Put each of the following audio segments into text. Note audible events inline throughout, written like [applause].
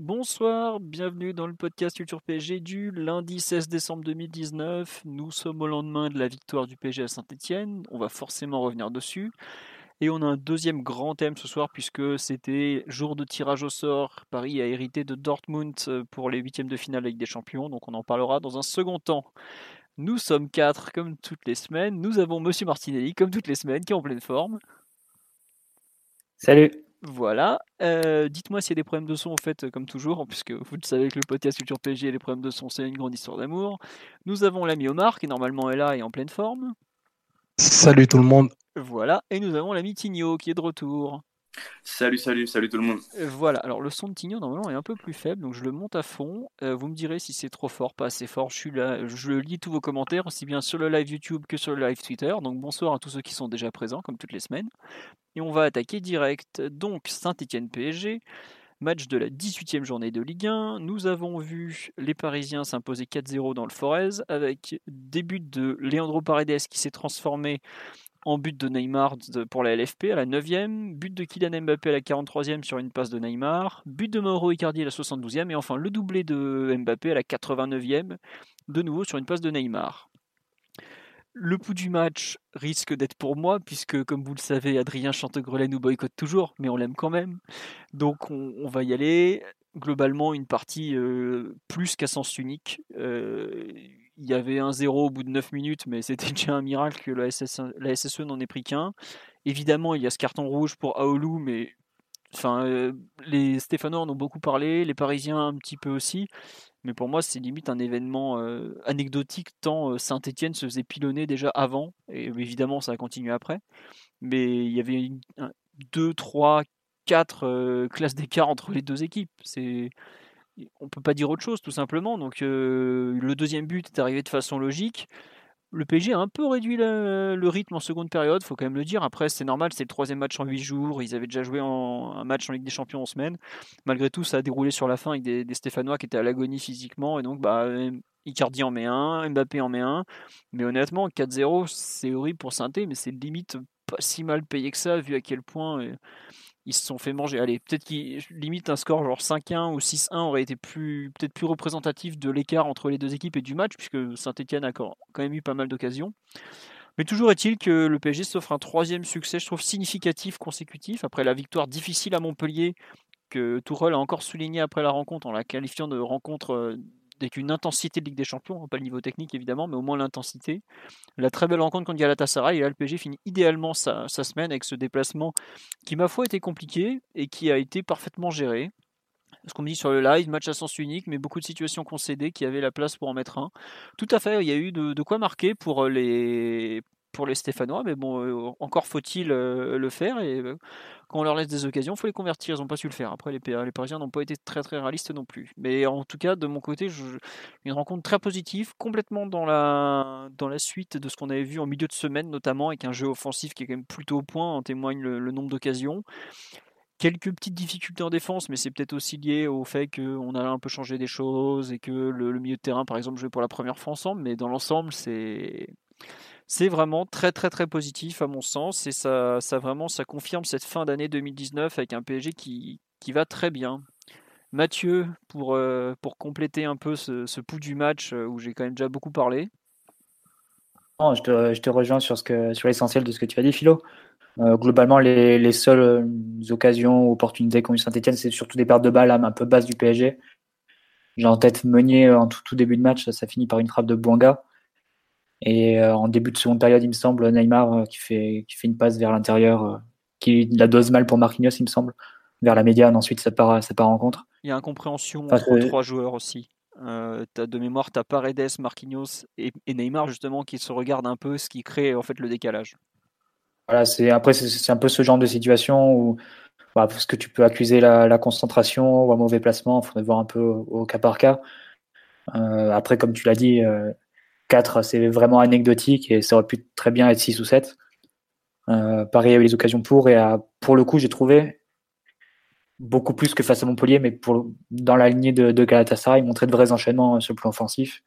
Bonsoir, bienvenue dans le podcast Culture PSG du lundi 16 décembre 2019. Nous sommes au lendemain de la victoire du PSG à Saint-Etienne. On va forcément revenir dessus. Et on a un deuxième grand thème ce soir puisque c'était jour de tirage au sort. Paris a hérité de Dortmund euh, pour les huitièmes de finale avec des champions, donc on en parlera dans un second temps. Nous sommes quatre comme toutes les semaines. Nous avons Monsieur Martinelli comme toutes les semaines qui est en pleine forme. Salut. Voilà. Euh, dites-moi s'il y a des problèmes de son, en fait, comme toujours, puisque vous le savez que le podcast Culture PSG et les problèmes de son, c'est une grande histoire d'amour. Nous avons l'ami Omar, qui normalement est là et en pleine forme. Salut tout le monde. Voilà. Et nous avons l'ami Tigno, qui est de retour. Salut, salut, salut tout le monde. Euh, Voilà, alors le son de Tigno normalement est un peu plus faible, donc je le monte à fond. Euh, vous me direz si c'est trop fort, pas assez fort. Je suis là, je lis tous vos commentaires, aussi bien sur le live YouTube que sur le live Twitter. Donc bonsoir à tous ceux qui sont déjà présents, comme toutes les semaines. Et on va attaquer direct. Donc Saint-Etienne PSG, match de la 18e journée de Ligue 1. Nous avons vu les Parisiens s'imposer 4-0 dans le Forez, avec des buts de Leandro Paredes qui s'est transformé en but de Neymar pour la LFP à la 9e, but de Kylian Mbappé à la 43e sur une passe de Neymar, but de Mauro Icardi à la 72e et enfin le doublé de Mbappé à la 89e, de nouveau sur une passe de Neymar. Le pouls du match risque d'être pour moi, puisque comme vous le savez, Adrien Chantegrelet nous boycotte toujours, mais on l'aime quand même. Donc on, on va y aller. Globalement, une partie euh, plus qu'à sens unique. Euh, il y avait un 0 au bout de 9 minutes, mais c'était [laughs] déjà un miracle que la, la SSE n'en ait pris qu'un. Évidemment, il y a ce carton rouge pour Aoulou, mais enfin, euh, les Stéphanois en ont beaucoup parlé, les Parisiens un petit peu aussi. Mais pour moi, c'est limite un événement euh, anecdotique, tant euh, Saint-Etienne se faisait pilonner déjà avant, et évidemment, ça a continué après. Mais il y avait une, un, deux, trois, quatre euh, classes d'écart entre les deux équipes. C'est on peut pas dire autre chose tout simplement. Donc euh, le deuxième but est arrivé de façon logique. Le PSG a un peu réduit le, rythme en seconde période, faut quand même le dire. Après, c'est normal, c'est le troisième match en huit jours. Ils avaient déjà joué un match en Ligue des Champions en semaine. Malgré tout, ça a déroulé sur la fin avec des, des Stéphanois qui étaient à l'agonie physiquement. Et donc, bah, Icardi en met un, Mbappé en met un. Mais honnêtement, 4-0, c'est horrible pour Sainté, mais c'est limite pas si mal payé que ça, vu à quel point euh, ils se sont fait manger. Allez, peut-être qu'il limite un score genre 5-1 ou 6-1 aurait été peut-être plus représentatif de l'écart entre les deux équipes et du match, puisque Saint-Etienne a quand même eu pas mal d'occasions. Mais toujours est-il que le PSG s'offre un troisième succès, je trouve significatif, consécutif, après la victoire difficile à Montpellier, que Tourelle a encore souligné après la rencontre, en la qualifiant de rencontre euh, avec une intensité de Ligue des Champions, pas le niveau technique évidemment, mais au moins l'intensité. La très belle rencontre contre Galatasaray, et là le PSG finit idéalement sa, semaine avec ce déplacement qui, ma foi, était compliqué et qui a été parfaitement géré. Ce qu'on me dit sur le live, match à sens unique, mais beaucoup de situations concédées qui avaient la place pour en mettre un. Tout à fait, il y a eu de, de quoi marquer pour les, pour les Stéphanois, mais bon, euh, encore faut-il euh, le faire. Et euh, quand on leur laisse des occasions, il faut les convertir. Ils n'ont pas su le faire. Après, les, Parisiens n'ont pas été très très réalistes non plus. Mais en tout cas, de mon côté, une rencontre très positive, complètement dans la, dans la suite de ce qu'on avait vu en milieu de semaine, notamment avec un jeu offensif qui est quand même plutôt au point, en témoigne le, nombre d'occasions. Quelques petites difficultés en défense, mais c'est peut-être aussi lié au fait qu'on a un peu changé des choses et que le milieu de terrain, par exemple, jouait pour la première fois ensemble. Mais dans l'ensemble, c'est c'est vraiment très très très positif à mon sens et ça, ça vraiment ça confirme cette fin d'année 2019 avec un PSG qui, qui va très bien. Mathieu, pour, euh, pour compléter un peu ce, ce pouls du match euh, où j'ai quand même déjà beaucoup parlé. Non, je, te, je te rejoins sur, ce que, sur l'essentiel de ce que tu as dit, Philo. Euh, globalement, les, les seules occasions, opportunités qu'ont eu Saint-Etienne, c'est surtout des pertes de balles un peu basses du PSG. J'ai en tête Meunier en tout, tout début de match, ça, ça, finit par une frappe de Bouanga. Et euh, en début de seconde période, il me semble, Neymar euh, qui, fait, qui fait une passe vers l'intérieur, euh, qui la dose mal pour Marquinhos, il me semble, vers la médiane. Ensuite, ça part, ça part en contre. Il y a incompréhension enfin, entre trois joueurs aussi. Euh, as de mémoire, tu as Paredes, Marquinhos et, et, Neymar justement qui se regardent un peu, ce qui crée en fait le décalage. voilà, c'est après c'est un peu ce genre de situation où bah, parce que tu peux accuser la, concentration ou un mauvais placement, il faudrait voir un peu au, cas par cas. Euh, après, comme tu l'as dit, 4 c'est vraiment anecdotique et ça aurait pu très bien être 6 ou 7. Paris a eu les occasions pour et pour le coup j'ai trouvé beaucoup plus que face à Montpellier, mais pour, dans la lignée de, de Galatasaray, montrer de vrais enchaînements sur le plan offensif,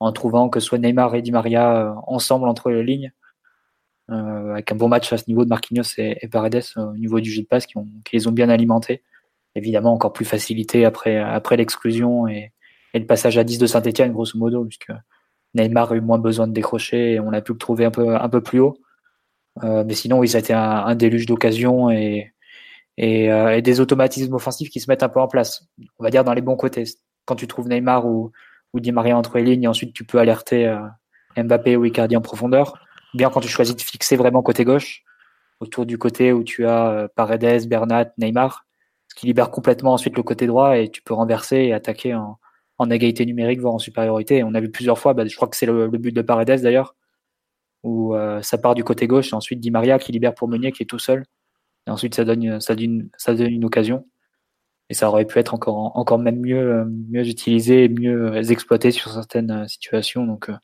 en trouvant que soit Neymar et Di Maria euh, ensemble entre les lignes, euh, avec un bon match à ce niveau de Marquinhos et, Paredes euh, au niveau du jeu de passe, qui, les ont bien alimentés. Évidemment, encore plus facilité après, après l'exclusion et, et, le passage à 10 de Saint-Etienne, grosso modo, puisque Neymar a eu moins besoin de décrocher et on a pu le trouver un peu, un peu plus haut. Euh, mais sinon, oui, ça a été un, déluge d'occasions et, euh, et, des automatismes offensifs qui se mettent un peu en place. On va dire dans les bons côtés. Quand tu trouves Neymar ou, ou Di Maria entre les lignes, et ensuite tu peux alerter euh, Mbappé ou Icardi en profondeur. Bien quand tu choisis de fixer vraiment côté gauche, autour du côté où tu as euh, Paredes, Bernat, Neymar, ce qui libère complètement ensuite le côté droit et tu peux renverser et attaquer en, en égalité numérique, voire en supériorité. Et on a vu plusieurs fois, bah, je crois que c'est le, but de Paredes d'ailleurs, où ça part du côté gauche et ensuite Di Maria qui libère pour Meunier qui est tout seul et ensuite, ça donne, ça donne, ça donne une occasion. Et ça aurait pu être encore, encore même mieux, mieux utilisé mieux exploité sur certaines euh, situations. Donc, euh,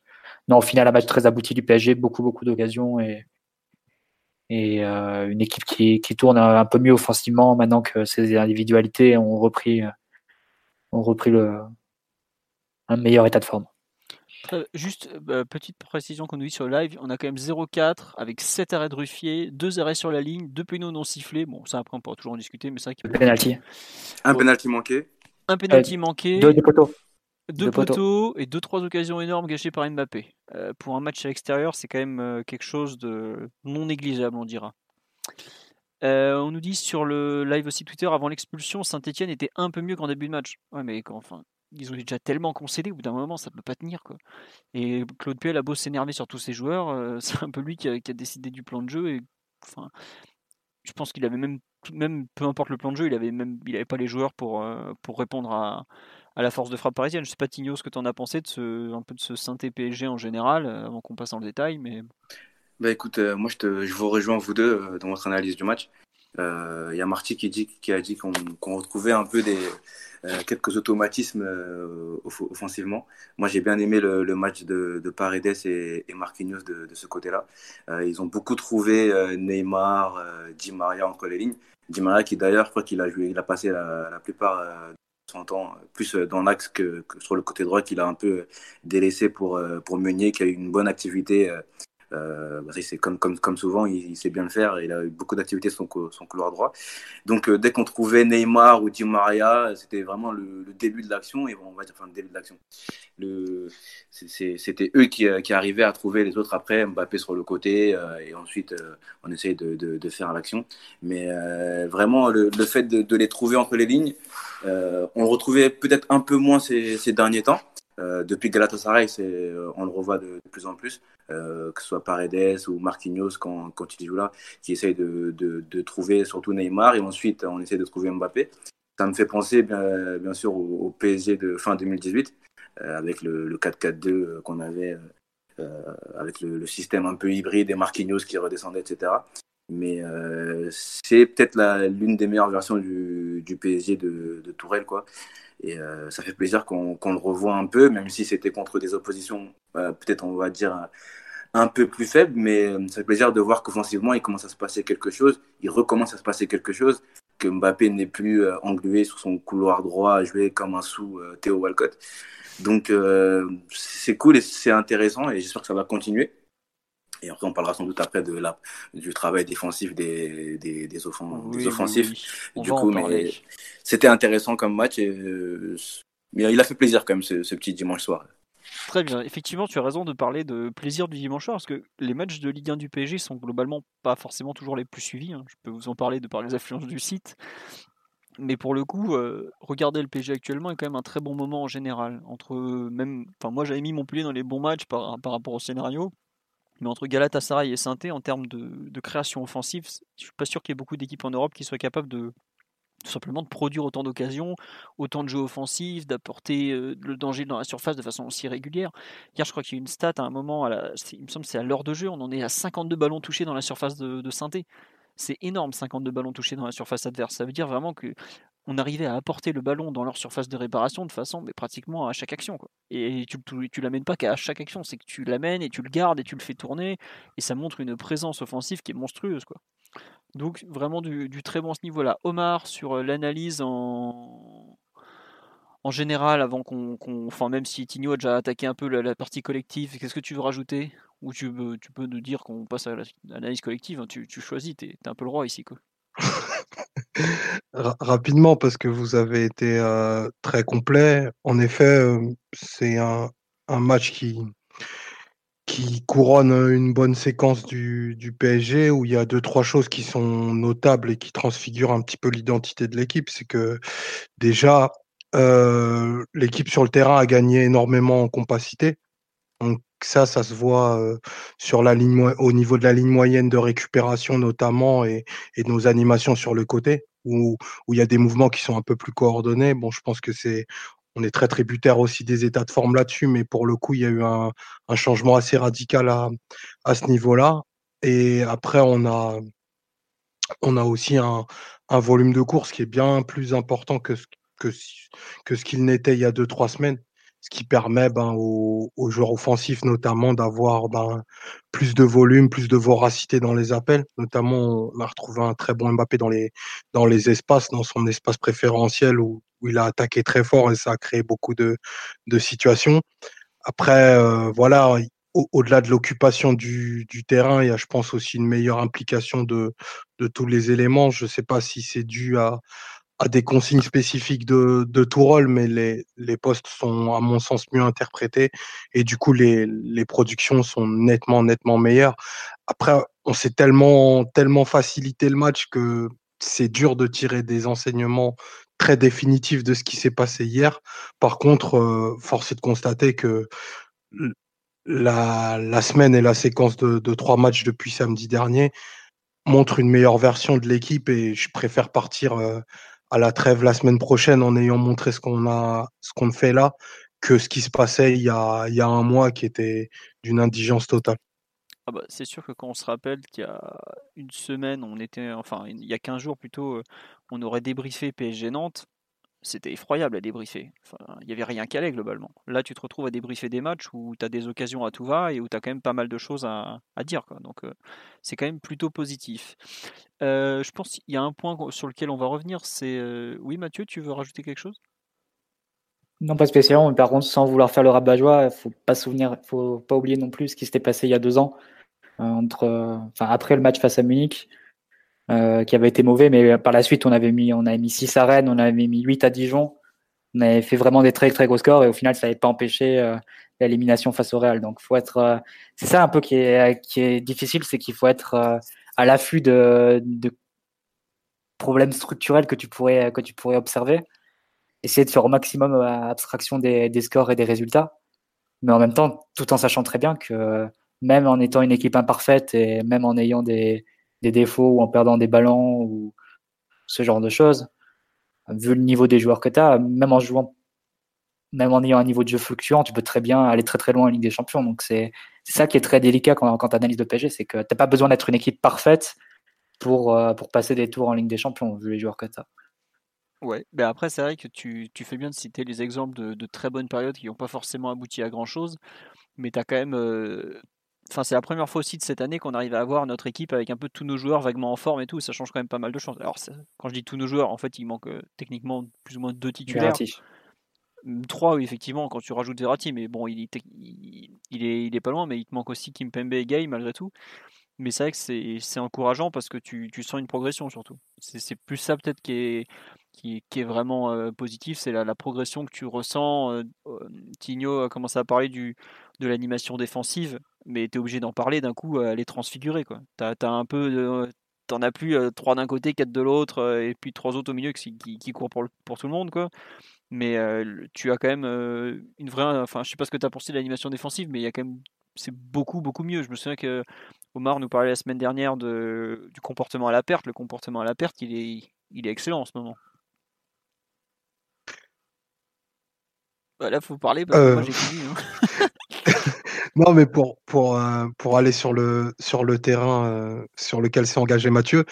non, au final, un match très abouti du PSG, beaucoup, beaucoup d'occasions et, et euh, une équipe qui, qui tourne un peu mieux offensivement maintenant que ses individualités ont repris, ont repris le, un meilleur état de forme. Euh, juste, euh, petite précision qu'on nous dit sur le live, on a quand même 0-4 avec 7 arrêts de Ruffier, 2 arrêts sur la ligne, 2 pénaux non sifflés. Bon, ça après on pourra toujours en discuter, mais c'est vrai qu'il y a penalty. Un penalty manqué. Un penalty euh, manqué. Deux, poteaux. Deux, poteaux, et deux trois occasions énormes gâchées par Mbappé. pour un match à l'extérieur, c'est quand même quelque chose de non négligeable, on dira. on nous dit sur le live aussi Twitter, avant l'expulsion, Saint-Etienne était un peu mieux qu'en début de match. Ouais, mais quand, enfin, ils ont déjà tellement concédé, au bout d'un moment, ça peut pas tenir. Quoi. Et Claude Puel a beau s'énerver sur tous ses joueurs, euh, [laughs] c'est un peu lui qui a, décidé du plan de jeu. Et, enfin, je pense qu'il avait même, même, peu importe le plan de jeu, il avait même, pas les joueurs pour, euh, pour répondre à, à, la force de frappe parisienne. Je sais pas, Tigno, ce que tu en as pensé de ce, un peu de ce synthé PSG en général, euh, avant qu'on passe dans le détail. Mais... Bah écoute, moi je, te, je vous rejoins vous deux dans votre analyse du match. Il y a Marty qui, a dit qu'on retrouvait un peu des euh, quelques automatismes euh, offensivement. Moi, j'ai bien aimé le, match de, de, Paredes et, et Marquinhos de, ce côté-là. Euh, ils ont beaucoup trouvé Neymar, Di Maria entre les lignes. Di Maria qui d'ailleurs, je crois qu'il a a passé la, plupart de son temps plus dans l'axe que, sur le côté droit qu'il a un peu délaissé pour Meunier qui a eu une bonne activité euh, c'est comme, souvent, il, sait bien le faire. Il a eu beaucoup d'activités sur son, couloir droit. Donc, euh, dès qu'on trouvait Neymar ou Di Maria, c'était vraiment le, début de l'action. Et on va dire, enfin, début de l'action. C'était eux qui, euh, qui, arrivaient à trouver les autres après, Mbappé sur le côté. et ensuite, on essaye de, de, de faire l'action. Mais vraiment, le, fait de, les trouver entre les lignes, on retrouvait peut-être un peu moins ces derniers temps. Euh, depuis Galatasaray, c'est, on le revoit de, plus en plus. Euh, que ce soit Paredes ou Marquinhos quand, quand il joue là, qui essaye de, de, trouver surtout Neymar et ensuite on essaie de trouver Mbappé. Ça me fait penser bien, sûr au, PSG de fin 2018 euh, avec le, le 4-4-2 euh, qu'on avait avec le, système un peu hybride et Marquinhos qui redescendait, etc. Mais c'est peut-être l'une des meilleures versions du, PSG de, de Tourelle, quoi. Et ça fait plaisir qu'on le revoie un peu, même si c'était contre des oppositions, peut-être on va dire un peu plus faible, mais euh, ça fait plaisir de voir qu'offensivement, il commence à se passer quelque chose, il recommence à se passer quelque chose, que Mbappé n'est plus euh, englué sur son couloir droit à jouer comme un sous euh, Théo Walcott. Donc c'est cool et c'est intéressant et j'espère que ça va continuer. Et après, on parlera sans doute après de la, du travail défensif des, des, des, offensifs. Du coup, mais c'était intéressant comme match mais il a fait plaisir quand même ce, petit dimanche soir. Très bien. Effectivement, tu as raison de parler de plaisir du dimanche soir, parce que les matchs de Ligue 1 du PSG sont globalement pas forcément toujours les plus suivis. Hein. Je peux vous en parler de par les affluences du site. Mais pour le coup, euh, regarder le PSG actuellement est quand même un très bon moment en général. Entre même, enfin moi j'avais mis Montpellier dans les bons matchs par, rapport au scénario, mais entre Galatasaray et saint en termes de, de, création offensive, je suis pas sûr qu'il y ait beaucoup d'équipes en Europe qui soient capables de, tout simplement de produire autant d'occasions, autant de jeux offensifs, d'apporter le danger dans la surface de façon aussi régulière. Hier, je crois qu'il y a une stat à un moment, il me semble c'est à l'heure de jeu, on en est à 52 ballons touchés dans la surface de, Synthé. C'est énorme, 52 ballons touchés dans la surface adverse. Ça veut dire vraiment que on arrivait à apporter le ballon dans leur surface de réparation de façon mais pratiquement à chaque action. Et tu, tu, l'amènes pas qu'à chaque action, c'est que tu l'amènes et tu le gardes et tu le fais tourner, et ça montre une présence offensive qui est monstrueuse. Quoi. Donc vraiment du, très bon ce niveau-là. Omar, sur euh, l'analyse en, général, avant qu'on, enfin même si Tigno a déjà attaqué un peu la, partie collective, qu'est-ce que tu veux rajouter? Ou tu, tu peux nous dire qu'on passe à l'analyse collective, hein, tu, choisis, tu es, un peu le roi ici. Quoi. [laughs] Rapidement, parce que vous avez été euh, très complet. En effet, euh, c'est un, match qui, qui couronne une bonne séquence du, PSG où il y a deux, trois choses qui sont notables et qui transfigurent un petit peu l'identité de l'équipe. C'est que déjà, euh, l'équipe sur le terrain a gagné énormément en compacité. Donc ça, ça se voit euh, sur la ligne, au niveau de la ligne moyenne de récupération notamment et, et nos animations sur le côté où, où il y a des mouvements qui sont un peu plus coordonnés. Bon, je pense que c'est on est très tributaire aussi des états de forme là-dessus, mais pour le coup, il y a eu un, changement assez radical à, à ce niveau-là. Et après, on a, on a aussi un, volume de course qui est bien plus important que ce qu'il n'était il y a deux, trois semaines ce qui permet ben, aux, joueurs offensifs notamment d'avoir ben, plus de volume, plus de voracité dans les appels. Notamment, on a retrouvé un très bon Mbappé dans les, dans les espaces, dans son espace préférentiel où, il a attaqué très fort et ça a créé beaucoup de, de situations. Après, euh, voilà, au-delà de l'occupation du, du, terrain, il y a, je pense, aussi une meilleure implication de, de tous les éléments. Je ne sais pas si c'est dû à, à des consignes spécifiques de, de tout rôle, mais les, les postes sont, à mon sens, mieux interprétés et du coup, les, les productions sont nettement, nettement meilleures. Après, on s'est tellement, tellement facilité le match que c'est dur de tirer des enseignements très définitifs de ce qui s'est passé hier. Par contre, euh, force est de constater que la, la semaine et la séquence de, de trois matchs depuis samedi dernier montrent une meilleure version de l'équipe et je préfère partir euh, à la trêve la semaine prochaine en ayant montré ce qu'on a, ce qu'on fait là, que ce qui se passait il y a, il y a un mois qui était d'une indigence totale. Ah bah, c'est sûr que quand on se rappelle qu'il y a une semaine, on était, enfin il y a 15 jours plutôt, euh, on aurait débriefé PSG Nantes, c'était effroyable à débriefer. il n'y avait rien qui allait globalement. Là, tu te retrouves à débriefer des matchs où tu as des occasions à tout va et où tu as quand même pas mal de choses à, dire. Donc, euh, c'est quand même plutôt positif. Euh, je pense qu'il y a un point sur lequel on va revenir. Euh, oui, Mathieu, tu veux rajouter quelque chose? Non, pas spécialement. Mais par contre, sans vouloir faire le rabat-joie, il pas souvenir, faut pas oublier non plus ce qui s'était passé il y a deux ans entre, enfin après le match face à Munich. Euh, qui avait été mauvais, mais par la suite, on avait mis, on avait mis 6 à Rennes, on avait mis 8 à Dijon. On avait fait vraiment des très très gros scores et au final, ça n'avait pas empêché euh, l'élimination face au Real. Donc, faut être, euh, c'est ça un peu qui est, qui est difficile, c'est qu'il faut être à l'affût de, de, problèmes structurels que tu pourrais, que tu pourrais observer. Essayer de faire au maximum abstraction des, des scores et des résultats. Mais en même temps, tout en sachant très bien que même en étant une équipe imparfaite et même en ayant des, des défauts ou en perdant des ballons ou ce genre de choses. Vu le niveau des joueurs que tu as, même en jouant, même en ayant un niveau de jeu fluctuant, tu peux très bien aller très très loin en Ligue des Champions. Donc c'est ça qui est très délicat quand, quand tu analyses le PSG, c'est que tu n'as pas besoin d'être une équipe parfaite pour, euh, pour passer des tours en Ligue des Champions, vu les joueurs que tu as. Ouais, ben après c'est vrai que tu, fais bien de citer les exemples de, de très bonnes périodes qui n'ont pas forcément abouti à grand chose, mais tu as quand même euh, Enfin, c'est la première fois aussi de cette année qu'on arrive à avoir notre équipe avec un peu tous nos joueurs vaguement en forme et tout. Ça change quand même pas mal de choses. Alors, quand je dis tous nos joueurs, en fait, il manque euh, techniquement plus ou moins deux titulaires. Hum, trois, oui, effectivement, quand tu rajoutes Verratti, mais bon, il, il, est, il est pas loin, mais il te manque aussi Kimpembe et Gay malgré tout. Mais c'est vrai que c'est encourageant parce que tu, tu, sens une progression surtout. C'est plus ça peut-être qui est, qui, qui, est vraiment euh, positif, c'est la, la, progression que tu ressens. Euh, Tigno a commencé à parler du, de l'animation défensive mais tu es obligé d'en parler d'un coup, elle est transfigurée. Tu as, as, un peu t'en as plus trois d'un côté, quatre de l'autre, et puis trois autres au milieu qui, qui, qui courent pour, pour, tout le monde. quoi. Mais tu as quand même une vraie. Enfin, je sais pas ce que tu as pensé de l'animation défensive, mais il y a quand même. C'est beaucoup, beaucoup mieux. Je me souviens que Omar nous parlait la semaine dernière de, du comportement à la perte. Le comportement à la perte, il est, il est excellent en ce moment. Bah, là, faut parler parce que moi euh. j'ai fini. Hein. [laughs] [laughs] non, mais pour, pour, pour aller sur le, sur le terrain sur lequel s'est engagé Mathieu,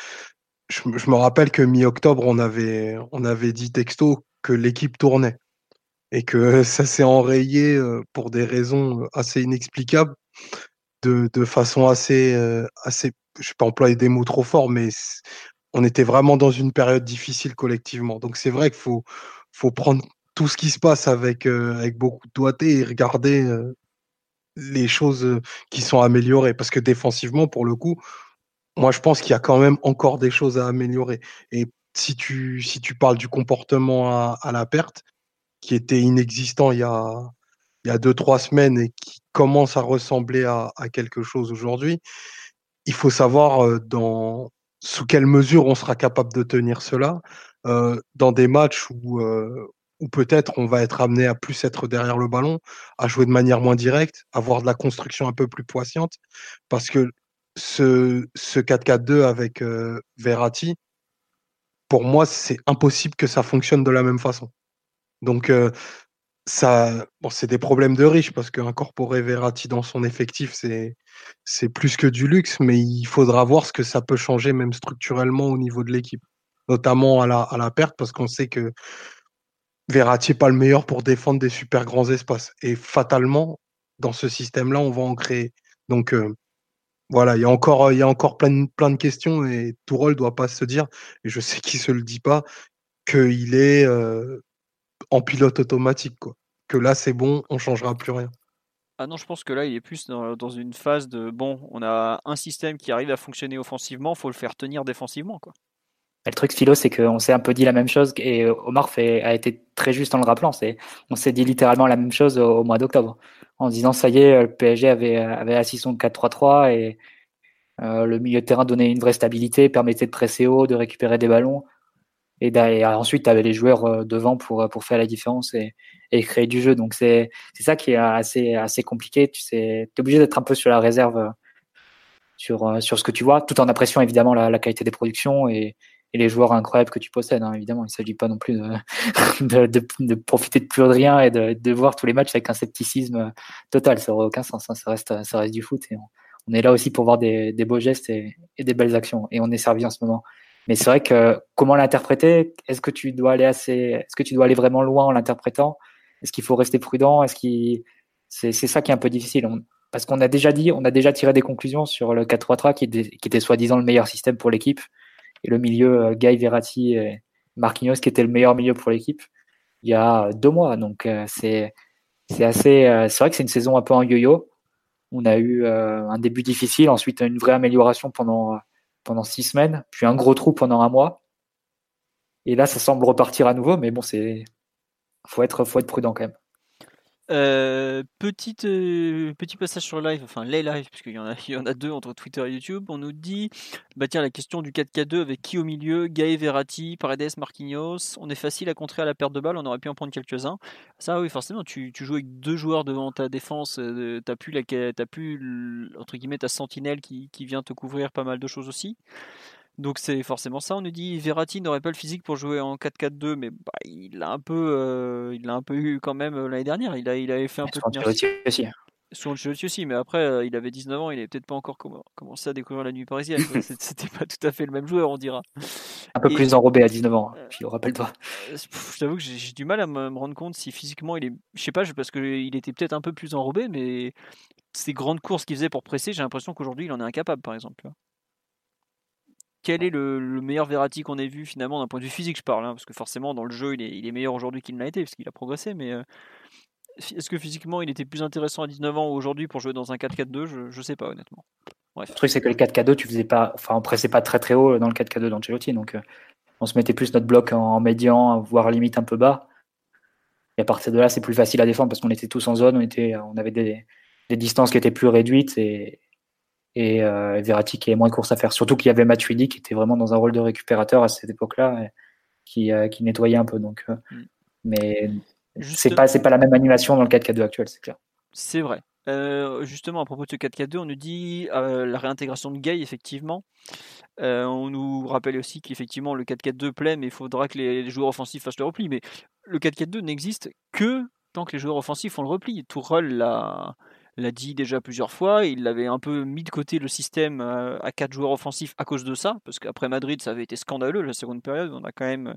je, me rappelle que mi-octobre, on avait, on avait dit texto que l'équipe tournait et que [laughs] ça s'est enrayé pour des raisons assez inexplicables, de, de façon assez, assez, je ne vais pas employer des mots trop forts, mais on était vraiment dans une période difficile collectivement. Donc c'est vrai qu'il faut, faut prendre tout ce qui se passe avec, avec beaucoup de doigté et regarder les choses qui sont améliorées. Parce que défensivement, pour le coup, moi je pense qu'il y a quand même encore des choses à améliorer. Et si tu, si tu parles du comportement à, la perte, qui était inexistant il y a, il y a deux, trois semaines et qui commence à ressembler à, quelque chose aujourd'hui, il faut savoir dans, sous quelle mesure on sera capable de tenir cela dans des matchs où, où peut-être on va être amené à plus être derrière le ballon, à jouer de manière moins directe, avoir de la construction un peu plus poissante, parce que ce, ce 4-4-2 avec euh, Verratti, pour moi, c'est impossible que ça fonctionne de la même façon. Donc, ça, bon, c'est des problèmes de riches parce qu'incorporer Verratti dans son effectif, c'est, c'est plus que du luxe, mais il faudra voir ce que ça peut changer même structurellement au niveau de l'équipe, notamment à la, à la perte parce qu'on sait que Verratti n'est pas le meilleur pour défendre des super grands espaces. Et fatalement, dans ce système-là, on va en créer. Donc, euh, voilà, il y a encore, il y a encore plein, plein de questions et Tourol ne doit pas se dire, et je sais qu'il ne se le dit pas, qu'il est euh, en pilote automatique. Quoi que là c'est bon, on changera plus rien. Ah non, je pense que là, il est plus dans, une phase de bon, on a un système qui arrive à fonctionner offensivement, faut le faire tenir défensivement, quoi. Le truc philo, c'est qu'on s'est un peu dit la même chose et Omar fait, a été très juste en le rappelant. C'est, on s'est dit littéralement la même chose au, mois d'octobre, en disant ça y est, le PSG avait, avait assis son 4-3-3 et euh, le milieu de terrain donnait une vraie stabilité, permettait de presser haut, de récupérer des ballons. Et, ensuite, tu avais les joueurs euh, devant pour, pour faire la différence et, créer du jeu. Donc c'est ça qui est assez assez compliqué. Tu es obligé d'être un peu sur la réserve euh, sur euh, sur ce que tu vois, tout en appréciant évidemment la, la qualité des productions et, et, les joueurs incroyables que tu possèdes. Hein, évidemment, il ne s'agit pas non plus [laughs] de, de, de, profiter de plus de rien et de, voir tous les matchs avec un scepticisme total. Ça n'aurait aucun sens. Hein. Ça reste ça reste du foot et on, est là aussi pour voir des, des beaux gestes et, et, des belles actions. Et on est servi en ce moment. Mais c'est vrai que comment l'interpréter? Est-ce que tu dois aller assez Est-ce que tu dois aller vraiment loin en l'interprétant? Est-ce qu'il faut rester prudent? Est-ce qu'il c'est ça qui est un peu difficile parce qu'on a déjà dit, on a déjà tiré des conclusions sur le 4-3-3 qui, qui, était soi-disant le meilleur système pour l'équipe et le milieu euh, Guy Verratti et Marquinhos qui était le meilleur milieu pour l'équipe il y a deux mois. Donc euh, c'est c'est assez euh, c'est vrai que c'est une saison un peu en yo-yo. On a eu un début difficile, ensuite une vraie amélioration pendant pendant six semaines, puis un gros trou pendant un mois. Et là, ça semble repartir à nouveau, mais bon, c'est faut être, faut être prudent quand même. Euh, petite, euh, petit passage sur live, enfin les lives, puisqu'il y, en a, [laughs] y en a deux entre Twitter et YouTube. On nous dit bah tiens, la question du 4K2 avec qui au milieu? Gaë Verratti, Paredes, Marquinhos. On est facile à contrer à la perte de balle, on aurait pu en prendre quelques-uns. Ça, oui, forcément, tu, tu joues avec deux joueurs devant ta défense, euh, t'as plus, la, as plus entre guillemets, ta sentinelle qui, qui vient te couvrir pas mal de choses aussi. Donc c'est forcément ça. On nous dit Verratti n'aurait pas le physique pour jouer en 4-4-2, mais bah, il l'a un peu, euh, il l'a un peu eu quand même euh, l'année dernière. Il a, il avait fait un peu de aussi. Sur aussi, mais après euh, il avait 19 ans, il n'avait peut-être pas encore commencé à découvrir la nuit parisienne. [laughs] C'était pas tout à fait le même joueur, on dira. Un peu plus enrobé à 19 ans, je rappelle-toi. Je t'avoue que j'ai du mal à me, rendre compte si physiquement il est, je sais pas, parce qu'il était peut-être un peu plus enrobé, mais ces grandes courses qu'il faisait pour presser, j'ai l'impression qu'aujourd'hui il en est incapable, par exemple quel est le, meilleur Verratti qu'on ait vu finalement d'un point de vue physique je parle hein, parce que forcément dans le jeu il est, meilleur aujourd'hui qu'il ne l'a été parce qu'il a progressé mais euh, est-ce que physiquement il était plus intéressant à 19 ans aujourd'hui pour jouer dans un 4-4-2 je, ne sais pas honnêtement. Le truc c'est que le 4-4-2 tu faisais pas enfin on pressait pas très très haut dans le 4-4-2 d'Ancelotti donc euh, on se mettait plus notre bloc en, médian voire limite un peu bas. Et à partir de là c'est plus facile à défendre parce qu'on était tous en zone on était on avait des, des distances qui étaient plus réduites et, et euh, Verratti qui est moins de course à faire. Surtout qu'il y avait Matuidi qui était vraiment dans un rôle de récupérateur à cette époque-là, qui, euh, qui nettoyait un peu. Donc, euh, mm. mais c'est pas c'est pas la même animation dans le 4K2 actuel, c'est clair. C'est vrai. justement, à propos de ce 4K2, on nous dit la réintégration de Gay, effectivement. on nous rappelle aussi qu'effectivement le 4-4-2 plaît, mais il faudra que les, joueurs offensifs fassent le repli. Mais le 4-4-2 n'existe que tant que les joueurs offensifs font le repli. Tourelle l'a l'a dit déjà plusieurs fois. Il avait un peu mis de côté le système euh, à quatre joueurs offensifs à cause de ça, parce qu'après Madrid, ça avait été scandaleux la seconde période. On a quand même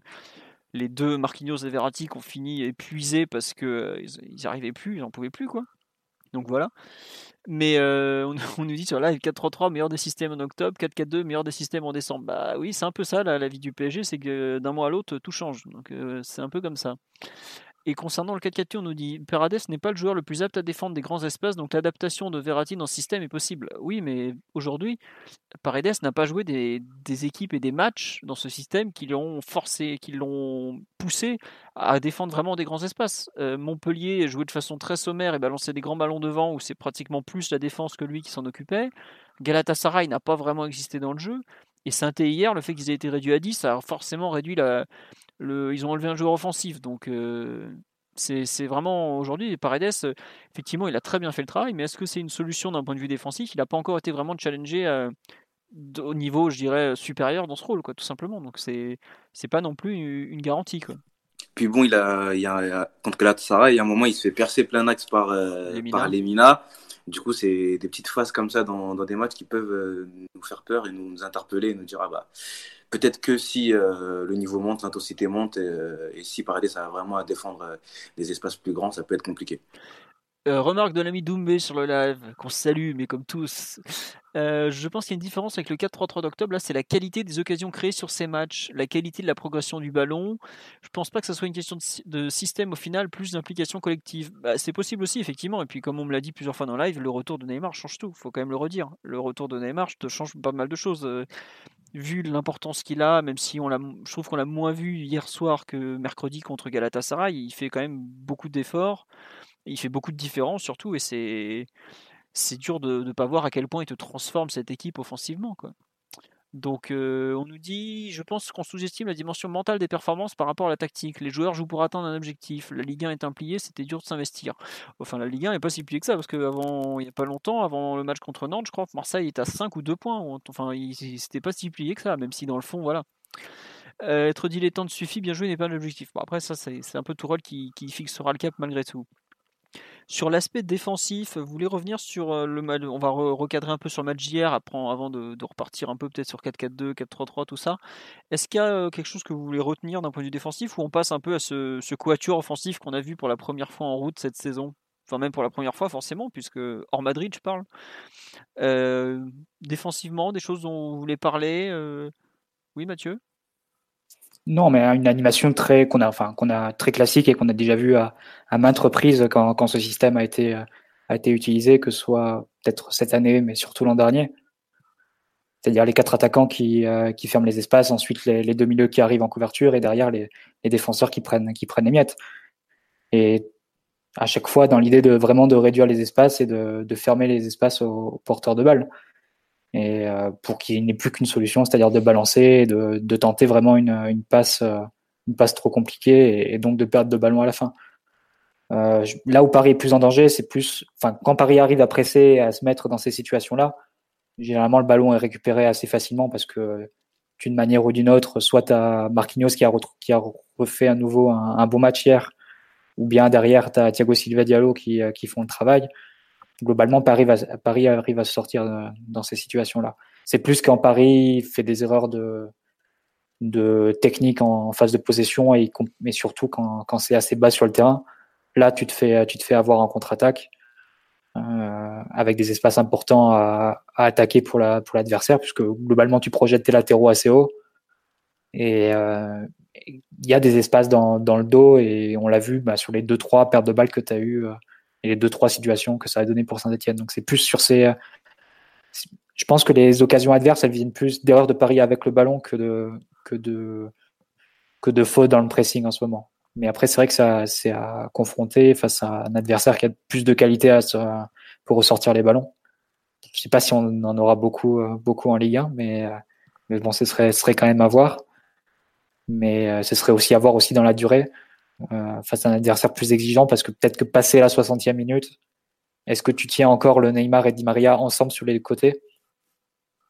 les deux Marquinhos et Verratti qui ont fini épuisés parce que euh, ils n'arrivaient plus, ils n'en pouvaient plus quoi. Donc voilà. Mais euh, on, [laughs] nous dit sur live 4-3-3 meilleur des systèmes en octobre, 4-4-2 meilleur des systèmes en décembre. Bah oui, c'est un peu ça la, vie du PSG, c'est que d'un mois à l'autre tout change. Donc c'est un peu comme ça. Et concernant le 4-4-2, on nous dit Paredes n'est pas le joueur le plus apte à défendre des grands espaces, donc l'adaptation de Verratti dans ce système est possible. Oui, mais aujourd'hui, Paredes n'a pas joué des, équipes et des matchs dans ce système qui l'ont forcé, qui l'ont poussé à défendre vraiment des grands espaces. Euh, Montpellier jouait de façon très sommaire et balançait des grands ballons devant où c'est pratiquement plus la défense que lui qui s'en occupait. Galatasaray n'a pas vraiment existé dans le jeu. Et saint hier, le fait qu'ils aient été réduits à 10, ça a forcément réduit la, ils ont enlevé un joueur offensif. Donc euh, c'est vraiment aujourd'hui, Paredes, euh, effectivement, il a très bien fait le travail, mais est-ce que c'est une solution d'un point de vue défensif? Il n'a pas encore été vraiment challengé euh, au niveau, je dirais, supérieur dans ce rôle, quoi, tout simplement. Donc c'est c'est pas non plus une garantie. Quoi. Puis bon, il a, il a contre Galatasaray, il y a un moment, il se fait percer plein d'axes par, par Lemina. Du coup, c'est des petites phases comme ça dans, des matchs qui peuvent nous faire peur et nous, interpeller et nous dire ah bah peut-être que si euh, le niveau monte, l'intensité monte, euh, et, si Paredes a vraiment à défendre euh, des espaces plus grands, ça peut être compliqué. Remarque de l'ami Doumbé sur le live, qu'on salue, mais comme tous. je pense qu'il y a une différence avec le 4-3-3 d'octobre. Là, c'est la qualité des occasions créées sur ces matchs, la qualité de la progression du ballon. Je pense pas que ce soit une question de, système au final, plus d'implication collective. Bah, c'est possible aussi, effectivement. Et puis, comme on me l'a dit plusieurs fois dans le live, le retour de Neymar change tout. Il faut quand même le redire. Le retour de Neymar change pas mal de choses vu l'importance qu'il a, même si on l'a, je trouve qu'on l'a moins vu hier soir que mercredi contre Galatasaray, il fait quand même beaucoup d'efforts, il fait beaucoup de différences surtout, et c'est, c'est dur de ne pas voir à quel point il te transforme cette équipe offensivement. Quoi. Donc euh, on nous dit, je pense qu'on sous-estime la dimension mentale des performances par rapport à la tactique. Les joueurs jouent pour atteindre un objectif. La Ligue 1 est impliquée, c'était dur de s'investir. Enfin la Ligue 1 n'est pas si pliée que ça, parce qu'avant, il n'y a pas longtemps, avant le match contre Nantes, je crois que Marseille est à 5 ou 2 points. Enfin, c'était pas si plié que ça, même si dans le fond, voilà. Euh, être dilettante suffit, bien joué n'est pas l'objectif. Bon, après, ça, c'est un peu tout rôle qui fixera le cap malgré tout. Sur l'aspect défensif, vous voulez revenir sur euh, le match On va recadrer un peu sur le match d'hier avant de, repartir un peu peut-être sur 4-4-2, 4-3-3, tout ça. Est-ce qu'il y a euh, quelque chose que vous voulez retenir d'un point de vue défensif ou on passe un peu à ce, ce quatuor offensif qu'on a vu pour la première fois en route cette saison? Enfin, même pour la première fois, forcément, puisque hors Madrid, je parle. Euh, défensivement, des choses dont vous voulez parler Oui, Mathieu? Non, mais une animation très qu'on a, enfin qu'on a très classique et qu'on a déjà vu à, maintes reprises quand, ce système a été a été utilisé, que ce soit peut-être cette année, mais surtout l'an dernier. C'est-à-dire les quatre attaquants qui, euh, ferment les espaces, ensuite les, deux milieux qui arrivent en couverture et derrière les, défenseurs qui prennent qui prennent les miettes. Et à chaque fois dans l'idée de vraiment de réduire les espaces et de, de fermer les espaces aux porteurs de balles et euh, pour qu'il n'ait plus qu'une solution, c'est-à-dire de balancer, de, de tenter vraiment une, une passe, euh, une passe trop compliquée et, donc de perdre de ballon à la fin. Euh, là où Paris est plus en danger, c'est plus, enfin, quand Paris arrive à presser, et à se mettre dans ces situations-là, généralement le ballon est récupéré assez facilement parce que d'une manière ou d'une autre, soit à Marquinhos qui a, qui a refait à nouveau un, un, bon match hier, ou bien derrière, tu as Thiago Silva Diallo qui, qui font le travail globalement, Paris, va, Paris arrive à se sortir euh, dans ces situations-là. C'est plus quand Paris fait des erreurs de, de technique en, phase de possession et mais surtout quand, quand c'est assez bas sur le terrain. Là, tu te fais, tu te fais avoir en contre-attaque euh, avec des espaces importants à, à attaquer pour la pour l'adversaire, puisque globalement tu projettes tes latéraux assez haut et euh, il y a des espaces dans, dans le dos et on l'a vu bah, sur les deux trois pertes de balles que tu as eu euh, et les deux trois situations que ça a donné pour Saint-Etienne. Donc c'est plus sur ces. Euh, je pense que les occasions adverses, elles viennent plus d'erreurs de Paris avec le ballon que de que de que de fautes dans le pressing en ce moment. Mais après, c'est vrai que ça c'est à confronter face à un adversaire qui a plus de qualité pour ressortir les ballons. Je sais pas si on en aura beaucoup euh, beaucoup en Ligue 1, mais euh, mais bon, ce serait ce serait quand même à voir. Mais ce serait aussi à voir aussi dans la durée. Euh, face à un adversaire plus exigeant parce que peut-être que passer la 60e minute, est-ce que tu tiens encore le Neymar et Di Maria ensemble sur les côtés?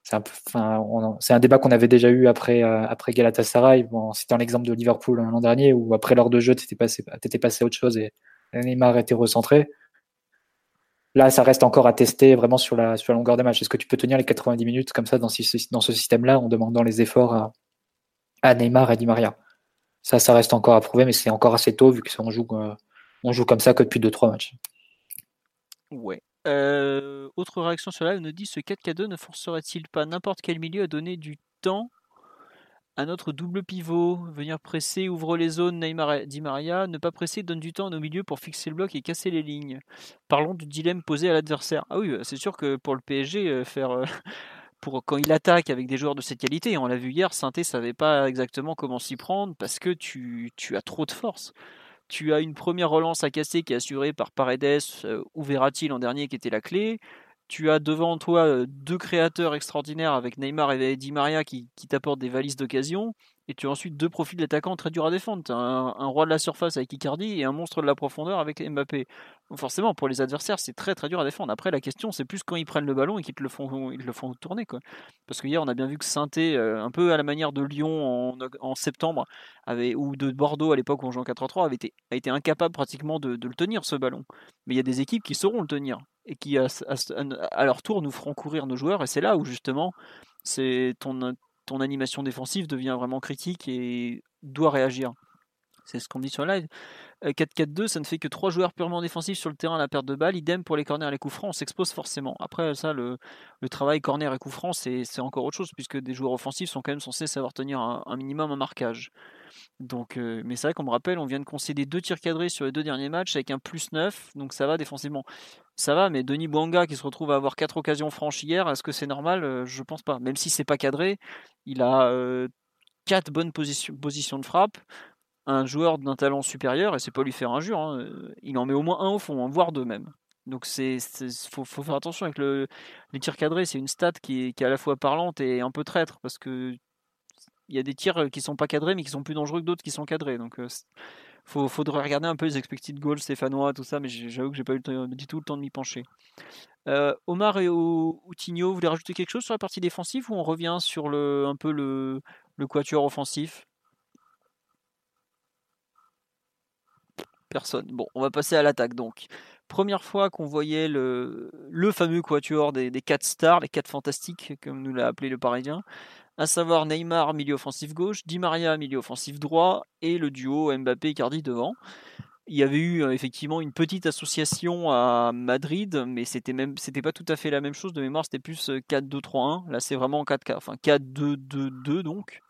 C'est un, enfin, un, débat qu'on avait déjà eu après, euh, après Galatasaray. Bon, C'était l'exemple de Liverpool l'an dernier où après l'heure de jeu, tu étais passé, passé à autre chose et, Neymar était recentré. Là, ça reste encore à tester vraiment sur la, sur la longueur des matchs. Est-ce que tu peux tenir les 90 minutes comme ça dans, dans ce système-là en demandant les efforts à, à, Neymar et Di Maria? Ça, ça reste encore à prouver, mais c'est encore assez tôt vu qu'on joue, euh, on joue comme ça que depuis 2-3 matchs. Ouais. Euh, autre réaction sur live nous dit ce 4K2 ne forcerait-il pas n'importe quel milieu à donner du temps à notre double pivot? Venir presser, ouvre les zones, Neymar Di Maria, ne pas presser, donne du temps à nos milieux pour fixer le bloc et casser les lignes. Parlons du dilemme posé à l'adversaire. Ah oui, euh, c'est sûr que pour le PSG, euh, faire. Pour quand il attaque avec des joueurs de cette qualité, on l'a vu hier, Sainté savait pas exactement comment s'y prendre parce que tu, tu as trop de force. Tu as une première relance à casser qui est assurée par Paredes euh, ou Verratti l'an dernier qui était la clé. Tu as devant toi euh, deux créateurs extraordinaires avec Neymar et Di Maria qui, qui t'apportent des valises d'occasion. Et tu as ensuite deux profils d'attaquants très durs à défendre. un, un, roi de la surface avec Icardi et un monstre de la profondeur avec Mbappé. Donc forcément, pour les adversaires, c'est très très dur à défendre. Après, la question, c'est plus quand ils prennent le ballon et qu'ils te le font, ils le font tourner. Quoi. Parce que hier, on a bien vu que Sainté, euh, un peu à la manière de Lyon en, en septembre, avait, ou de Bordeaux à l'époque où on jouait en 4-3, avait été, a été incapable pratiquement de, de, le tenir, ce ballon. Mais il y a des équipes qui sauront le tenir et qui, à, à leur tour, nous feront courir nos joueurs. Et c'est là où, justement, c'est ton ton animation défensive devient vraiment critique et doit réagir. C'est ce qu'on dit sur live. 4-4-2, euh, ça ne fait que trois joueurs purement défensifs sur le terrain à la perte de balle. Idem pour les corners et les coups francs, on s'expose forcément. Après, ça, le, travail corner et coups francs, c'est encore autre chose, puisque des joueurs offensifs sont quand même censés savoir tenir un, minimum un marquage. Donc, euh, mais c'est vrai qu'on me rappelle, on vient de concéder deux tirs cadrés sur les deux derniers matchs avec un plus 9, donc ça va défensivement. Ça va, mais Denis Bouanga qui se retrouve à avoir quatre occasions franches hier, est-ce que c'est normal? Euh, Je pense pas. Même si c'est pas cadré, il a quatre bonnes positions, de frappe un joueur d'un talent supérieur, et c'est pas lui faire injure, hein, euh, il en met au moins un au fond, hein, voire deux même. Donc c'est faut, faut, faire attention avec le, les tirs cadrés, c'est une stat qui est, à la fois parlante et un peu traître parce que il y a des tirs qui sont pas cadrés mais qui sont plus dangereux que d'autres qui sont cadrés. Euh, faut, faudrait regarder un peu les expected goals stéphanois, tout ça, mais j'avoue que j'ai pas eu du tout le temps de m'y pencher. Euh, Omar et Outinho, vous voulez rajouter quelque chose sur la partie défensive ou on revient sur le, un peu le, le quatuor offensif? Personne. Bon, on va passer à l'attaque donc. Première fois qu'on voyait le, fameux quatuor des, des 4 stars, les 4 fantastiques, comme nous l'a appelé le Parisien, à savoir Neymar, milieu offensif gauche, Di Maria, milieu offensif droit, et le duo Mbappé-Cardi devant. Il y avait eu euh, effectivement une petite association à Madrid, mais c'était même c'était pas tout à fait la même chose de mémoire, c'était plus 4-2-3-1. Euh, Là, c'est vraiment 4 enfin 4-2-2-2 donc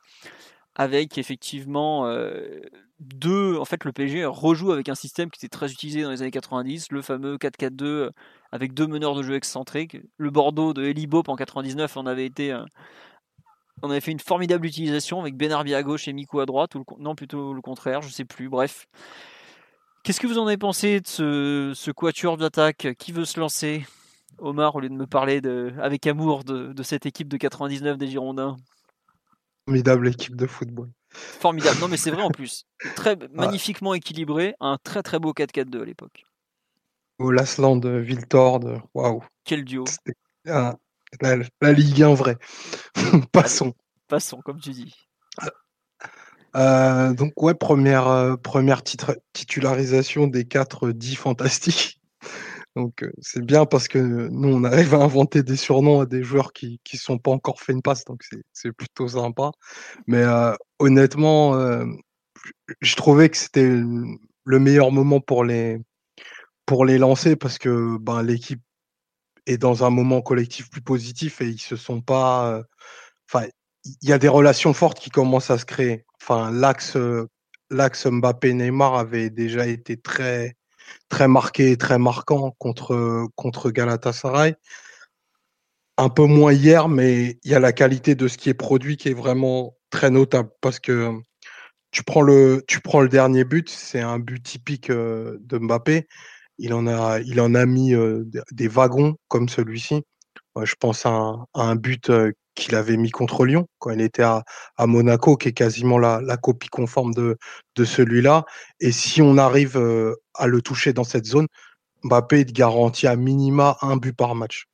avec effectivement euh, deux. En fait, le PSG rejoue avec un système qui était très utilisé dans les années 90, le fameux 4-4-2 euh, avec deux meneurs de jeu excentriques. Le Bordeaux de Eli Bop en 99 on avait été. On avait fait une formidable utilisation avec Benarbi à gauche et Miku à droite, ou le, non plutôt le contraire, je sais plus. Bref, qu'est-ce que vous en avez pensé de ce, ce quatuor d'attaque? Qui veut se lancer? Omar, au lieu de me parler de, avec amour de, de cette équipe de 99 des Girondins Formidable équipe de football. Formidable. Non, mais c'est vrai en plus. [laughs] Très magnifiquement équilibré. Un très très beau 4-4-2 à l'époque. Au Lasland, Viltord, waouh. Quel duo. La, Ligue 1 vraie. [laughs] Passons. Passons, comme tu dis. Euh, donc ouais, première, euh, première titularisation des 4 10 fantastiques. [laughs] Donc c'est bien parce que nous, on arrive à inventer des surnoms à des joueurs qui ne sont pas encore fait une passe, donc c'est plutôt sympa. Mais honnêtement, je trouvais que c'était le meilleur moment pour les, pour les lancer parce que ben, l'équipe est dans un moment collectif plus positif et ils se sont pas. Enfin, il y a des relations fortes qui commencent à se créer. Enfin, l'axe l'axe Mbappé-Neymar avait déjà été très très marqué, très marquant contre, contre Galatasaray. Un peu moins hier, mais il y a la qualité de ce qui est produit qui est vraiment très notable parce que tu prends le, tu prends le dernier but, c'est un but typique euh, de Mbappé. Il en a, il en a mis des wagons comme celui-ci. Je pense à un, but qu'il avait mis contre Lyon quand il était à, Monaco, qui est quasiment la, copie conforme de, de celui-là. Et si on arrive à le toucher dans cette zone, Mbappé te garantit à minima un but par match.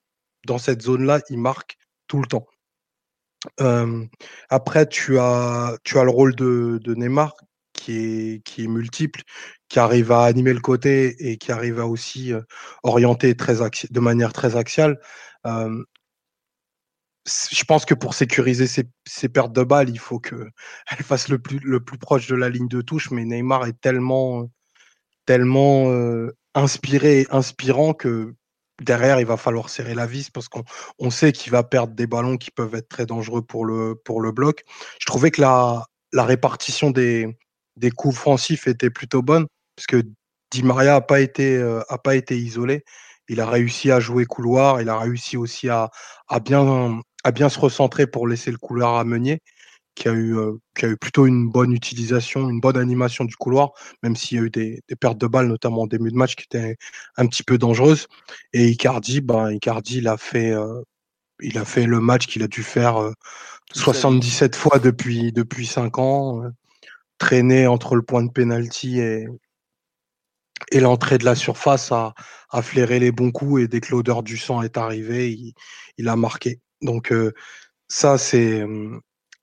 Dans cette zone-là, il marque tout le temps. après, tu as, tu as le rôle de, Neymar qui est, qui est multiple, qui arrive à animer le côté et qui arrive à aussi orienter très de manière très axiale. je pense que pour sécuriser ces, pertes de balles, il faut qu'elle [laughs] fasse le plus, proche de la ligne de touche. Mais Neymar est tellement, inspiré et inspirant que derrière, il va falloir serrer la vis parce qu'on on sait qu'il va perdre des ballons qui peuvent être très dangereux pour le, bloc. Je trouvais que la, la répartition des, des coups offensifs était plutôt bonne parce que Di Maria n'a pas, été, euh, a pas été isolé. Il a réussi à jouer couloir, il a réussi aussi à, à, bien, à bien se recentrer pour laisser le couloir à Meunier qui a eu, euh, qui a eu plutôt une bonne utilisation, une bonne animation du couloir, même s'il y a eu des, des, pertes de balles, notamment en début de match, qui étaient un petit peu dangereuses. Et Icardi, ben, Icardi, il a fait, euh, il a fait le match qu'il a dû faire 77 euh, fois depuis, depuis 5 ans, traîné entre le point de pénalty et, et l'entrée de la surface a, flairé les bons coups et dès que l'odeur du sang est arrivée, il, a marqué. Donc ça, c'est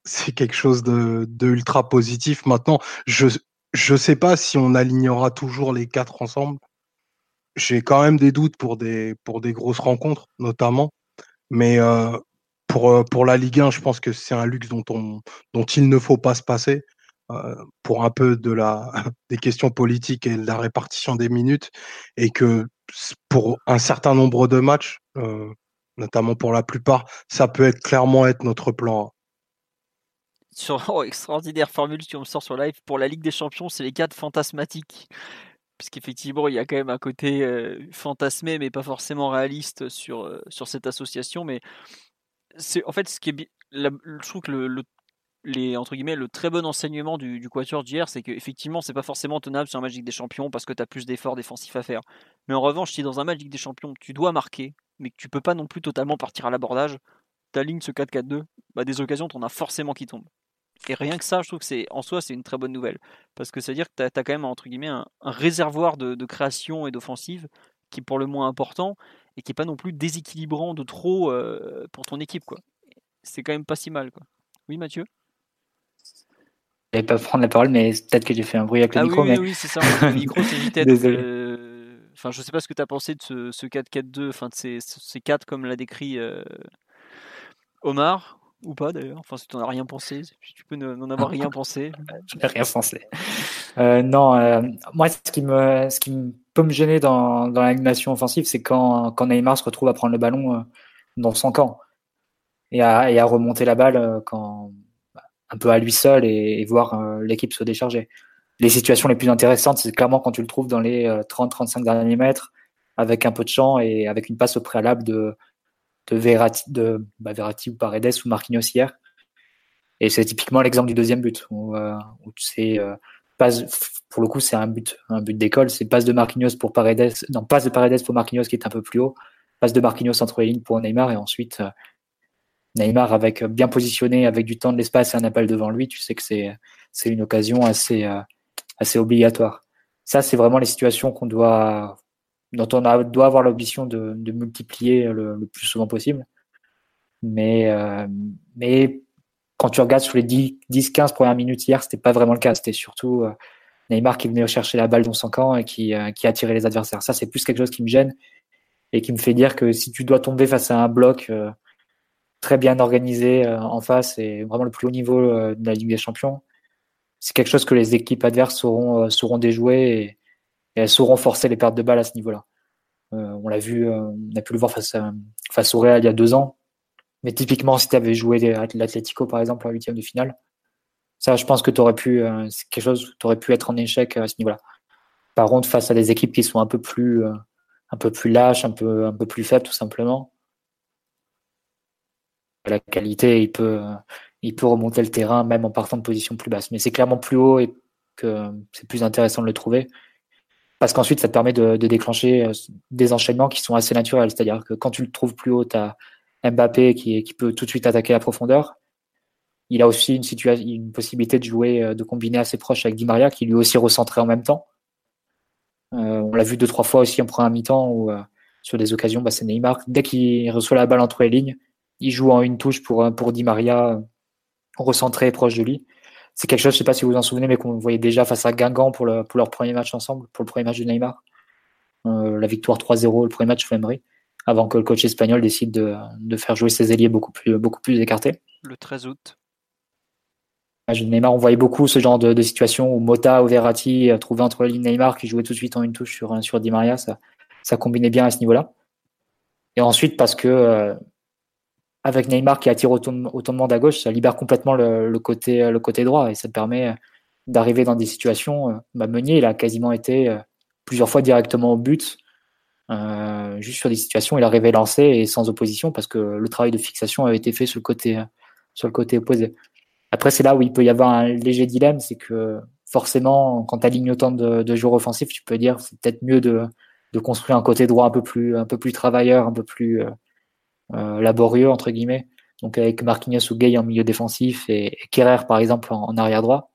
c'est quelque chose de, ultra positif. Maintenant, je je sais pas si on alignera toujours les quatre ensemble. J'ai quand même des doutes pour des grosses rencontres, notamment. Mais euh, pour euh, pour la Ligue 1, je pense que c'est un luxe dont on dont il ne faut pas se passer. Euh, pour un peu de la [laughs] des questions politiques et de la répartition des minutes, et que pour un certain nombre de matchs, euh, notamment pour la plupart, ça peut être clairement être notre plan sur [laughs] oh, extraordinaire formule tu me sors sur live pour la Ligue des Champions, c'est les quatre fantasmatiques. Puisqu'effectivement, il y a quand même un côté euh, fantasmé, mais pas forcément réaliste sur, sur cette association. Mais c'est en fait ce qui est. je trouve que le, les, entre guillemets, le très bon enseignement du, du quatuor d'hier, c'est qu'effectivement, c'est pas forcément tenable sur un Ligue des Champions parce que tu as plus d'efforts défensifs à faire. Mais en revanche, si dans un Ligue des Champions, tu dois marquer, mais que tu peux pas non plus totalement partir à l'abordage, ta ligne ce 4-4-2, bah, des occasions, tu en as forcément qui tombent. Et rien que ça, je trouve que c'est en soi, c'est une très bonne nouvelle. Parce que ça veut dire que tu as, quand même, entre guillemets, un, réservoir de, création et d'offensive qui est pour le moins important et qui n'est pas non plus déséquilibrant de trop euh, pour ton équipe. quoi. C'est quand même pas si mal. Quoi. Oui, Mathieu? Pas prendre la parole, mais peut-être que j'ai fait un bruit avec le ah micro. Oui, oui, c'est ça. Le micro, c'est [laughs] Désolé. Euh, enfin, je sais pas ce que tu as pensé de ce, 4-4-2, enfin de ces, ces 4 comme l'a décrit euh, Omar ou pas d'ailleurs. Enfin, si tu n'en as rien pensé, si tu peux n'en avoir rien pensé. [laughs] Je n'ai rien pensé. Euh, non, moi, ce qui, me, ce qui peut me gêner dans, dans l'animation offensive, c'est quand, quand Neymar se retrouve à prendre le ballon dans son camp et à, et à remonter la balle quand, un peu à lui seul et, voir l'équipe se décharger. Les situations les plus intéressantes, c'est clairement quand tu le trouves dans les 30-35 derniers mètres, avec un peu de champ et avec une passe au préalable de, de de bah, Verratti ou Paredes ou Marquinhos hier. Et c'est typiquement l'exemple du deuxième but où, euh, où c'est euh, pour le coup c'est un but un but d'école, c'est passe de Marquinhos pour Paredes, non passe de Paredes pour Marquinhos qui est un peu plus haut, passe de Marquinhos entre les lignes pour Neymar et ensuite euh, Neymar avec bien positionné avec du temps de l'espace et un appel devant lui, tu sais que c'est c'est une occasion assez euh, assez obligatoire. Ça c'est vraiment les situations qu'on doit dont on doit avoir l'ambition de, multiplier le, plus souvent possible. Mais, euh, mais quand tu regardes sur les 10-15 premières minutes hier, c'était pas vraiment le cas. C'était surtout euh, Neymar qui venait chercher la balle dans son camp et qui, euh, qui attirait les adversaires. Ça, c'est plus quelque chose qui me gêne et qui me fait dire que si tu dois tomber face à un bloc très bien organisé en face et vraiment le plus haut niveau de la Ligue des Champions, c'est quelque chose que les équipes adverses sauront, sauront déjouer et, elles sauront forcer les pertes de balles à ce niveau-là. Euh, on l'a vu, euh, on a pu le voir face, face au Real il y a deux ans. Mais typiquement, si tu avais joué l'Atlético, par exemple, en huitième de finale, ça, je pense que tu aurais pu, euh, quelque chose, tu aurais pu être en échec à ce niveau-là. Par contre, face à des équipes qui sont un peu plus, un peu plus lâches, un peu, un peu plus faibles, tout simplement, la qualité, il peut, il peut remonter le terrain même en partant de position plus basse. Mais c'est clairement plus haut et que c'est plus intéressant de le trouver. Parce qu'ensuite, ça te permet de, déclencher euh, des enchaînements qui sont assez naturels. C'est-à-dire que quand tu le trouves plus haut, tu as Mbappé qui, qui, peut tout de suite attaquer la profondeur. Il a aussi une, situation, une possibilité de jouer, euh, de combiner assez proche avec Di Maria, qui lui aussi recentrait en même temps. Euh, on l'a vu deux, trois fois aussi en première mi-temps où sur des occasions, bah, c'est Neymar. Dès qu'il reçoit la balle entre les lignes, il joue en une touche pour, pour Di Maria recentré proche de lui. c'est quelque chose, je sais pas si vous vous en souvenez, mais qu'on voyait déjà face à Guingamp pour, le, pour leur premier match ensemble, pour le premier match de Neymar. Euh, la victoire 3-0, le premier match Emery, avant que le coach espagnol décide de, de, faire jouer ses ailiers beaucoup plus, beaucoup plus écartés. Le 13 août. Neymar, on voyait beaucoup ce genre de, de situation où Mota ou Verratti euh, trouvaient entre les lignes Neymar qui jouait tout de suite en une touche sur, sur Di Maria. Ça, ça combinait bien à ce niveau-là. Et ensuite, parce que euh, avec Neymar qui attire autant, de monde à gauche, ça libère complètement le, le, côté, le côté droit et ça te permet d'arriver dans des situations. Bah, Meunier, il a quasiment été plusieurs fois directement au but, euh, juste sur des situations, il arrivait lancé et sans opposition parce que le travail de fixation avait été fait sur le côté, sur le côté opposé. Après, c'est là où il peut y avoir un léger dilemme, c'est que forcément, quand tu alignes autant de, de, joueurs offensifs, tu peux dire c'est peut-être mieux de, de, construire un côté droit un peu plus, un peu plus travailleur, un peu plus euh, euh, laborieux entre guillemets. Donc avec Marquinhos ou Gay en milieu défensif et, et Kerrer par exemple en, arrière droit.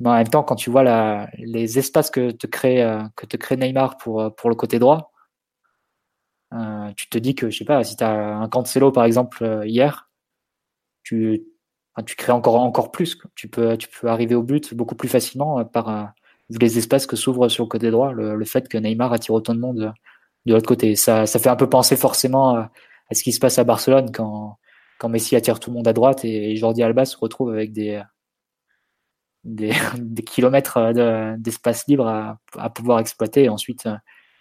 Mais en même temps, quand tu vois la, les espaces que te crée, euh, que te crée Neymar pour, euh, pour le côté droit, euh, tu te dis que, je sais pas, si tu as un Cancelo par exemple euh, hier, tu, tu crées encore, encore plus. Tu peux, tu peux arriver au but beaucoup plus facilement par vu les espaces que s'ouvrent sur le côté droit, le, le, fait que Neymar attire autant de monde de, de l'autre côté. Ça, ça fait un peu penser forcément à, ce qui se passe à Barcelone quand, quand Messi attire tout le monde à droite et Jordi Alba se retrouve avec des des, [laughs] des kilomètres euh, d'espace libre à, à, pouvoir exploiter et ensuite euh,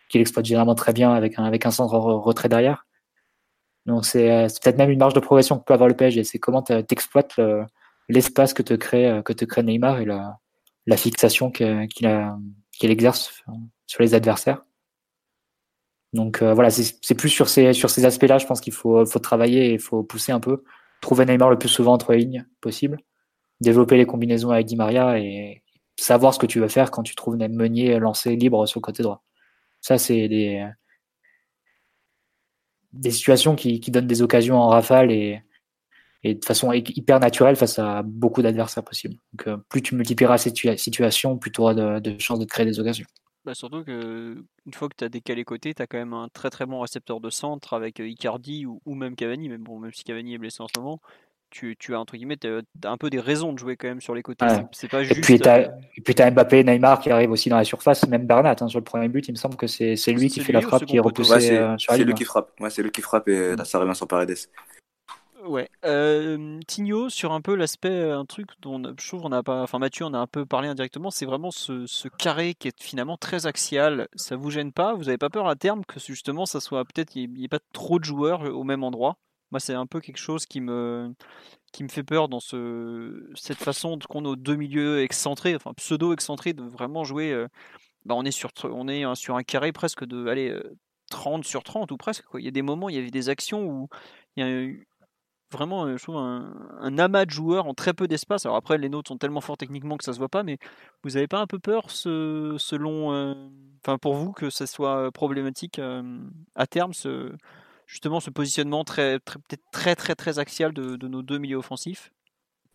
qu'il exploite généralement très bien avec un, avec un centre retrait derrière. Donc c'est euh, peut-être même une marge de progression que peut avoir le PSG. C'est comment tu exploites l'espace que te crée que te crée Neymar et la, la fixation qu'il qu exerce sur les adversaires. Donc euh, voilà, c'est plus sur ces sur ces aspects-là, je pense qu'il faut faut travailler et il faut pousser un peu, trouver Neymar le plus souvent entre lignes possible développer les combinaisons avec Di Maria et savoir ce que tu veux faire quand tu trouves Meunier lancé libre sur le côté droit. Ça, c'est des, des situations qui, qui, donnent des occasions en rafale et, et de façon hyper naturelle face à beaucoup d'adversaires possibles. Donc, euh, plus tu multiplieras cette situation, plus tu auras de, de chances de créer des occasions. Bah surtout que une fois que tu as décalé côté, tu as quand même un très très bon récepteur de centre avec euh, Icardi ou, ou même Cavani, même bon même si Cavani est blessé en ce moment, tu, tu as entre guillemets as un peu des raisons de jouer quand même sur les côtés. Ouais. C'est pas juste. Et puis tu as, as, Mbappé, Neymar qui arrive aussi dans la surface, même Bernat hein, sur le premier but. Il me semble que c'est lui qui fait la frappe, qui est repoussé ouais, euh, sur la ligne. C'est lui qui frappe. Ouais, c'est lui qui frappe et là, ça revient sur Paredes. Ouais. Euh, Tigno, sur un peu l'aspect, un truc dont je trouve on a pas, enfin Mathieu on a un peu parlé indirectement, c'est vraiment ce, carré qui est finalement très axial. Ça vous gêne pas? Vous avez pas peur à terme que justement ça soit peut-être il n'y ait pas trop de joueurs au même endroit? Moi, c'est un peu quelque chose qui me, qui me fait peur dans ce, cette façon qu'on a deux milieux excentrés, enfin pseudo-excentrés, de vraiment jouer. Euh, bah, on est, sur, on est sur un carré presque de allez, 30 sur 30 ou presque. Il y a des moments, il y avait des actions où il y a vraiment, je trouve, un, amas de joueurs en très peu d'espace. Alors après, les nôtres sont tellement forts techniquement que ça se voit pas, mais vous n'avez pas un peu peur, selon, euh, enfin pour vous, que ça soit problématique euh, à terme, justement ce positionnement très, très, très, très, très axial de, nos deux milieux offensifs?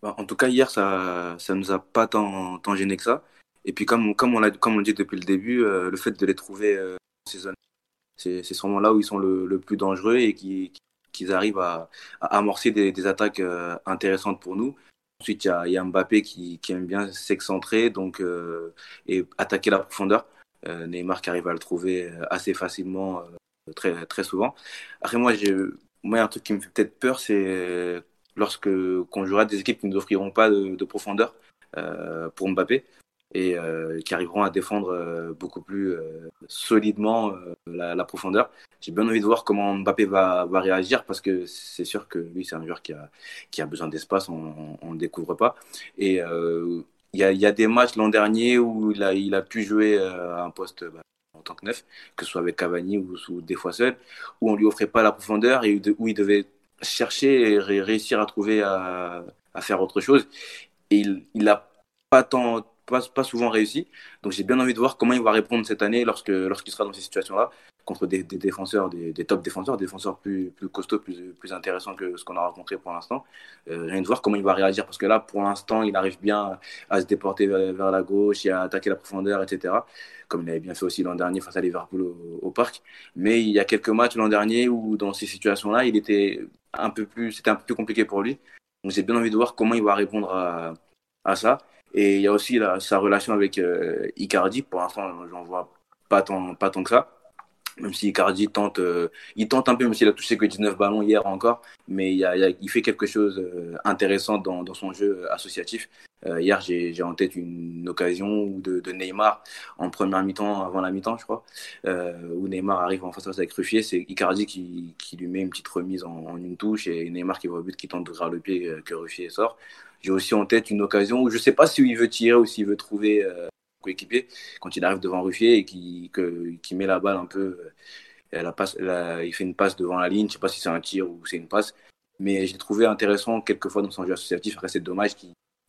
Bah, En tout cas, hier, ça ne nous a pas tant, tant gêné que ça. Et puis, comme, comme, on, a, comme on dit depuis le début, euh, le fait de les trouver euh, en saison, c'est sûrement là où ils sont le, plus dangereux et qui, arrivent à, amorcer des, attaques euh, intéressantes pour nous. Ensuite, il y a, Mbappé qui, aime bien s'excentrer donc euh, et attaquer la profondeur. Euh, Neymar qui arrive à le trouver assez facilement très, très souvent. Après, moi, moi, un truc qui me fait peut-être peur, c'est lorsque qu'on jouera des équipes qui ne nous offriront pas de, de profondeur pour Mbappé et euh, qui arriveront à défendre euh, beaucoup plus euh, solidement euh, la, la, profondeur. J'ai bien envie de voir comment Mbappé va, va réagir parce que c'est sûr que lui, c'est un joueur qui a, qui a besoin d'espace, on ne le découvre pas. Et euh, il y a, y, a, des matchs l'an dernier où il a, il a pu jouer à un poste bah, en tant que neuf, que ce soit avec Cavani ou, ou des fois seul, où on lui offrait pas la profondeur et où il devait chercher et réussir à trouver à, à faire autre chose. Et il, il a pas tant, pas, souvent réussi. Donc j'ai bien envie de voir comment il va répondre cette année lorsque lorsqu'il sera dans ces situations-là contre des, défenseurs, des, top défenseurs, défenseurs plus, plus costauds, plus, plus intéressants que ce qu'on a rencontré pour l'instant. Euh, rien de voir comment il va réagir parce que là, pour l'instant, il arrive bien à se déporter vers, vers, la gauche et à attaquer la profondeur, etc. Comme il avait bien fait aussi l'an dernier face à Liverpool au, au, parc. Mais il y a quelques matchs l'an dernier où dans ces situations-là, il était un peu plus, c'était un peu plus compliqué pour lui. Donc j'ai bien envie de voir comment il va répondre à, à ça. Et il y a aussi sa relation avec euh, Icardi. Pour l'instant, j'en vois pas tant, pas tant que ça. Même si Icardi tente, euh, il tente un peu, même s'il a touché que 19 ballons hier encore, mais il, fait quelque chose d'intéressant dans, dans, son jeu associatif. Euh, hier, j'ai en tête une occasion de, Neymar en première mi-temps, avant la mi-temps, je crois, euh, où Neymar arrive en face à face avec Ruffier. C'est Icardi qui, lui met une petite remise en, une touche et Neymar qui voit au but, qui tente d'ouvrir le pied euh, que Ruffier sort. J'ai aussi en tête une occasion où je ne sais pas s'il veut tirer ou s'il veut trouver euh, coéquipier quand il arrive devant Ruffier et qui, met la balle un peu. Passe, il fait une passe devant la ligne. Je ne sais pas si c'est un tir ou c'est une passe mais j'ai trouvé intéressant quelquefois dans son jeu associatif. Après, c'est dommage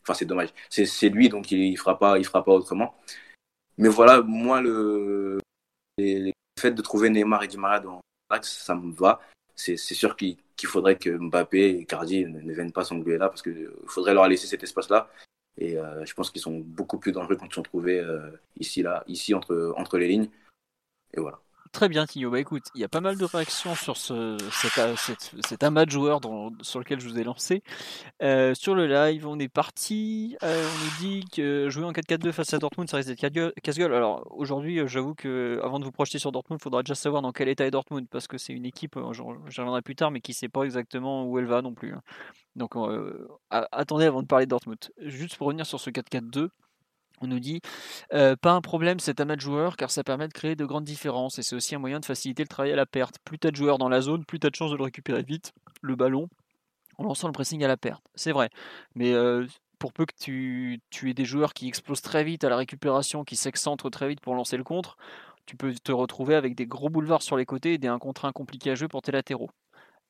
Enfin, c'est dommage. C'est lui, donc il ne fera, pas, fera pas autrement. Mais voilà, moi, le, le fait de trouver Neymar et Di Maria dans l'axe, ça me va. C'est sûr qu'il faudrait que Mbappé et Cardi ne, viennent pas s'engluer là, parce qu'il faudrait leur laisser cet espace-là. Et euh, je pense qu'ils sont beaucoup plus dangereux quand ils sont trouvés euh, ici, là, ici entre, entre les lignes. Et voilà. Très bien, Tio. Bah écoute, il y a pas mal de réactions sur ce, cet, cet, amas de joueurs sur lequel je vous ai lancé. Euh, sur le live, on est parti. Euh, on nous dit que jouer en 4-4-2 face à Dortmund, ça risque d'être casse-gueule. Alors aujourd'hui, euh, j'avoue que avant de vous projeter sur Dortmund, il faudra déjà savoir dans quel état est Dortmund parce que c'est une équipe, j'en reviendrai plus tard, mais qui ne sait pas exactement où elle va non plus. Hein. Donc attendez avant de parler de Dortmund. Juste pour revenir sur ce 4-4-2. On nous dit pas un problème cet amas de joueurs car ça permet de créer de grandes différences et c'est aussi un moyen de faciliter le travail à la perte. Plus tu as de joueurs dans la zone, plus tu as de chances de le récupérer vite, le ballon, en lançant le pressing à la perte. C'est vrai. Mais pour peu que tu, aies des joueurs qui explosent très vite à la récupération, qui s'excentrent très vite pour lancer le contre, tu peux te retrouver avec des gros boulevards sur les côtés et des 1 contre 1 compliqués à jouer pour tes latéraux.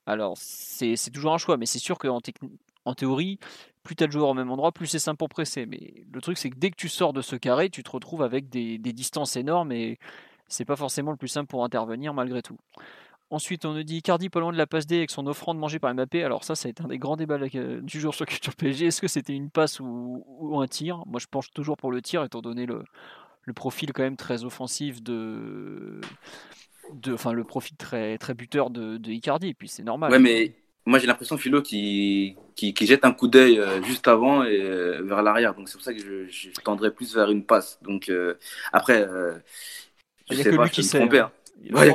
Alors, c'est toujours un choix, mais c'est sûr qu'en en théorie, plus tu as de joueurs au même endroit, plus c'est simple pour presser. Mais le truc, c'est que dès que tu sors de ce carré, tu te retrouves avec des, distances énormes et c'est pas forcément le plus simple pour intervenir malgré tout. Ensuite, on nous dit Cardi pas loin de la passe D avec son offrande mangée par Mbappé. Alors ça, ça a été un des grands débats du jour sur Culture PSG. Est-ce que c'était une passe ou, un tir? Moi, je penche toujours pour le tir, étant donné le, profil quand même très offensif de, enfin le profil très buteur de, Icardi. Et puis c'est normal. Mais moi, j'ai l'impression, Philo, qui, qui, jette un coup d'œil euh, juste avant et euh, vers l'arrière. Donc, c'est pour ça que je, je, tendrais plus vers une passe. Donc, euh, après, il n'y a, que lui qui sait. Il n'y a,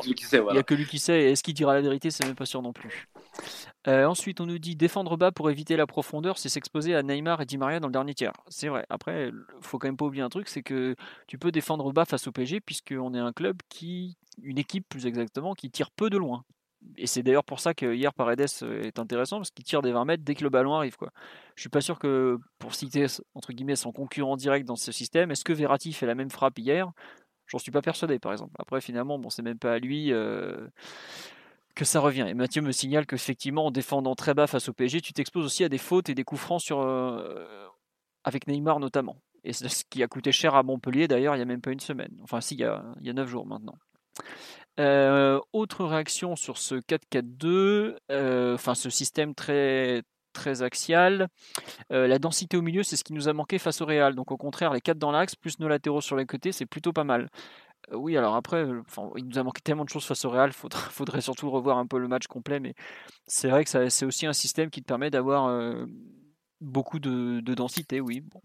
que lui qui sait. Est-ce qu'il dira la vérité? C'est même pas sûr non plus. ensuite, on nous dit défendre bas pour éviter la profondeur, c'est s'exposer à Neymar et Di Maria dans le dernier tiers. C'est vrai. Après, faut quand même pas oublier un truc, c'est que tu peux défendre bas face au PSG puisqu'on est un club qui, une équipe plus exactement, qui tire peu de loin et c'est d'ailleurs pour ça que hier Paredes euh, est intéressant parce qu'il tire des 20 mètres dès que le ballon arrive. Quoi. Je suis pas sûr que pour citer entre guillemets son concurrent direct dans ce système, est-ce que Verratti fait la même frappe hier? J'en suis pas persuadé par exemple. Après finalement bon c'est même pas à lui euh, que ça revient. Et Mathieu me signale qu'effectivement en défendant très bas face au PSG, tu t'exposes aussi à des fautes et des coups francs euh, avec Neymar notamment. Et c'est ce qui a coûté cher à Montpellier d'ailleurs il y a même pas une semaine. Enfin si il y a, il y a 9 jours maintenant. Euh, autre réaction sur ce 4-4-2, euh, enfin ce système très très axial. Euh, la densité au milieu, c'est ce qui nous a manqué face au Real. Donc au contraire, les 4 dans l'axe, plus nos latéraux sur les côtés, c'est plutôt pas mal. oui, alors après, il nous a manqué tellement de choses face au Real, [laughs] faudrait, surtout revoir un peu le match complet, mais c'est vrai que c'est aussi un système qui te permet d'avoir beaucoup de, de, densité, oui. Bon.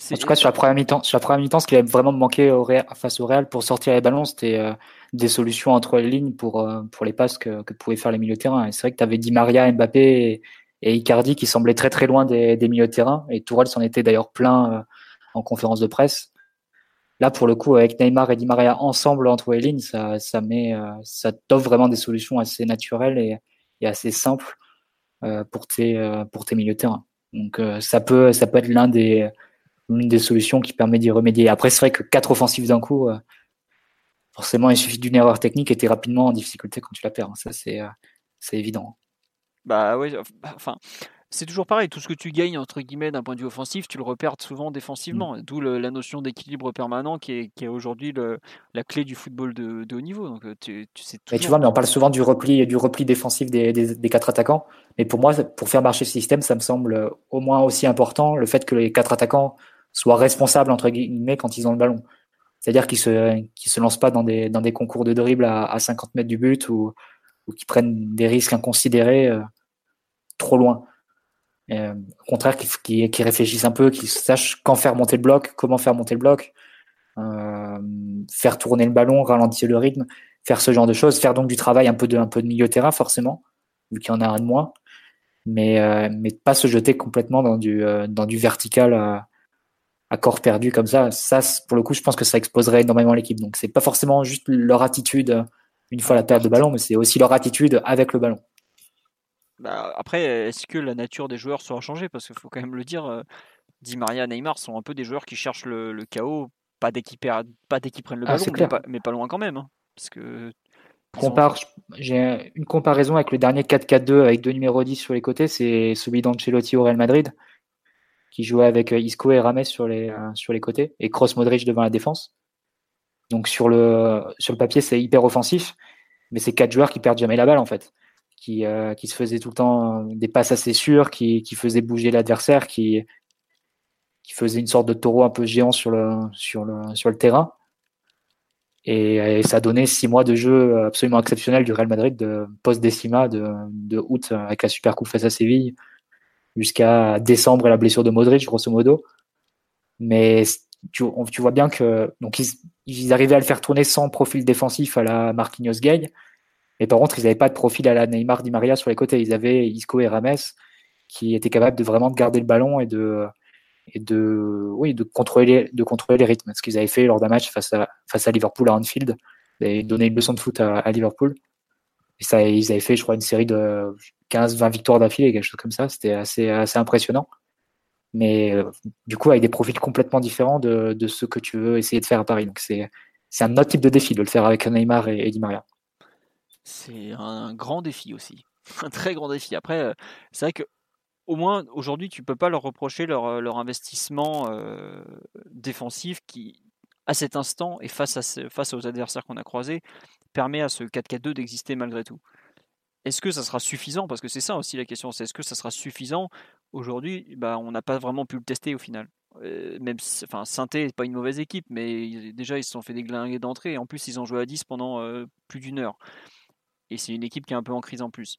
En tout cas, sur la première mi-temps, sur la première mi-temps, ce qui a vraiment manqué au face au Real pour sortir les ballons, c'était euh, des solutions entre les lignes pour euh, pour les passes que, que pouvaient faire les milieux de terrain. Et c'est vrai que tu avais Di Maria, Mbappé et, Icardi qui semblaient très très loin des, des milieux de terrain. Et Tourelle s'en était d'ailleurs plein euh, en conférence de presse. Là, pour le coup, avec Neymar et Di Maria ensemble entre les lignes, ça, ça met, ça t'offre vraiment des solutions assez naturelles et, et assez simples pour tes pour tes milieux de terrain. Donc ça peut ça peut être l'un des une des solutions qui permet d'y remédier. Après, c'est vrai que quatre offensives d'un coup, euh, forcément, il suffit d'une erreur technique et tu es rapidement en difficulté quand tu la perds. Ça, c'est euh, évident. Bah oui, enfin, c'est toujours pareil. Tout ce que tu gagnes, entre guillemets, d'un point de vue offensif, tu le repères souvent défensivement. Mm. D'où la notion d'équilibre permanent qui est, qui est aujourd'hui la clé du football de, haut niveau. Donc, euh, tu, tu sais tu vois, mais on parle souvent du repli, du repli défensif des, des, quatre attaquants. Mais pour moi, pour faire marcher ce système, ça me semble au moins aussi important le fait que les quatre attaquants soient responsables entre guillemets quand ils ont le ballon. C'est-à-dire qu'ils se qu'ils se lancent pas dans des concours de dribble à, à 50 mètres du but ou ou qui prennent des risques inconsidérés euh, trop loin. au contraire, qui, qui, réfléchissent un peu, qui sachent quand faire monter le bloc, comment faire monter le bloc, faire tourner le ballon, ralentir le rythme, faire ce genre de choses, faire donc du travail un peu de, un milieu terrain forcément, vu qu'il y en a un de moins, mais, mais pas se jeter complètement dans du vertical à corps perdu comme ça, ça, pour le coup, je pense que ça exposerait énormément l'équipe. Donc, c'est pas forcément juste leur attitude euh, une fois la perte de ballon, mais c'est aussi leur attitude avec le ballon. Bah, après, est-ce que la nature des joueurs sera changée? Parce qu'il faut quand même le dire, euh, Di Maria, Neymar sont un peu des joueurs qui cherchent le, chaos, pas dès qu'ils prennent le ah, ballon, mais pas, loin quand même. Hein. parce que Compare, j'ai une comparaison avec le dernier 4-4-2 avec deux numéros 10 sur les côtés, c'est celui d'Ancelotti au Real Madrid qui jouait avec euh, Isco et Rames sur les, euh, sur les côtés et Cross Modric devant la défense. Donc sur le, sur le papier, c'est hyper offensif, mais c'est quatre joueurs qui perdent jamais la balle en fait, qui, euh, qui se faisaient tout le temps des passes assez sûres, qui, qui faisaient bouger l'adversaire, qui, qui faisaient une sorte de taureau un peu géant sur le, sur le, sur le terrain. Et, ça donnait six mois de jeu absolument exceptionnel du Real Madrid de post-décima de, de août avec la Super Coupe face à Séville jusqu'à décembre et la blessure de Modric, grosso modo. Mais tu, vois bien que donc ils, arrivaient à le faire tourner sans profil défensif à la Marquinhos Gay. Mais par contre, ils n'avaient pas de profil à la Neymar Di Maria sur les côtés. Ils avaient Isco et Rames qui étaient capables de vraiment garder le ballon et de et de oui de contrôler de contrôler les rythmes. Ce qu'ils avaient fait lors d'un match face à face à Liverpool à Anfield, ils donné une leçon de foot à, Liverpool. Et ils avaient fait, je crois, une série de 15-20 victoires d'affilée, quelque chose comme ça. C'était assez, assez impressionnant. Mais euh, du coup, avec des profils complètement différents de, de, ce que tu veux essayer de faire à Paris. Donc c'est un autre type de défi de le faire avec Neymar et, Di Maria. C'est un grand défi aussi. [laughs] Un très grand défi. Après, euh, c'est vrai que au moins aujourd'hui, tu peux pas leur reprocher leur, euh, leur investissement défensif qui, à cet instant et face, aux adversaires qu'on a croisés, permet à ce 4-4-2 d'exister malgré tout. Est-ce que ça sera suffisant? Parce que c'est ça aussi la question, c'est est-ce que ça sera suffisant? Aujourd'hui, bah, on n'a pas vraiment pu le tester au final. Euh, même enfin, Synthé n'est pas une mauvaise équipe, mais déjà ils se sont fait déglinguer d'entrée en plus ils ont joué à 10 pendant euh, plus d'une heure. Et c'est une équipe qui est un peu en crise en plus.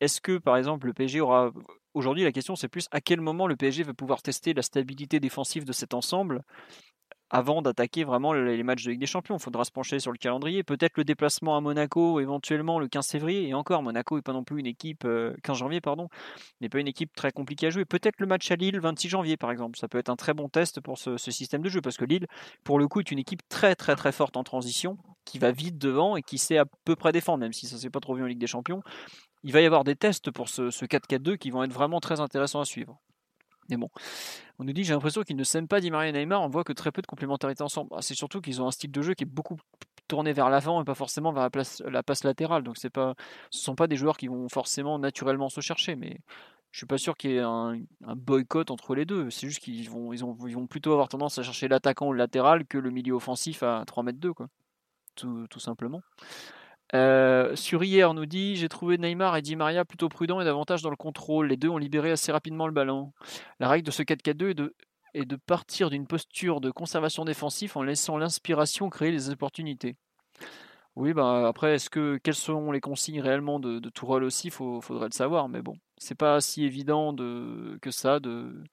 Est-ce que par exemple le PSG aura. Aujourd'hui la question c'est plus à quel moment le PSG va pouvoir tester la stabilité défensive de cet ensemble? Avant d'attaquer vraiment les matchs de Ligue des Champions. Il faudra se pencher sur le calendrier. Peut-être le déplacement à Monaco, éventuellement le 15 février. Et encore, Monaco n'est pas non plus une équipe, 15 euh, janvier, pardon, n'est pas une équipe très compliquée à jouer. Peut-être le match à Lille, 26 janvier, par exemple. Ça peut être un très bon test pour ce, système de jeu. Parce que Lille, pour le coup, est une équipe très, très, très forte en transition, qui va vite devant et qui sait à peu près défendre, même si ça ne s'est pas trop vu en Ligue des Champions. Il va y avoir des tests pour ce 4-4-2 qui vont être vraiment très intéressants à suivre. Mais bon, on nous dit j'ai l'impression qu'ils ne s'aiment pas Di Maria et Neymar, on voit que très peu de complémentarité ensemble. Bah, c'est surtout qu'ils ont un style de jeu qui est beaucoup tourné vers l'avant et pas forcément vers la, passe latérale. Donc c'est pas, ce sont pas des joueurs qui vont forcément naturellement se chercher, mais je suis pas sûr qu'il y ait un, boycott entre les deux. C'est juste qu'ils vont, plutôt avoir tendance à chercher l'attaquant latéral que le milieu offensif à 3 mètres 2, quoi. tout simplement. Euh, sur hier, nous dit J'ai trouvé Neymar et Di Maria plutôt prudents et davantage dans le contrôle. Les deux ont libéré assez rapidement le ballon. La règle de ce 4-4-2 est de, est de partir d'une posture de conservation défensive en laissant l'inspiration créer les opportunités. Oui, bah après, est-ce que quelles sont les consignes réellement de, de Tourelle aussi? Il faudrait le savoir, mais bon, c'est pas si évident de, que ça de,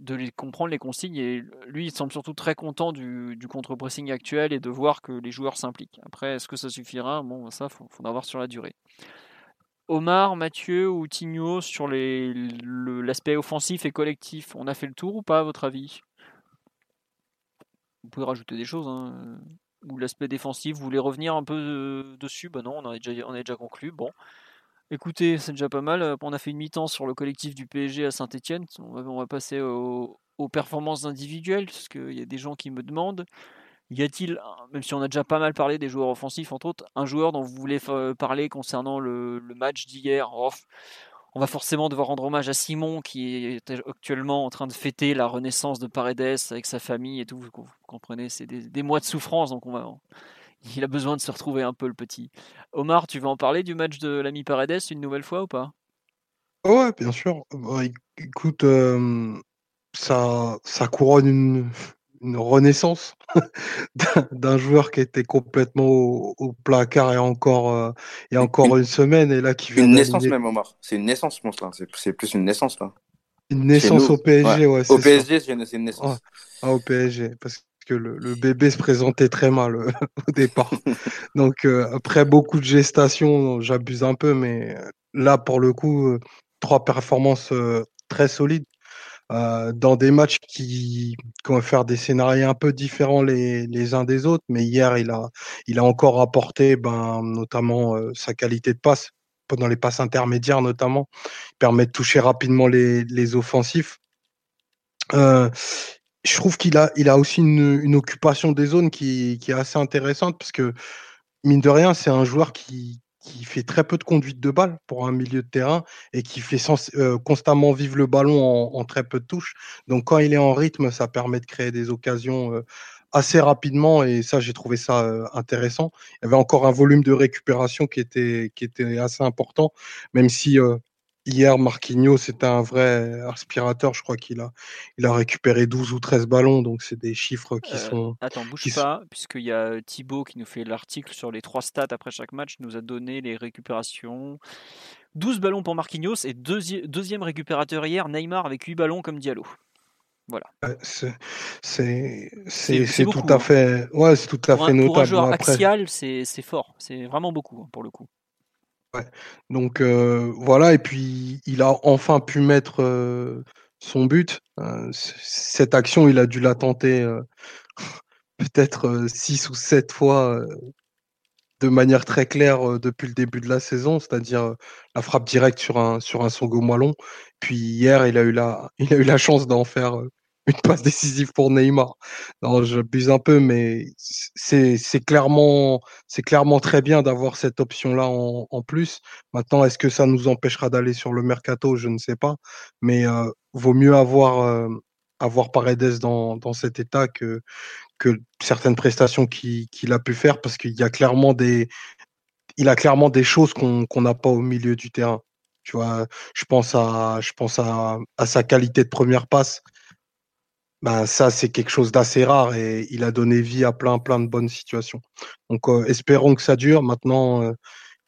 de les comprendre les consignes et lui il semble surtout très content du, contre-pressing actuel et de voir que les joueurs s'impliquent. Après, est-ce que ça suffira? Bon, ça, il faudra voir sur la durée. Omar, Mathieu ou Tigno sur l'aspect offensif et collectif, on a fait le tour ou pas à votre avis? Vous pouvez rajouter des choses. Hein. Ou l'aspect défensif, vous voulez revenir un peu euh, dessus? Ben non, on a déjà, a déjà conclu. Bon. Écoutez, c'est déjà pas mal. On a fait une mi-temps sur le collectif du PSG à Saint-Etienne. On va, passer aux, performances individuelles, parce qu'il y a des gens qui me demandent. Y a-t-il, même si on a déjà pas mal parlé des joueurs offensifs, entre autres, un joueur dont vous voulez parler concernant le, match d'hier On va forcément devoir rendre hommage à Simon, qui est actuellement en train de fêter la renaissance de Paredes avec sa famille et tout. Vous comprenez, c'est des, des mois de souffrance, donc on va, il a besoin de se retrouver un peu le petit. Omar, tu veux en parler du match de l'ami Paredes une nouvelle fois ou pas? Ouais, bien sûr. Bah, écoute, ça, ça couronne une, renaissance [laughs] d'un joueur qui était complètement au, placard et encore, et encore une semaine et là qui Une naissance même, Omar. C'est une naissance, je pense là. C'est plus une naissance là. Une naissance au PSG, ouais. au PSG, c'est une, naissance. Ah, au PSG, parce le, bébé se présentait très mal euh, [laughs] au départ. Donc, euh, après beaucoup de gestation, j'abuse un peu, mais là, pour le coup, trois performances très solides. dans des matchs qui, qui, vont faire des scénarios un peu différents les, uns des autres. Mais hier, il a, il a encore apporté ben, notamment sa qualité de passe dans les passes intermédiaires notamment, permet de toucher rapidement les, offensifs. Euh, je trouve qu'il a, il a aussi une, occupation des zones qui, est assez intéressante parce que, mine de rien, c'est un joueur qui, qui, fait très peu de conduite de balle pour un milieu de terrain et qui fait euh, constamment vivre le ballon en, très peu de touches. Donc, quand il est en rythme, ça permet de créer des occasions euh, assez rapidement et ça j'ai trouvé ça euh, intéressant. Il y avait encore un volume de récupération qui était qui était assez important, même si hier Marquinhos c'était un vrai aspirateur. Je crois qu'il a il a récupéré 12 ou 13 ballons, donc c'est des chiffres qui euh, sont. Attends, bouge pas, puisqu'il y a Thibaut qui nous fait l'article sur les trois stats après chaque match, nous a donné les récupérations. 12 ballons pour Marquinhos et deuxième récupérateur hier, Neymar avec 8 ballons comme Diallo. Voilà. C'est tout à fait, ouais, c'est tout à fait notable. Pour un joueur axial, c'est fort, c'est vraiment beaucoup hein, pour le coup. Donc voilà, et puis il a enfin pu mettre son but. Euh, cette action, il a dû la tenter [laughs] peut-être six ou sept fois de manière très claire depuis le début de la saison, c'est-à-dire la frappe directe sur un sur un Songo. Puis hier, il a eu la [laughs] il a eu la chance d'en faire une passe décisive pour Neymar. Non, j'abuse un peu, mais c'est clairement, clairement très bien d'avoir cette option-là en, en, plus. Maintenant, est-ce que ça nous empêchera d'aller sur le mercato? Je ne sais pas. Mais euh, vaut mieux avoir, euh, avoir Paredes dans, dans cet état que, que certaines prestations qu'il a pu faire parce qu'il y a clairement des, il a clairement des choses qu'on n'a pas au milieu du terrain. Tu vois, je pense à, je pense à, à sa qualité de première passe bah, ça, c'est quelque chose d'assez rare et il a donné vie à plein, plein de bonnes situations. Donc, espérons que ça dure. Maintenant,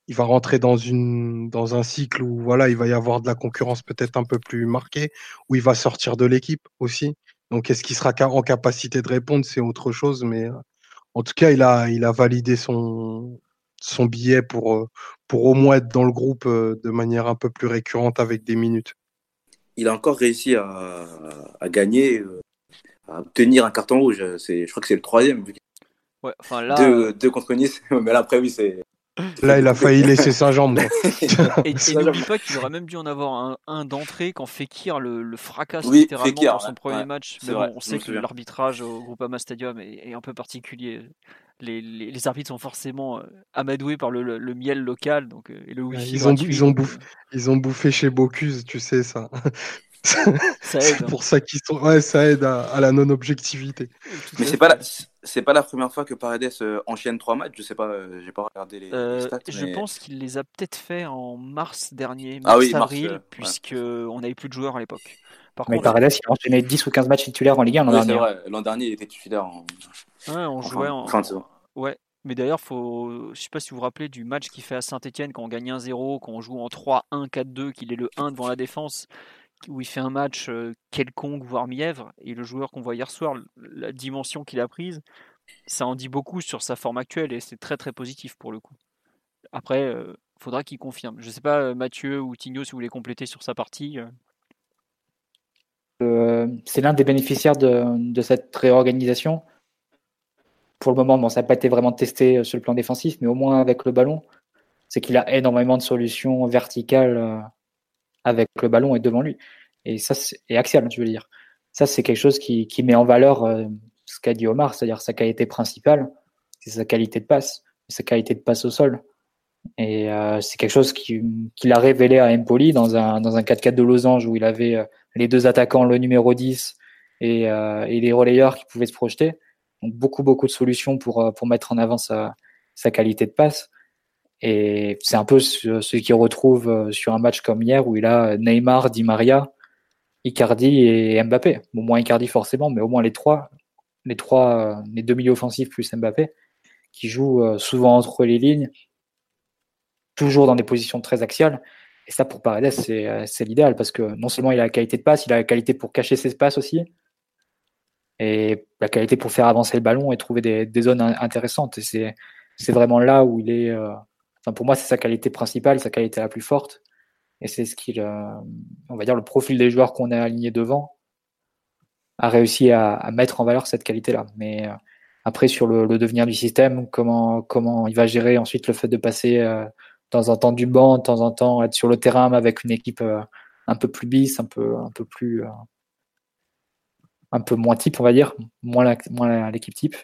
il va rentrer dans, une, dans un cycle où voilà, il va y avoir de la concurrence peut-être un peu plus marquée, où il va sortir de l'équipe aussi. Donc, est-ce qu'il sera en capacité de répondre? C'est autre chose. Mais en tout cas, il a, il a validé son, son billet pour, pour au moins être dans le groupe de manière un peu plus récurrente avec des minutes. Il a encore réussi à, à gagner obtenir un carton rouge. C'est, je crois que c'est le troisième. Ouais, enfin là, deux, deux, contre Nice, [laughs] mais là après oui c'est. Là, il a failli laisser sa jambe. [laughs] et, n'oublie pas qu'il aurait même dû en avoir un, un d'entrée quand Fekir le, le fracasse littéralement dans son premier match. Mais bon, on sait que l'arbitrage au Groupama Stadium est, est, un peu particulier. Les, les, les, arbitres sont forcément euh, amadoués par le, le, miel local. Donc, euh, et le ils, ont, ils, ont bouffé, ils ont bouffé chez Bocuse, tu sais ça [laughs] c'est hein. pour ça qu'ils sont. Ouais, ça aide à, la non-objectivité. Mais c'est pas la... c'est pas la première fois que Paredes euh, enchaîne trois matchs. Je sais pas, euh, j'ai pas regardé les, euh, stats. Je pense qu'il les a peut-être fait en mars dernier, mars ah oui, avril, puisque on n'avait plus de joueurs à l'époque. mais Paredes, il a enchaîné 10 ou 15 matchs titulaires en Ligue 1 l'an dernier. L'an dernier, il était titulaire en. Ouais, on jouait en. Fin de saison. Ouais, mais d'ailleurs, faut... je sais pas si vous vous rappelez du match qu'il fait à Saint-Etienne quand on gagne 1-0, quand on joue en 3-1, 4-2, qu'il est le 1 devant la défense où il fait un match quelconque, voire mièvre, et le joueur qu'on voit hier soir, la dimension qu'il a prise, ça en dit beaucoup sur sa forme actuelle, et c'est très très positif pour le coup. Après, euh, faudra qu'il confirme. Je ne sais pas, Mathieu ou Tigno, si vous voulez compléter sur sa partie. c'est l'un des bénéficiaires de, cette réorganisation. Pour le moment, bon, ça n'a pas été vraiment testé sur le plan défensif, mais au moins avec le ballon, c'est qu'il a énormément de solutions verticales avec le ballon et devant lui. Et ça, c'est axial, je veux dire. Ça, c'est quelque chose qui, qui, met en valeur euh, ce qu'a dit Omar, c'est-à-dire sa qualité principale, c'est sa qualité de passe, sa qualité de passe au sol. Et euh, c'est quelque chose qu'il qui a révélé à Empoli dans un, dans un 4-4 de losange où il avait euh, les deux attaquants, le numéro 10 et, et les relayeurs qui pouvaient se projeter. Donc beaucoup, beaucoup de solutions pour, pour mettre en avant sa, sa qualité de passe. Et c'est un peu ce, qu'il retrouve euh, sur un match comme hier où il a Neymar, Di Maria, Icardi et Mbappé. Bon, moins Icardi forcément, mais au moins les trois, les trois, euh, les deux milieux offensifs plus Mbappé, qui jouent euh, souvent entre les lignes, toujours dans des positions très axiales. Et ça, pour Paredes, c'est l'idéal parce que non seulement il a la qualité de passe, il a la qualité pour cacher ses passes aussi. Et la qualité pour faire avancer le ballon et trouver des, des zones intéressantes. Et c'est vraiment là où il est. enfin, pour moi, c'est sa qualité principale, sa qualité la plus forte. Et c'est ce qu'il, on va dire, le profil des joueurs qu'on a alignés devant a réussi à, à, mettre en valeur cette qualité-là. Mais après, sur le, le, devenir du système, comment, comment il va gérer ensuite le fait de passer euh, de temps en temps du banc, de temps en temps être sur le terrain avec une équipe euh, un peu plus bis, un peu, un peu plus. Euh, un peu moins type, on va dire, moins l'équipe type.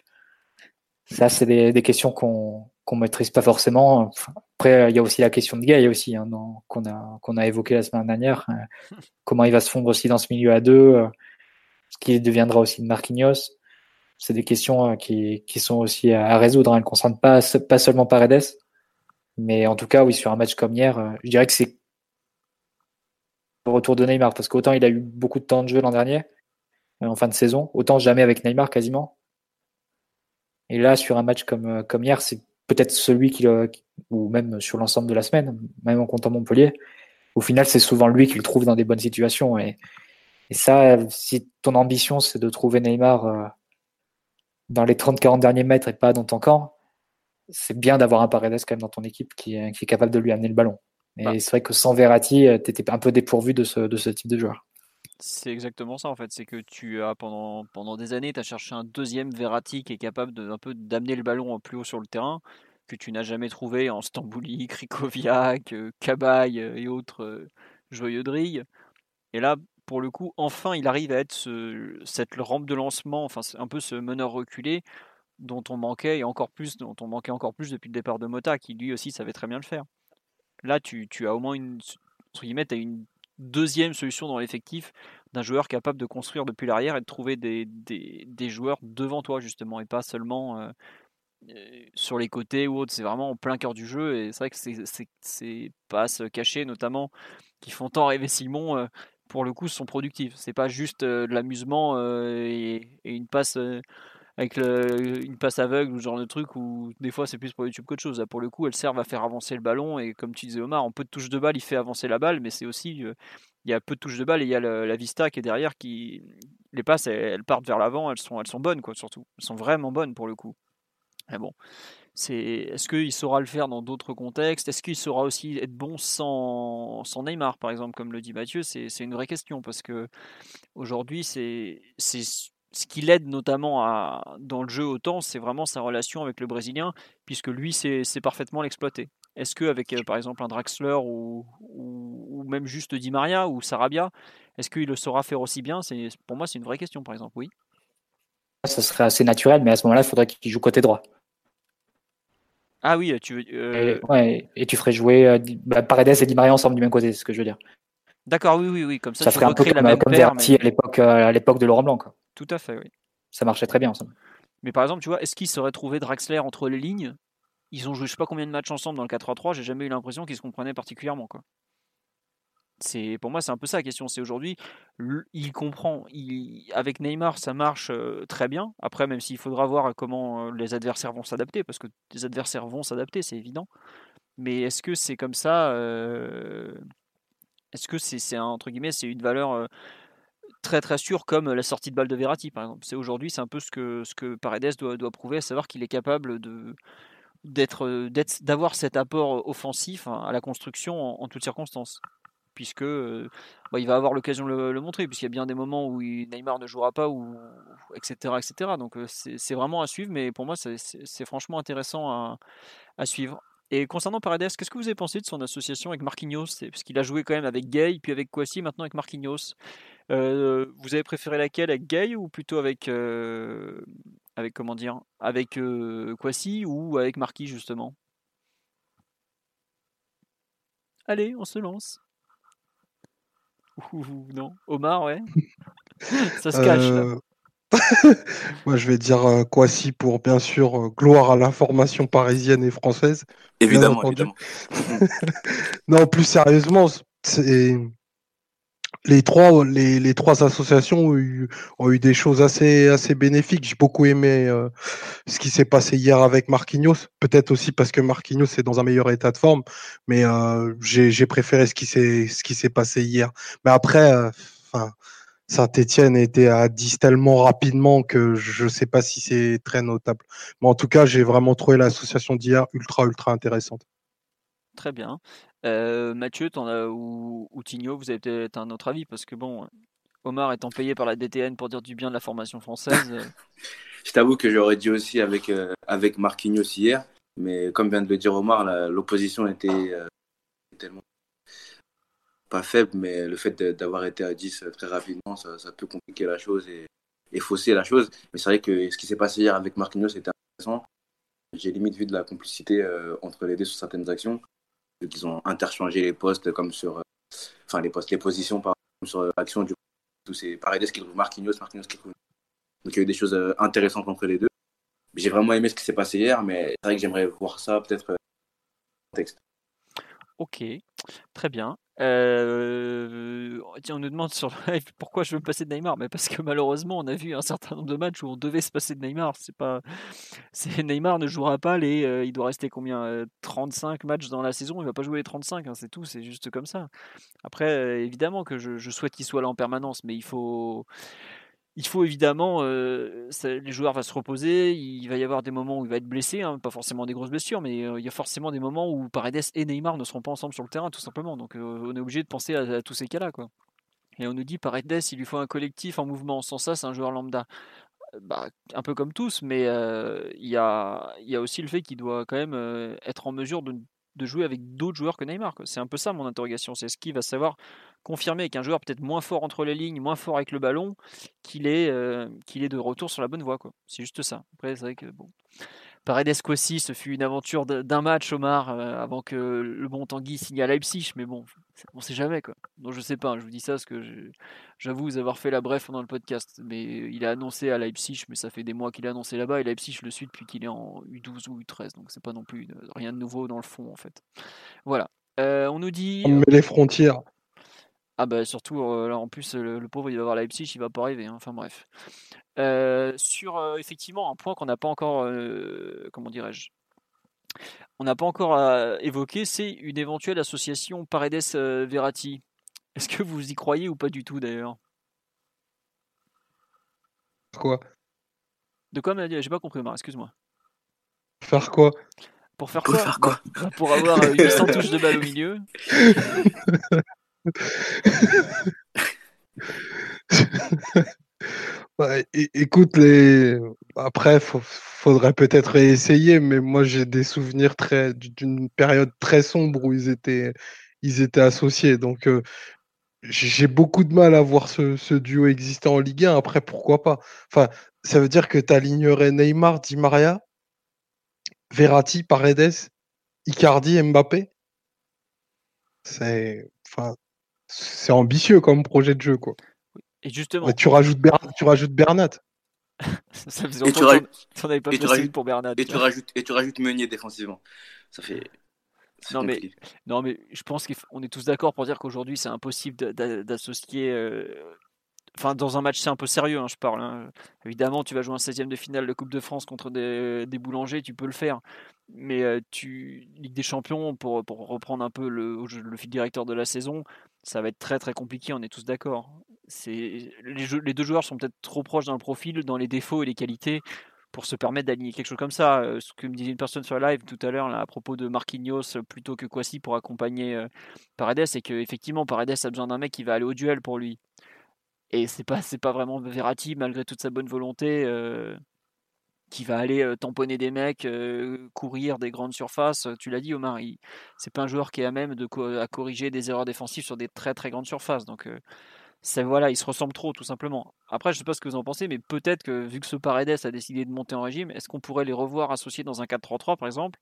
Ça, c'est des, des, questions qu'on qu'on maîtrise pas forcément. Après, il y a aussi la question de Gay aussi, hein, qu'on a, qu'on a évoqué la semaine dernière. [laughs] comment il va se fondre aussi dans ce milieu à deux, ce qui deviendra aussi de Marquinhos c'est des questions euh, qui, qui, sont aussi à, résoudre. Hein. Elles ne concernent pas, pas seulement Paredes. Mais en tout cas, oui, sur un match comme hier, euh, je dirais que c'est le retour de Neymar. Parce qu'autant il a eu beaucoup de temps de jeu l'an dernier, euh, en fin de saison, autant jamais avec Neymar quasiment. Et là, sur un match comme, comme hier, c'est peut-être celui qui, ou même sur l'ensemble de la semaine, même en comptant Montpellier, au final, c'est souvent lui qui le trouve dans des bonnes situations. Et, et ça, si ton ambition, c'est de trouver Neymar dans les 30-40 derniers mètres et pas dans ton camp, c'est bien d'avoir un Paredes quand même dans ton équipe qui est, qui est capable de lui amener le ballon. Mais bah. c'est vrai que sans Verratti, euh, tu étais un peu dépourvu de ce, de ce type de joueur. C'est exactement ça en fait, c'est que tu as pendant, pendant des années, tu as cherché un deuxième Verratti qui est capable de, un peu d'amener le ballon plus haut sur le terrain, que tu n'as jamais trouvé en Stambouli, [laughs] Krikoviak, Cabaye euh, et autres euh, joyeux de Et là, pour le coup, enfin, il arrive à être ce, cette rampe de lancement, enfin, un peu ce meneur reculé dont on manquait et encore plus, dont on manquait encore plus depuis le départ de Mota, qui lui aussi savait très bien le faire. Là, tu, tu as au moins une, entre guillemets, as une deuxième solution dans l'effectif d'un joueur capable de construire depuis l'arrière et de trouver des, joueurs devant toi justement et pas seulement euh, euh, sur les côtés ou autre. C'est vraiment en plein cœur du jeu et c'est vrai que ces passes cachées notamment qui font tant rêver Simon. Euh, pour le coup, sont productives. C'est pas juste de l'amusement et, une passe euh, avec une passe aveugle ou ce genre de truc où des fois c'est plus pour YouTube qu'autre chose. pour le coup, elles servent à faire avancer le ballon et comme tu disais Omar, en peu de touches de balle, il fait avancer la balle, mais c'est aussi il y a peu de touches de balle et il y a la, vista qui est derrière qui les passes elles, partent vers l'avant, elles sont bonnes surtout. Elles sont vraiment bonnes pour le coup. Mais bon, est-ce qu'il saura le faire dans d'autres contextes? Est-ce qu'il saura aussi être bon sans, sans Neymar, par exemple, comme le dit Mathieu? C'est une vraie question parce que aujourd'hui, c'est ce qui l'aide notamment à, dans le jeu autant, c'est vraiment sa relation avec le Brésilien, puisque lui, c'est parfaitement l'exploiter. Est-ce qu'avec, euh, par exemple, un Draxler ou, ou, même juste Di Maria ou Sarabia, est-ce qu'il le saura faire aussi bien? Pour moi, c'est une vraie question, par exemple, oui. Ça serait assez naturel, mais à ce moment-là, il faudrait qu'il joue côté droit. Ah oui, tu veux. Euh, et, ouais, et tu ferais jouer euh, bah, Paredes et Di Maria ensemble du même côté, c'est ce que je veux dire. D'accord, oui, oui, oui, comme ça. Ça ferait un peu comme, la même comme paire, à l'époque, à l'époque de Laurent Blanc. Quoi. Tout à fait, oui. Ça marchait très bien ensemble. Mais par exemple, tu vois, est-ce qu'ils seraient trouvé Draxler entre les lignes? Ils ont joué je sais pas combien de matchs ensemble dans le 4-3-3, j'ai jamais eu l'impression qu'ils se comprenaient particulièrement, quoi c'est pour moi c'est un peu ça la question. C'est aujourd'hui il comprend. Il, avec Neymar ça marche très bien. Après même s'il faudra voir comment les adversaires vont s'adapter parce que les adversaires vont s'adapter c'est évident. Mais est-ce que c'est comme ça Est-ce que c'est entre guillemets c'est une valeur très très sûre comme la sortie de balle de Verratti par exemple. C'est aujourd'hui c'est un peu ce que ce que Paredes doit, doit prouver à savoir qu'il est capable de d'être d'avoir cet apport offensif à la construction en toutes circonstances puisque euh, bah, il va avoir l'occasion de le, montrer, puisqu'il y a bien des moments où Neymar ne jouera pas, ou, etc., etc. Donc euh, c'est vraiment à suivre, mais pour moi c'est franchement intéressant à, suivre. Et concernant Paredes, qu'est-ce que vous avez pensé de son association avec Marquinhos? Parce qu'il a joué quand même avec Gay, puis avec Kwasi, maintenant avec Marquinhos. Euh, vous avez préféré laquelle avec Gay ou plutôt avec, avec comment dire, avec Kwasi ou avec Marquis justement? Allez, on se lance non Omar, ouais. [laughs] Ça se cache là. Euh, [laughs] moi, je vais dire euh, Kwasi pour bien sûr euh, gloire à l'information parisienne et française. Évidemment, évidemment. [laughs] non, plus sérieusement, c'est les trois, les, les, trois associations ont eu, des choses assez, assez bénéfiques. J'ai beaucoup aimé euh, ce qui s'est passé hier avec Marquinhos. Peut-être aussi parce que Marquinhos est dans un meilleur état de forme, mais euh, j'ai préféré ce qui s'est, passé hier. Mais après, euh. Saint-Etienne était à 10 tellement rapidement que je ne sais pas si c'est très notable. Mais en tout cas, j'ai vraiment trouvé l'association d'hier ultra, ultra intéressante. Très bien. Euh, Mathieu, en as, ou, ou vous avez peut-être un autre avis parce que bon, Omar étant payé par la DTN pour dire du bien de la formation française. Euh, [laughs] je t'avoue que j'aurais dit aussi avec, euh, avec Marquinhos hier, mais comme vient de le dire Omar, l'opposition était tellement pas faible, mais le fait d'avoir été à 10 très rapidement, ça, ça, peut compliquer la chose et, et fausser la chose. Mais c'est vrai que ce qui s'est passé hier avec Marquinhos était intéressant. J'ai limite vu de la complicité entre les deux sur certaines actions qu'ils ont interchangé les postes comme sur, euh, enfin les postes, les positions par sur euh, l'action du coup, c'est Paredes qui trouve Marquinhos, Marquinhos qui trouve. Donc il y a eu des choses euh, intéressantes entre les deux. J'ai vraiment aimé ce qui s'est passé hier, mais c'est vrai que j'aimerais voir ça peut-être texte. Ok, très bien. Euh, tiens, on nous demande sur le live pourquoi je veux passer de Neymar. Mais parce que malheureusement, on a vu un certain nombre de matchs où on devait se passer de Neymar. C'est pas, Neymar ne jouera pas les. Il doit rester combien 35 euh, matchs dans la saison. Il va pas jouer les 35. Hein, c'est tout. C'est juste comme ça. Après, évidemment que je souhaite qu'il soit là en permanence, mais il faut il faut évidemment, euh, les joueurs vont se reposer, il va y avoir des moments où il va être blessé, hein, pas forcément des grosses blessures, mais euh, il y a forcément des moments où Paredes et Neymar ne seront pas ensemble sur le terrain, tout simplement. Donc euh, on est obligé de penser à, tous ces cas-là. Quoi. Et on nous dit Paredes, il lui faut un collectif en mouvement. Sans ça, c'est un joueur lambda. Bah, un peu comme tous, mais il y, a, y, a, aussi le fait qu'il doit quand même être en mesure de de jouer avec d'autres joueurs que Neymar. C'est un peu ça mon interrogation. C'est ce qui va savoir confirmer avec un joueur peut-être moins fort entre les lignes, moins fort avec le ballon, qu'il est, euh, qu'il est de retour sur la bonne voie. C'est juste ça. Après, c'est vrai que bon. Paredes aussi, ce fut une aventure d'un match, Omar, euh, avant que le bon Tanguy signe à Leipzig, mais bon, on sait jamais quoi. Donc je sais pas, je vous dis ça parce que j'avoue avoir fait la bref pendant le podcast, mais il a annoncé à Leipzig, mais ça fait des mois qu'il a annoncé là-bas et Leipzig le suis depuis qu'il est en U12 ou U13, donc c'est pas non plus rien de nouveau dans le fond en fait. Voilà. Euh, on nous dit. On met les frontières. Ah bah surtout, euh, là, en plus, le, pauvre, il va voir Leipzig, il va pas arriver. Hein. Enfin bref. Euh, sur effectivement un point qu'on n'a pas encore, comment dirais-je, on n'a pas encore évoqué, c'est une éventuelle association Paredes-Verratti. Est-ce que vous y croyez ou pas du tout d'ailleurs? Quoi? De quoi J'ai pas compris, excuse-moi. Faire quoi? Pour faire quoi, faire quoi? Pour avoir 800 [laughs] touches de balle au milieu. [laughs] écoute, les... après, il faudrait peut-être essayer, mais moi j'ai des souvenirs très d'une période très sombre où ils étaient, ils étaient associés. Donc euh, j'ai beaucoup de mal à voir ce, duo exister en Ligue 1. Après, pourquoi pas? Enfin, ça veut dire que tu alignerais Neymar, Di Maria, Verratti, Paredes, Icardi, Mbappé? C'est enfin, c'est ambitieux comme projet de jeu, quoi. Et justement. tu rajoutes, tu rajoutes Bernat. [laughs] ça faisait et tu, pas et rajoutes, pour Bernat. Et tu, rajoutes, et tu rajoutes Meunier défensivement. Ça fait. Non mais, non mais je pense qu'on est tous d'accord pour dire qu'aujourd'hui c'est impossible d'associer euh, enfin dans un match c'est un peu sérieux hein, je parle hein. évidemment tu vas jouer un 16e de finale de Coupe de France contre des, des boulangers tu peux le faire mais euh, tu Ligue des Champions pour, pour reprendre un peu le, le fil directeur de la saison ça va être très très compliqué on est tous d'accord c'est les, deux joueurs sont peut-être trop proches dans le profil, dans les défauts et les qualités pour se permettre d'aligner quelque chose comme ça. Euh, ce que me disait une personne sur live tout à l'heure à propos de Marquinhos euh, plutôt que Kwasi pour accompagner euh, Paredes, c'est qu'effectivement Paredes a besoin d'un mec qui va aller au duel pour lui. Et c'est pas c'est pas vraiment Verratti malgré toute sa bonne volonté qui va aller tamponner des mecs, courir des grandes surfaces. Tu l'as dit Omar, c'est pas un joueur qui est à même de à corriger des erreurs défensives sur des très très grandes surfaces. Donc voilà, ils se ressemblent trop, tout simplement. Après, je sais pas ce que vous en pensez, mais peut-être que vu que ce Paredes a décidé de monter en régime, est-ce qu'on pourrait les revoir associés dans un 4-3-3 par exemple?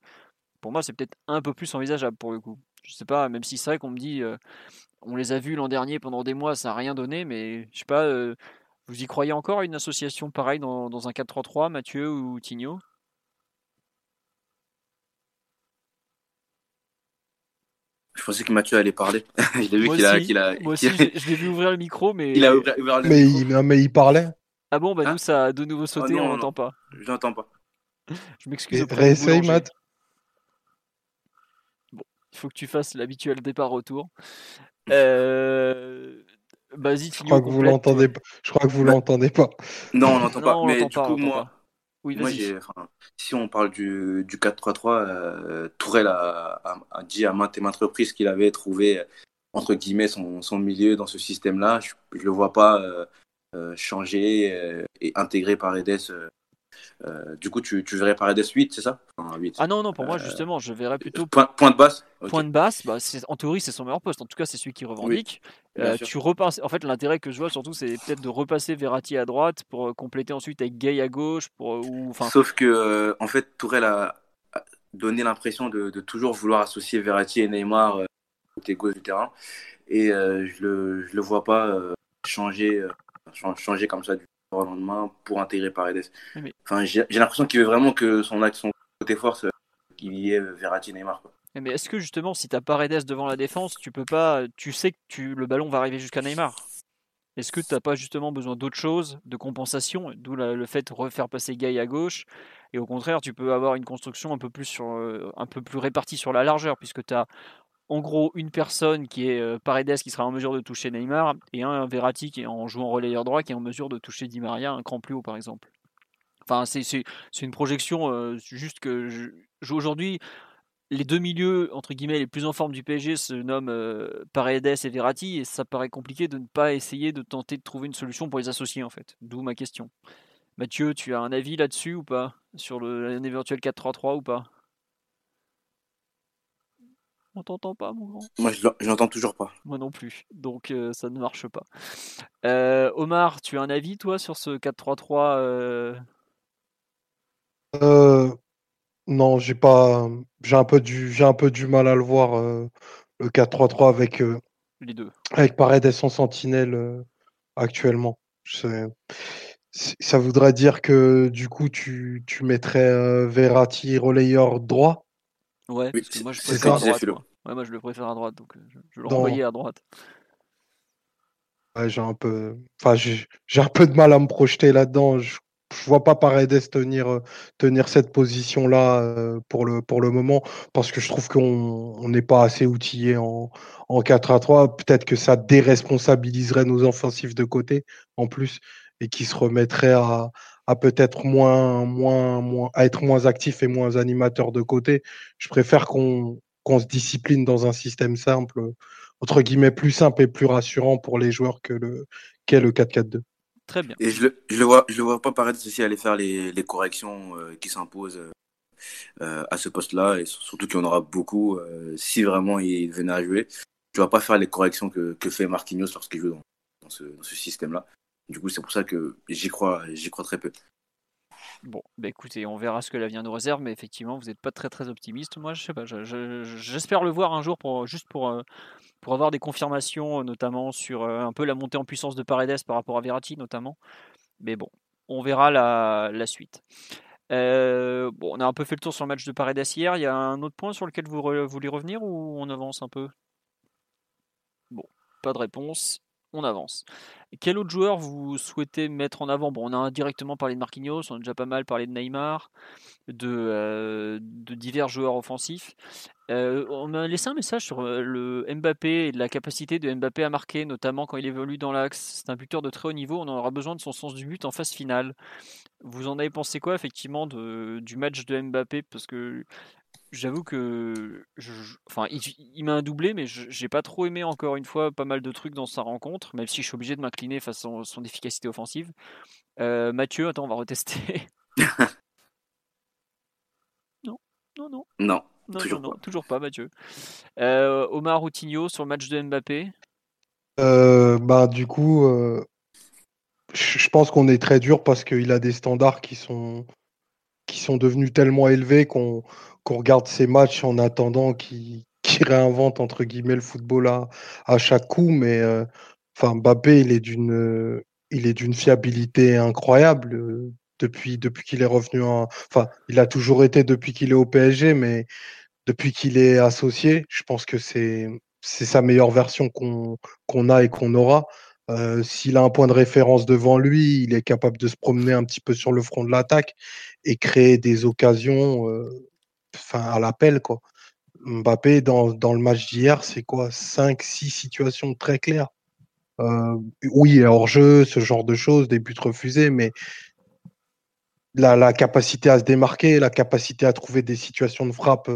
Pour moi, c'est peut-être un peu plus envisageable pour le coup. Je sais pas, même si c'est vrai qu'on me dit, on les a vus l'an dernier pendant des mois, ça n'a rien donné, mais je sais pas, vous y croyez encore à une association pareille dans, dans un 4-3-3, Mathieu ou Tigno? Pensais que Mathieu allait parler. [laughs] je l'ai vu qu'il a. Moi aussi, je l'ai vu ouvrir le micro, mais. Il a ouvert, le mais micro. Il, mais il parlait. Ah bon, bah Hein nous, ça a de nouveau sauté, non, on n'entend pas. Je n'entends pas. [laughs] Je m'excuse. Réessaye. Matt. Il faut que tu fasses l'habituel départ-retour. Euh... Vas-y, Je crois que vous l'entendez pas. Je crois que vous l'entendez pas. Non, on n'entend Non, pas. on Mais l'entend du coup, l'entend moi. Oui, enfin, si on parle du, du 4-3-3, euh, Tourelle a, a- a dit à maintes et maintes reprises qu'il avait trouvé, euh, entre guillemets, son, son milieu dans ce système-là. Je ne le vois pas euh, euh, changer euh, et intégrer Paredes. Euh, euh, du coup, tu, tu verrais Paredes 8, c'est ça enfin, 8. Ah non, non, pour moi, Euh, justement, je verrais plutôt Point, point de basse point de basse. Bah, en théorie, c'est son meilleur poste. En tout cas, c'est celui qui revendique. Euh, tu repasses. En fait, l'intérêt que je vois surtout, c'est peut-être de repasser Verratti à droite pour euh, compléter ensuite avec Gay à gauche. Pour, euh, ou, enfin, Sauf que, euh, en fait, Tourelle a, donné l'impression de, de toujours vouloir associer Verratti et Neymar euh, côté gauche du terrain. Et euh, je le, je le vois pas euh, changer, euh, chan- changer comme ça du au lendemain pour intégrer Paredes. Oui, Enfin, j'ai l'impression qu'il veut vraiment que son son côté force, euh, qu'il y ait Verratti Neymar. Quoi. Mais est-ce que justement, si tu as Paredes devant la défense, tu peux pas, tu sais que tu, le ballon va arriver jusqu'à Neymar Est-ce que tu n'as pas justement besoin d'autre chose, de compensation, d'où le fait de refaire passer Gay à gauche Et au contraire, tu peux avoir une construction un peu plus, sur, euh, un peu plus répartie sur la largeur, puisque tu as en gros une personne qui est euh, Paredes qui sera en mesure de toucher Neymar, et un Verratti qui est en jouant relayeur droit qui est en mesure de toucher Di Maria un cran plus haut, par exemple. Enfin, c'est une projection, euh, juste que aujourd'hui, les deux milieux entre guillemets les plus en forme du PSG se nomment euh, Paredes et Verratti et ça paraît compliqué de ne pas essayer de tenter de trouver une solution pour les associer en fait. D'où ma question. Mathieu, tu as un avis là-dessus ou pas? Sur le, un éventuel 4-3-3 ou pas? On t'entend pas mon grand Moi, je l'en- je l'entends toujours pas. Moi non plus. Donc euh, ça ne marche pas. Euh, Omar, tu as un avis toi sur ce 4-3-3 euh, Euh, non, j'ai pas. J'ai un peu du. J'ai un peu du mal à le voir euh, le 4-3-3 avec euh, les deux avec Paredes en sentinelle euh, actuellement. C'est- Ça voudrait dire que du coup tu, tu mettrais euh, Verratti relayeur droit? Ouais, Oui, parce que moi je préfère à droite. Moi. Ouais, moi je le préfère à droite, donc euh, je, je le Dans- renvoyais à droite. Ouais, j'ai un peu. Enfin, j'ai un peu de mal à me projeter là-dedans. Je, je vois pas Paredes tenir euh, tenir cette position-là euh, pour le pour le moment parce que je trouve qu'on on n'est pas assez outillé en en 4 à 3. Peut-être que ça déresponsabiliserait nos offensifs de côté en plus et qui se remettraient à à peut-être moins moins moins à être moins actifs et moins animateurs de côté. Je préfère qu'on qu'on se discipline dans un système simple entre guillemets plus simple et plus rassurant pour les joueurs que le qu'est le 4-4-2. Très bien. Et je le, je le vois, je le vois pas Paredes aussi aller faire les, les corrections euh, qui s'imposent euh, euh, à ce poste-là, et surtout qu'il y en aura beaucoup euh, si vraiment il venait à jouer. Tu vas pas faire les corrections que, que fait Marquinhos lorsqu'il joue dans, dans ce, dans ce système-là. Du coup, c'est pour ça que j'y crois, j'y crois très peu. Bon, bah écoutez, on verra ce que l'avenir nous réserve, mais effectivement, vous n'êtes pas très très optimiste. Moi, je sais pas, je- je- j'espère le voir un jour juste pour euh, pour avoir des confirmations, euh, notamment sur euh, un peu la montée en puissance de Paredes par rapport à Verratti, notamment. Mais bon, on verra la, la suite. Bon, on a un peu fait le tour sur le match de Paredes hier. Il y a un autre point sur lequel vous voulez revenir ou on avance un peu? Bon, pas de réponse. On avance. Quel autre joueur vous souhaitez mettre en avant? On a directement parlé de Marquinhos, on a déjà pas mal parlé de Neymar, de, euh, divers joueurs offensifs. Euh, on m'a laissé un message sur euh, le Mbappé et la capacité de Mbappé à marquer, notamment quand il évolue dans l'axe. C'est un buteur de très haut niveau, on aura besoin de son sens du but en phase finale. Vous en avez pensé quoi effectivement du match de Mbappé? Parce que j'avoue que, je- je- enfin, il, il m'a un doublé, mais je- j'ai pas trop aimé encore une fois pas mal de trucs dans sa rencontre, même si je suis obligé de m'incliner face à son, son efficacité offensive. Euh, Mathieu, attends, on va retester. [laughs] non, non, non. Non, Non, Toujours non, non, pas. toujours pas, Mathieu. Euh, Omar Routinho sur le match de Mbappé. Euh, bah, du coup, euh, je je pense qu'on est très dur parce qu'il a des standards qui sont, qui sont devenus tellement élevés qu'on qu'on regarde ces matchs en attendant qu'il qu'il [laughs] réinvente entre guillemets le football à, à chaque coup. Mais euh, enfin, Mbappé, il est d'une il est d'une fiabilité incroyable euh, depuis, depuis qu'il est revenu en. Enfin, il a toujours été depuis qu'il est au PSG, mais depuis qu'il est associé. Je pense que c'est c'est sa meilleure version qu'on qu'on a et qu'on aura. Euh, s'il a un point de référence devant lui, il est capable de se promener un petit peu sur le front de l'attaque et créer des occasions euh, à l'appel. Quoi. Mbappé, dans, dans le match d'hier, c'est quoi 5, 6 situations très claires. Euh, oui, hors-jeu, ce genre de choses, des buts refusés, mais la, capacité à se démarquer, la capacité à trouver des situations de frappe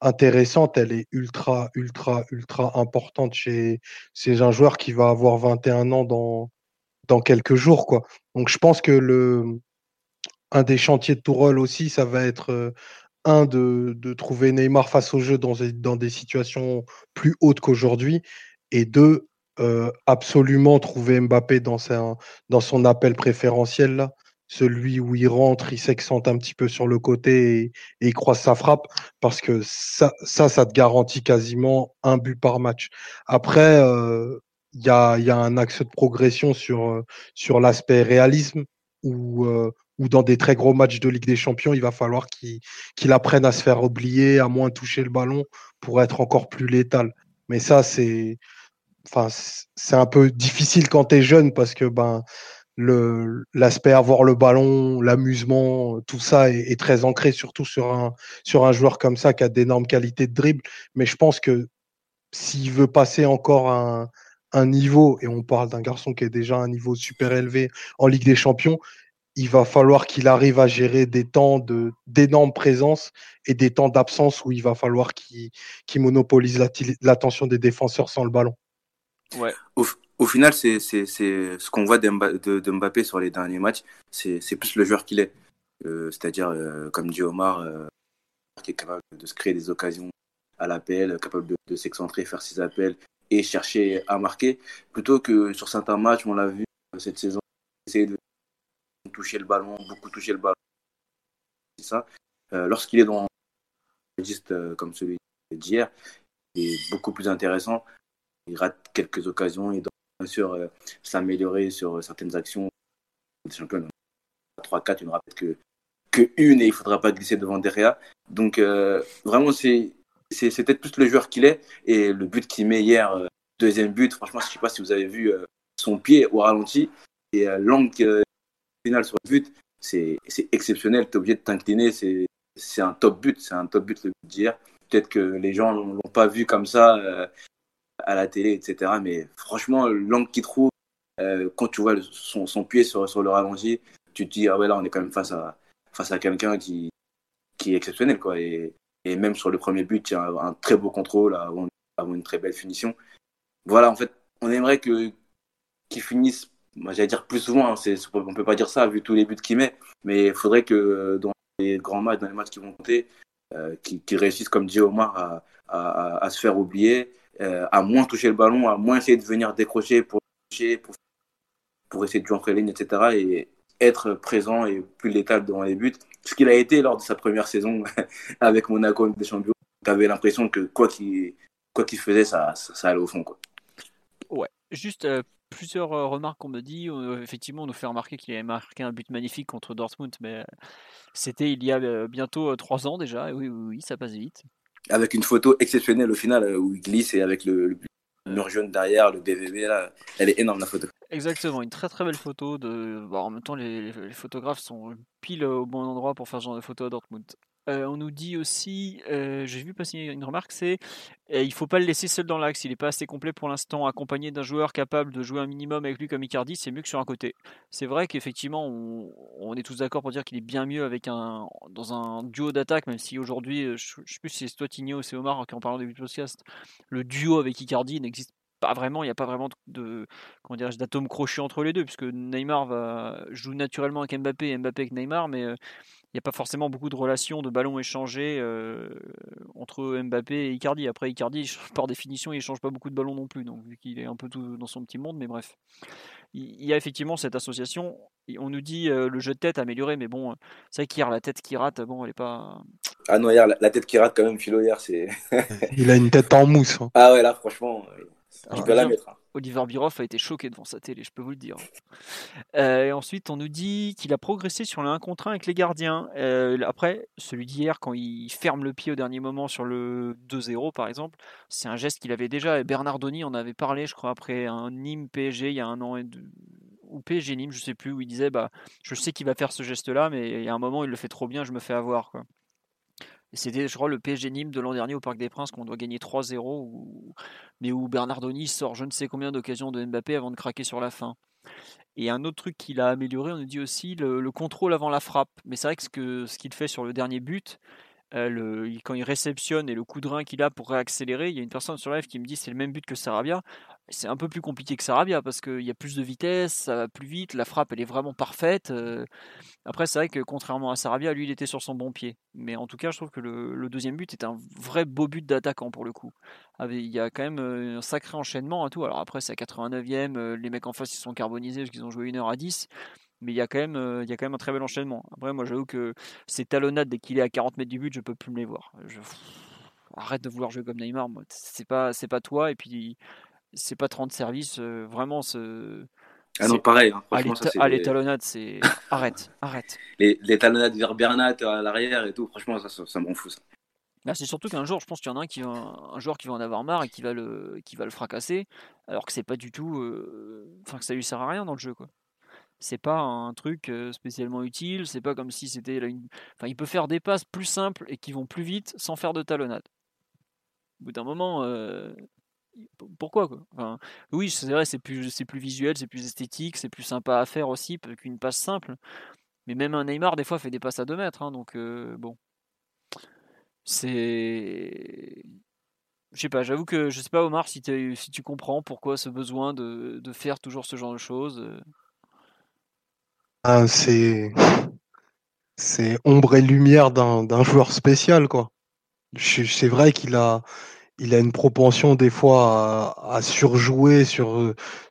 intéressante, elle est ultra, ultra, ultra importante chez, chez un joueur qui va avoir 21 ans dans, dans quelques jours. Quoi. Donc je pense que le, un des chantiers de Tourelle aussi, ça va être euh, un de, de, trouver Neymar face au jeu dans, dans des situations plus hautes qu'aujourd'hui, et deux, euh, absolument trouver Mbappé dans, sa, dans son appel préférentiel là celui où il rentre, il s'excente un petit peu sur le côté et, il croise sa frappe, parce que ça, ça, ça te garantit quasiment un but par match. Après, euh, il y, a, y, a, un axe de progression sur, euh, sur l'aspect réalisme, où, où dans des très gros matchs de Ligue des Champions, il va falloir qu'il apprenne à se faire oublier, à moins toucher le ballon pour être encore plus létal. Mais ça, c'est enfin, un peu difficile quand tu es jeune parce que ben, l'aspect avoir le ballon, l'amusement, tout ça est, très ancré, surtout sur un, sur un joueur comme ça qui a d'énormes qualités de dribble. Mais je pense que s'il veut passer encore un, un niveau, et on parle d'un garçon qui est déjà à un niveau super élevé en Ligue des Champions, il va falloir qu'il arrive à gérer des temps de d'énorme présence et des temps d'absence où il va falloir qu'il monopolise l'attention des défenseurs sans le ballon. Ouais. Au final, c'est ce qu'on voit de, de, Mbappé sur les derniers matchs, c'est plus le joueur qu'il est. Euh, c'est-à-dire, euh, comme dit Omar, euh, qui est capable de se créer des occasions à l'appel, capable de, s'excentrer, faire ses appels et chercher à marquer, plutôt que sur certains matchs, on l'a vu cette saison, essayer de toucher le ballon, beaucoup toucher le ballon. C'est ça. Lorsqu'il est dans un registre comme celui d'hier, il est beaucoup plus intéressant. Il rate quelques occasions, et bien sûr euh, s'améliorer sur euh, certaines actions. Des champions, 3-4, il ne rappelle que, que une et il ne faudra pas glisser devant derrière. Donc euh, vraiment, c'est peut-être plus le joueur qu'il est. Et le but qu'il met hier, deuxième but, franchement, je ne sais pas si vous avez vu son pied au ralenti et l'angle final sur le but, c'est exceptionnel. Tu es obligé de t'incliner. C'est un top but. C'est un top but le but d'hier. Peut-être que les gens ne l'ont pas vu comme ça à la télé, etc. Mais franchement, l'angle qu'il trouve, euh, quand tu vois son, son, pied sur, sur le ralenti, tu te dis, ah ouais, là, on est quand même face à, face à quelqu'un qui, qui est exceptionnel. Quoi. Et, et même sur le premier but, il y a un, très beau contrôle, avant, une très belle finition. Voilà, en fait, on aimerait que qu'il finisse, j'allais dire plus souvent, hein, c'est, on peut pas dire ça vu tous les buts qu'il met, mais il faudrait que dans les grands matchs, dans les matchs qui vont compter, euh, qu'il réussisse, comme dit Omar, à, à, se faire oublier euh, à moins toucher le ballon, à moins essayer de venir décrocher pour, pour, pour essayer de jouer entre les lignes, etc. Et être présent et plus létal devant les buts. Ce qu'il a été lors de sa première saison [laughs] avec Monaco des Champions. Tu avais l'impression que quoi qu'il quoi qu'il faisait, ça, ça, allait au fond. Quoi. Ouais, juste euh, plusieurs remarques qu'on me dit. effectivement, on nous fait remarquer qu'il avait marqué un but magnifique contre Dortmund, mais c'était il y a bientôt trois ans déjà. oui, oui, oui, ça passe vite avec une photo exceptionnelle au final où il glisse et avec le, mur jaune derrière, le DVB là, elle est énorme la photo. Exactement, une très très belle photo. De... en même temps, les, photographes sont pile au bon endroit pour faire ce genre de photo à Dortmund. Euh, on nous dit aussi, euh, j'ai vu passer une remarque, c'est il il faut pas le laisser seul dans l'axe. Il n'est pas assez complet pour l'instant. Accompagné d'un joueur capable de jouer un minimum avec lui comme Icardi, c'est mieux que sur un côté. C'est vrai qu'effectivement, on, est tous d'accord pour dire qu'il est bien mieux avec un dans un duo d'attaque, même si aujourd'hui, euh, je, ne sais plus si c'est toi ou c'est Omar qui en parlant début de podcast, le duo avec Icardi n'existe pas vraiment, il n'y a pas vraiment de d'atome crochet entre les deux, puisque Neymar va joue naturellement avec Mbappé et Mbappé avec Neymar, mais il n'y a pas forcément beaucoup de relations de ballons échangés euh, entre Mbappé et Icardi. Après, Icardi, [laughs] par définition, il ne change pas beaucoup de ballons non plus, donc vu qu'il est un peu tout dans son petit monde, mais bref. Il y a effectivement cette association. On nous dit euh, le jeu de tête amélioré, mais bon, c'est vrai qu'hier, la tête qui rate, bon, elle est pas. Ah non, hier, la, tête qui rate quand même, Philo, hier, c'est. [laughs] il a une tête en mousse. Hein. Ah ouais, là, franchement, Il peut la mettre. hein. Oliver Biroff a été choqué devant sa télé, je peux vous le dire. Euh, et ensuite, on nous dit qu'il a progressé sur le 1 contre 1 avec les gardiens. Euh, après, celui d'hier, quand il ferme le pied au dernier moment sur le 2-0, par exemple, c'est un geste qu'il avait déjà. Et Bernardoni en avait parlé, je crois, après un Nîmes PSG il y a un an et deux ou PSG Nîmes, je sais plus, où il disait bah, Je sais qu'il va faire ce geste-là, mais il y a un moment, il le fait trop bien, je me fais avoir. C'était, je crois, le PSG Nîmes de l'an dernier au Parc des Princes qu'on doit gagner 3-0, ou- mais où Bernardoni sort je ne sais combien d'occasions de Mbappé avant de craquer sur la fin. Et un autre truc qu'il a amélioré, on nous dit aussi le, le contrôle avant la frappe. Mais c'est vrai que- ce qu'il fait sur le dernier but, euh, quand il réceptionne et le coup de rein qu'il a pour réaccélérer, il y a une personne sur live qui me dit c'est le même but que Sarabia. C'est un peu plus compliqué que Sarabia parce qu'il y a plus de vitesse, ça va plus vite, la frappe elle est vraiment parfaite. euh. Après, c'est vrai que contrairement à Sarabia, lui il était sur son bon pied. Mais en tout cas, je trouve que le, deuxième but est un vrai beau but d'attaquant pour le coup. Il y a quand même euh, un sacré enchaînement à tout. Alors après, c'est à 89e, euh, les mecs en face ils sont carbonisés parce qu'ils ont joué 1 heure à 10 mais il y a quand même euh, il y a quand même un très bel enchaînement. Après moi j'avoue que ces talonnades dès qu'il est à 40 mètres du but, je peux plus me les voir. Je- Arrête de vouloir jouer comme Neymar, c'est pas c'est pas toi et puis c'est pas 30 services euh, vraiment ce Ah non, pareil. hein. ah, les, ta- ah, les talonnades c'est arrête arrête. les, les talonnades vers Bernat à l'arrière et tout. Franchement, ça, ça, ça m'en fout. Ça. Là, c'est surtout qu'un jour, je pense qu'il y en a un qui va, un joueur qui va en avoir marre et qui va le, qui va le fracasser, alors que c'est pas du tout, euh, enfin que ça lui sert à rien dans le jeu, quoi. C'est pas un truc spécialement utile. C'est pas comme si c'était, une... enfin, il peut faire des passes plus simples et qui vont plus vite sans faire de talonnade. Au bout d'un moment, pourquoi quoi? Enfin, Oui, c'est vrai, c'est plus, plus visuel, c'est plus esthétique, c'est plus sympa à faire aussi qu'une passe simple. Mais même un Neymar, des fois, fait des passes à 2 mètres. hein, donc bon, c'est je sais pas, j'avoue que je sais pas Omar si, si tu comprends pourquoi ce besoin de, de faire toujours ce genre de choses. Ah, c'est c'est ombre et lumière d'un joueur spécial, quoi. C'est vrai qu'il a une propension des fois à, surjouer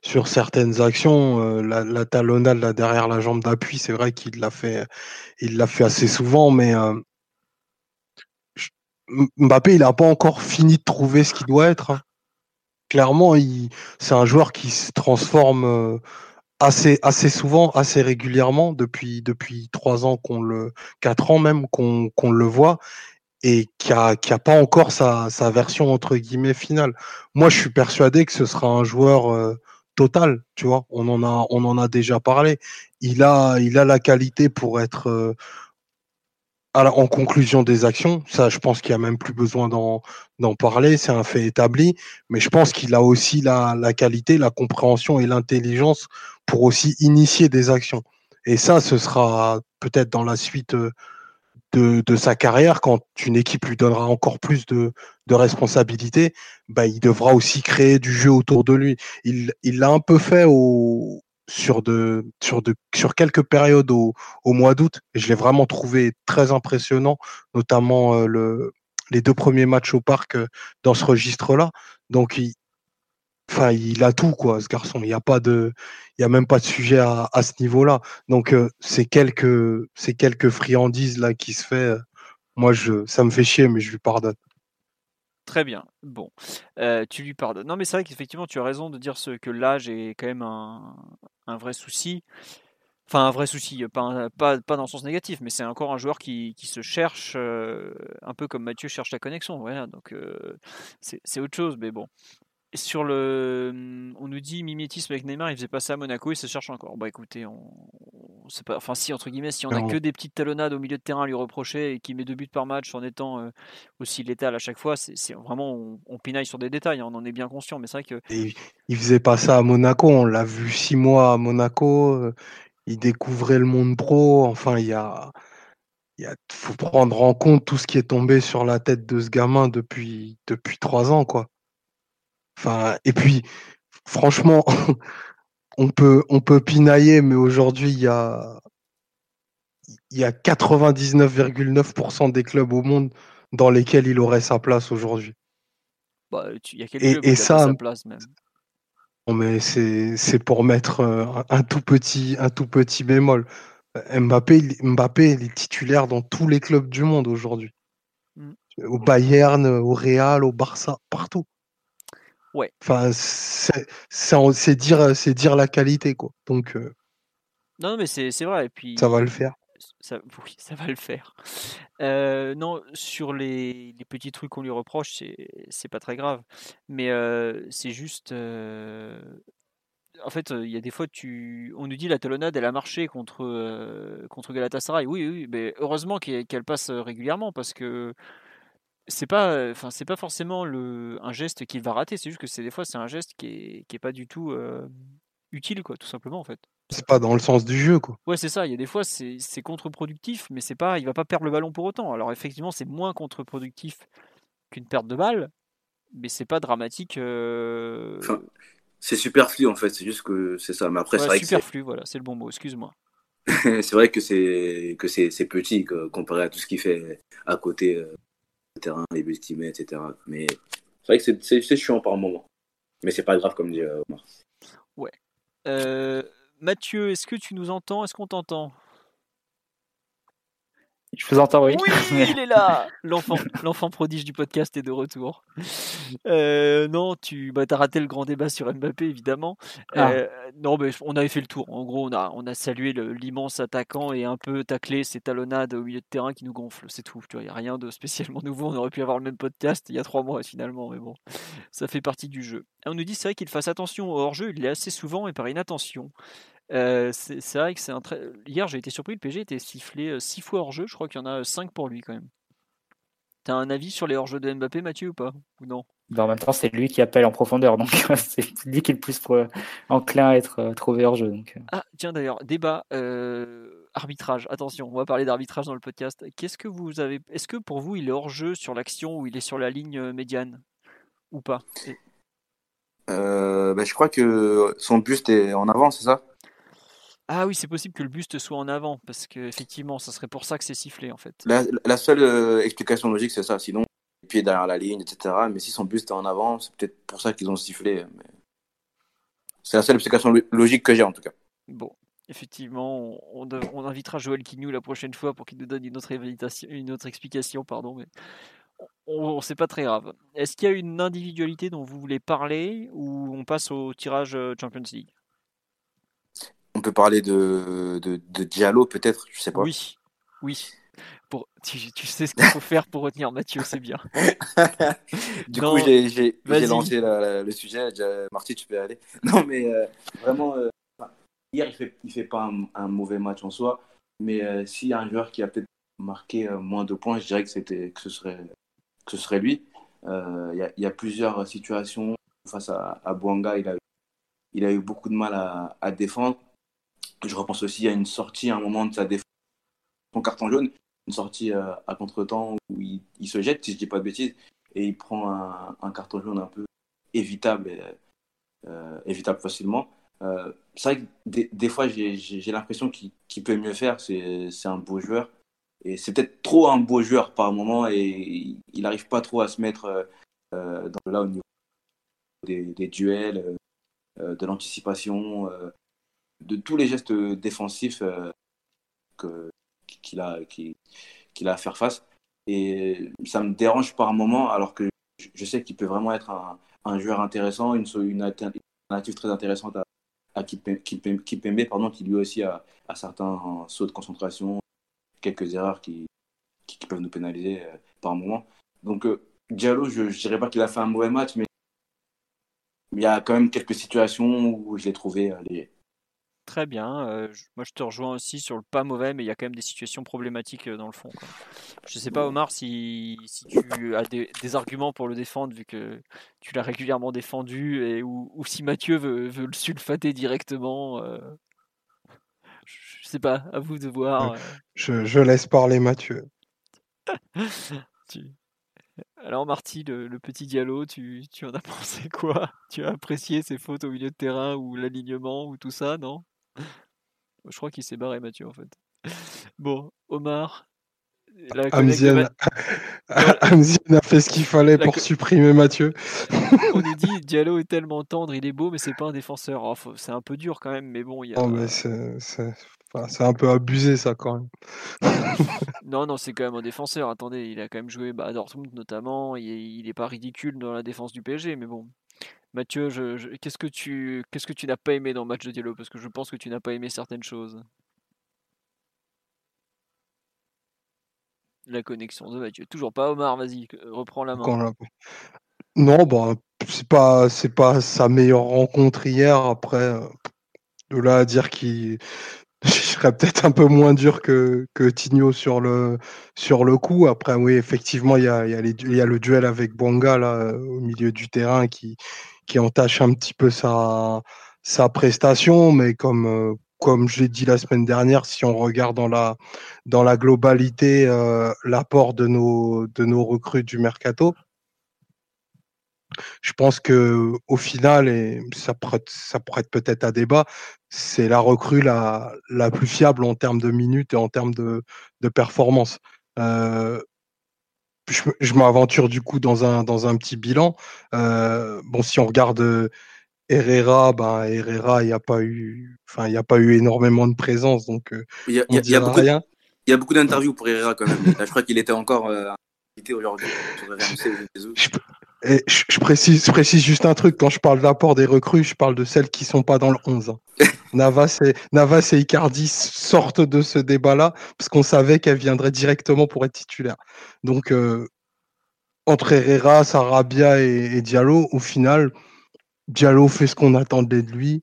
sur certaines actions. Euh, La, la talonnade derrière la jambe d'appui, c'est vrai qu'il l'a fait assez souvent, mais euh, Mbappé, il n'a pas encore fini de trouver ce qu'il doit être. hein. Clairement, c'est un joueur qui se transforme. euh, assez assez souvent, assez régulièrement depuis depuis trois ans qu'on le quatre ans même qu'on qu'on le voit et qui a qui a pas encore sa sa version entre guillemets finale. Moi, je suis persuadé que ce sera un joueur euh, total. Tu vois, on en a on en a déjà parlé. Il a il a la qualité pour être euh, à en conclusion des actions. Ça, je pense qu'il y a même plus besoin d'en d'en parler. C'est un fait établi. Mais je pense qu'il a aussi la la qualité, la compréhension et l'intelligence pour aussi initier des actions. Et ça, ce sera peut-être dans la suite euh, de, sa carrière, quand une équipe lui donnera encore plus de, de responsabilités, bah, il devra aussi créer du jeu autour de lui. Il l'a un peu fait au, sur, de, sur, de, sur quelques périodes au, au mois d'août. Et je l'ai vraiment trouvé très impressionnant, notamment euh, le, les deux premiers matchs au parc euh, dans ce registre-là. Donc, enfin, il a tout, quoi, ce garçon. Il n'y a pas de, il y a même pas de sujet à, ce niveau-là. Donc, euh, ces quelques, ces quelques friandises là qui se fait, euh, moi, je, ça me fait chier, mais je lui pardonne. Très bien. Bon, Euh, tu lui pardonnes. Non, mais c'est vrai qu'effectivement, tu as raison de dire que l'âge est quand même un, un vrai souci. Enfin, un vrai souci, pas, un- pas, pas dans le sens négatif, mais c'est encore un joueur qui, qui se cherche, euh, un peu comme Mathieu cherche la connexion. Voilà, donc euh, c'est c'est autre chose, mais bon. Sur le, on nous dit mimétisme avec Neymar, il faisait pas ça à Monaco, il se cherche encore. Bah écoutez, on, on sait pas, enfin si entre guillemets, si on a que des petites talonnades au milieu de terrain à lui reprocher et qu'il met deux buts par match en étant euh, aussi létal à chaque fois, c'est vraiment, on, on pinaille sur des détails, hein, on en est bien conscient, mais c'est vrai que Et il faisait pas ça à Monaco. On l'a vu six mois à Monaco. euh, Il découvrait le monde pro. Enfin, il y a, il faut prendre en compte tout ce qui est tombé sur la tête de ce gamin depuis, depuis trois ans, quoi. Enfin, et puis, franchement, [laughs] on peut, on peut pinailler, mais aujourd'hui, il y a, il y a 99,9% des clubs au monde dans lesquels il aurait sa place aujourd'hui. bah, il y a quelques Et- clubs ça, sa place même. Non, mais c'est pour mettre euh, un, un tout petit un tout petit bémol. Mbappé, il- Mbappé, il est titulaire dans tous les clubs du monde aujourd'hui. Mm. Au Bayern, au Real, au Barça, partout. Ouais. Enfin, c'est dire, dire la qualité, quoi. Donc. Euh, non, mais c'est vrai. Et puis, ça va le faire. Ça, [laughs] oui, ça va le faire. Euh, non, sur les, les, petits trucs qu'on lui reproche, c'est pas très grave. Mais euh, c'est juste. en fait, il y a des fois, tu, on nous dit la talonnade, elle a marché contre, contre Galatasaray. Oui, oui, mais heureusement qu'elle passe régulièrement parce que c'est pas, enfin, c'est pas forcément le, un geste qu'il va rater. C'est juste que c'est des fois, c'est un geste qui est, qui est pas du tout utile, quoi, tout simplement, en fait. C'est pas dans le sens du jeu, quoi. Ouais, c'est ça. Il y a des fois, c'est contre-productif, mais c'est pas, il va pas perdre le ballon pour autant. Alors effectivement, c'est moins contre-productif qu'une perte de balle, mais c'est pas dramatique. c'est superflu en fait. C'est juste que c'est ça. Mais après, c'est vrai superflu, voilà, c'est le bon mot. Excuse-moi. [laughs] c'est vrai que c'est que c'est petit comparé à tout ce qu'il fait à côté terrain, les buts qu'il met, etc. Mais c'est vrai que c'est chiant par moment. Mais c'est pas grave, comme dit euh, Omar. Ouais. Euh, Mathieu, est-ce que tu nous entends? Est-ce qu'on t'entend? Je vous entends, oui. Oui, [laughs] il est là L'enfant, l'enfant prodige du podcast est de retour. Euh, non, tu bah, as raté le grand débat sur Mbappé, évidemment. Ah. Euh, non, mais on avait fait le tour. En gros, on a, on a salué l'immense attaquant et un peu taclé ces talonnades au milieu de terrain qui nous gonflent. C'est tout. Il n'y a rien de spécialement nouveau. On aurait pu avoir le même podcast il y a trois mois, finalement. Mais bon, ça fait partie du jeu. on nous dit, c'est vrai qu'il fasse attention au hors-jeu. Il est assez souvent et par inattention. Euh, c'est vrai que c'est un très. Hier, j'ai été surpris, le PG était sifflé 6 euh, fois hors jeu. Je crois qu'il y en a 5 pour lui quand même. T'as un avis sur les hors-jeux de Mbappé, Mathieu, ou pas? Ou non? Bah, En même temps, c'est lui qui appelle en profondeur, donc [laughs] c'est lui qui est le plus enclin à être euh, trouvé hors-jeu. Donc... Ah, tiens d'ailleurs, débat, arbitrage. Attention, on va parler d'arbitrage dans le podcast. Qu'est-ce que vous avez Est-ce que pour vous, il est hors-jeu sur l'action ou il est sur la ligne médiane? Ou pas? Bah, Je crois que son buste est en avant, c'est ça? Ah oui, c'est possible que le buste soit en avant, parce qu'effectivement, ça serait pour ça que c'est sifflé en fait. La, seule euh, explication logique, c'est ça. Sinon, les pieds derrière la ligne, etc. Mais si son buste est en avant, c'est peut-être pour ça qu'ils ont sifflé. C'est la seule explication logique que j'ai en tout cas. Bon, effectivement, on, invitera Joël Quignou la prochaine fois pour qu'il nous donne une autre, une autre explication. Pardon, mais on, sait pas très grave. Est-ce qu'il y a une individualité dont vous voulez parler ou on passe au tirage euh, Champions League? On peut parler de, de, Diallo, peut-être, je sais pas. Oui, oui. Pour, tu, sais ce qu'il faut faire pour retenir Mathieu, c'est bien. [laughs] du coup, j'ai lancé le sujet. Marty, tu peux y aller. [laughs] Non, mais euh, vraiment, euh, hier, il fait, il fait pas un, mauvais match en soi. Mais euh, s'il y a un joueur qui a peut-être marqué moins de points, je dirais que, c'était, que, ce, serait, que ce serait lui. Il y, a, plusieurs situations face à, à Bouanga. Il a, il a eu beaucoup de mal à, à défendre. Je repense aussi à une sortie à un moment de sa défense, son carton jaune, une sortie euh, à contre-temps où il, se jette, si je dis pas de bêtises, et il prend un, carton jaune un peu évitable, euh, évitable facilement. Euh, c'est vrai que des, fois, j'ai l'impression qu'il peut mieux faire. C'est un beau joueur. Et c'est peut-être trop un beau joueur par moment et il n'arrive pas trop à se mettre dans, là au niveau des, des duels, de l'anticipation, de tous les gestes défensifs euh, qu'il a, qu'il a à faire face. Et ça me dérange par moment, alors que je sais qu'il peut vraiment être un, joueur intéressant, une, une, alternative très intéressante à, à Kipembe, pardon, qui lui aussi a, certains sauts de concentration, quelques erreurs qui, qui, peuvent nous pénaliser euh, par moment. Donc, euh, Diallo, je ne dirais pas qu'il a fait un mauvais match, mais il y a quand même quelques situations où je l'ai trouvé léger très bien. Euh, moi, je te rejoins aussi sur le pas mauvais, mais il y a quand même des situations problématiques dans le fond. Je sais pas, Omar, si, si tu as des, arguments pour le défendre, vu que tu l'as régulièrement défendu, et, ou, si Mathieu veut, veut, le sulfater directement. Euh, je sais pas, à vous de voir. Je, je laisse parler Mathieu. [laughs] Alors Marty, le, petit Diallo, tu, tu, en as [laughs] pensé quoi? Tu as apprécié ses fautes au milieu de terrain ou l'alignement ou tout ça, non? Je crois qu'il s'est barré, Mathieu, en fait. Bon, Omar. Amzian... [laughs] a fait ce qu'il fallait pour supprimer Mathieu. On nous dit Diallo est tellement tendre, il est beau, mais c'est pas un défenseur. Oh, c'est un peu dur quand même, mais bon. Il y a... Oh, c'est un peu abusé ça quand même. [laughs] non, non, c'est quand même un défenseur. Attendez, il a quand même joué bah, à Dortmund notamment. Il, il est pas ridicule dans la défense du PSG, mais bon. Mathieu, qu'est-ce que tu qu'est-ce que tu n'as pas aimé dans le match de Diallo? Parce que je pense que tu n'as pas aimé certaines choses. La connexion de Mathieu. Toujours pas Omar, vas-y, reprends la main. Non, bah, c'est pas c'est pas sa meilleure rencontre hier. Après, euh, de là à dire qu'il [laughs] je serais peut-être un peu moins dur que, que Tigno sur le, sur le coup. Après, oui, effectivement, il y a, y, a le duel avec Bonga là, au milieu du terrain qui, qui entache un petit peu sa, sa prestation. Mais comme, euh, comme je l'ai dit la semaine dernière, si on regarde dans la, dans la globalité euh, l'apport de nos, de nos recrues du mercato, je pense que au final, et ça prête, ça prête peut-être à débat, c'est la recrue la, la plus fiable en termes de minutes et en termes de, de performance. Euh, je, je m'aventure du coup dans un, dans un petit bilan. Euh, bon, si on regarde Herrera, ben Herrera, il n'y a pas eu, enfin, il n'y a pas eu énormément de présence, donc euh, il y a, y a, beaucoup, rien. Il y a beaucoup d'interviews pour Herrera quand même. je crois qu'il était encore euh, invité aujourd'hui RMC et je, précise, je précise juste un truc, quand je parle d'apport des recrues, je parle de celles qui sont pas dans le 11. Hein. [laughs] Navas, et, Navas et Icardi sortent de ce débat-là parce qu'on savait qu'elles viendraient directement pour être titulaires. Donc, euh, entre Herrera, Sarabia et, Diallo, au final, Diallo fait ce qu'on attendait de lui.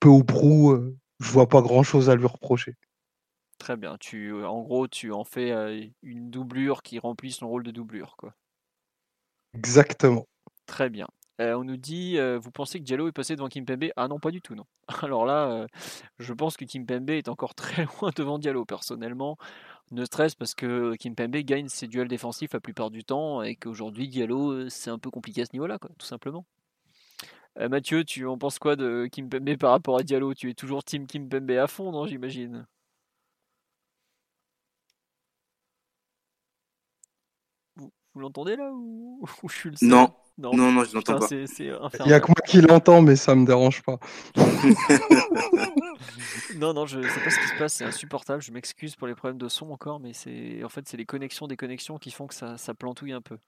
Peu ou prou, euh, je vois pas grand-chose à lui reprocher. Très bien. Tu, en gros, tu en fais euh, une doublure qui remplit son rôle de doublure. Quoi. Exactement. Très bien. Euh, on nous dit, euh, vous pensez que Diallo est passé devant Kimpembe? Ah non, pas du tout, non. [laughs] Alors là, euh, je pense que Kimpembe est encore [laughs] très loin devant Diallo, personnellement. Ne stresse parce que Kimpembe gagne ses duels défensifs la plupart du temps et qu'aujourd'hui, Diallo, c'est un peu compliqué à ce niveau-là, tout simplement. Mathieu, tu en penses quoi de Kimpembe par rapport à Diallo? Tu es toujours team Kimpembe à fond, non, j'imagine? Vous l'entendez là [laughs] ou... je suis le seul Non. Non, non, je l'entends pas. Il n'y a que moi qui l'entends, mais ça me dérange pas. [laughs] non, non, je sais pas ce qui se passe, c'est insupportable. Je m'excuse pour les problèmes de son encore, mais c'est en fait c'est les connexions des connexions qui font que ça, ça plantouille un peu.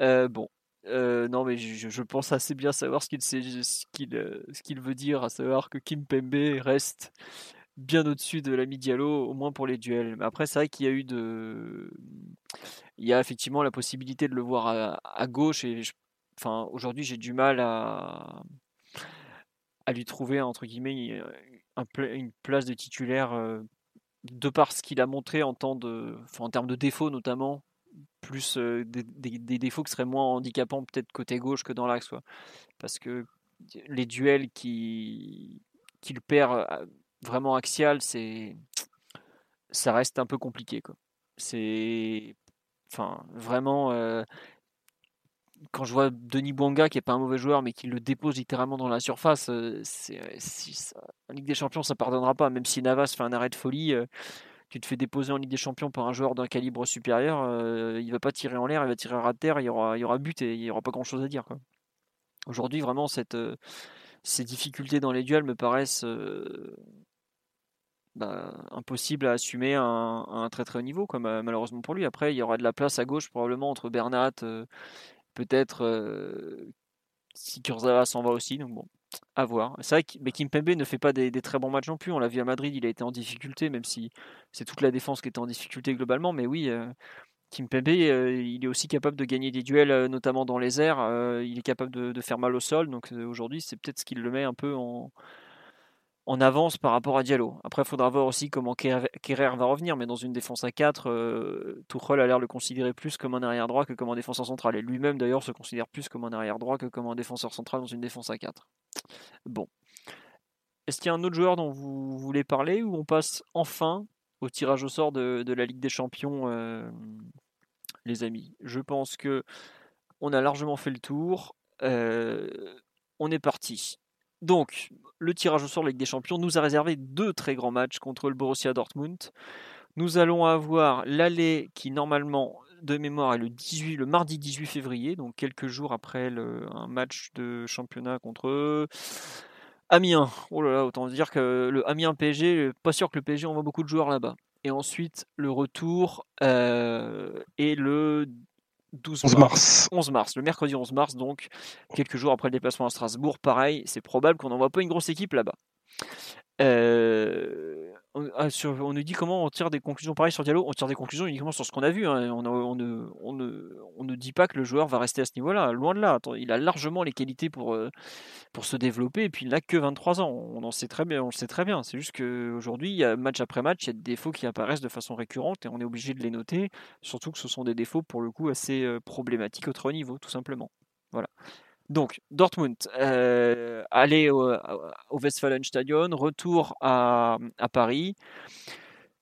Euh, bon, euh, non, mais je, je, pense assez bien savoir ce qu'il ce qu'il euh, ce qu'il veut dire, à savoir que Kim Pembe reste bien au-dessus de l'ami Diallo, au moins pour les duels. Après, c'est vrai qu'il y a eu de. Il y a effectivement la possibilité de le voir à, gauche. Et enfin, aujourd'hui, j'ai du mal à, à lui trouver, entre guillemets, une place de titulaire euh, de par ce qu'il a montré en, termes de défauts, notamment. Plus euh, des, défauts qui seraient moins handicapants, peut-être côté gauche que dans l'axe. Parce que les duels qu'il perd vraiment axial, c'est ça reste un peu compliqué. C'est enfin vraiment euh, quand je vois Denis Bouanga qui est pas un mauvais joueur mais qui le dépose littéralement dans la surface, euh, c'est si en Ligue des Champions ça pardonnera pas même si Navas fait un arrêt de folie euh, tu te fais déposer en Ligue des Champions par un joueur d'un calibre supérieur, il va pas tirer en l'air, il va tirer à terre, il y aura, il y aura but et il y aura pas grand chose à dire. Aujourd'hui, vraiment, cette, ces difficultés dans les duels me paraissent bah, impossible à assumer un, très très haut niveau, quoi, malheureusement pour lui. Après, il y aura de la place à gauche probablement entre Bernat, euh, peut-être euh, si Kurzawa s'en va aussi. Donc bon, à voir. C'est vrai que mais Kimpembe ne fait pas des, très bons matchs non plus. On l'a vu à Madrid, il a été en difficulté, même si c'est toute la défense qui était en difficulté globalement. Mais oui, euh, Kimpembe, il est aussi capable de gagner des duels, notamment dans les airs. il est capable de, faire mal au sol. Donc aujourd'hui, c'est peut-être ce qui le met un peu en en avance par rapport à Diallo. Après, il faudra voir aussi comment Kerrer va revenir, mais dans une défense à 4, euh, a l'air de le considérer plus comme un arrière droit que comme un défenseur central. Et lui-même, d'ailleurs, se considère plus comme un arrière droit que comme un défenseur central dans une défense à 4. Bon. Est-ce qu'il y a un autre joueur dont vous voulez parler ou on passe enfin au tirage au sort de, la Ligue des Champions, euh, les amis? Je pense que on a largement fait le tour. Euh, on est parti. Donc, le tirage au sort de Ligue des Champions nous a réservé deux très grands matchs contre le Borussia Dortmund. Nous allons avoir l'aller qui normalement de mémoire est le 18, le mardi 18 février, donc quelques jours après un match de championnat contre Amiens. Oh là là, autant dire que le Amiens PSG, pas sûr que le PSG envoie beaucoup de joueurs là-bas. Et ensuite le retour euh, est le 12 11 mars. 11 mars, le mercredi 11 mars, donc quelques jours après le déplacement à Strasbourg. Pareil, c'est probable qu'on n'envoie pas une grosse équipe là-bas. Euh, on, ah, on, nous dit comment on tire des conclusions pareil sur Diallo. On tire des conclusions uniquement sur ce qu'on a vu. Hein. On, ne, dit pas que le joueur va rester à ce niveau-là. Loin de là. il a largement les qualités pour, euh, pour se développer. Et puis il n'a que 23 ans. On sait très bien. Le sait très bien. C'est juste qu'aujourd'hui, match après match, il y a des défauts qui apparaissent de façon récurrente et on est obligé de les noter. Surtout que ce sont des défauts pour le coup assez euh, problématiques au très haut niveau, tout simplement. Voilà. Donc, Dortmund, euh, aller au, Westfalenstadion, retour à, Paris.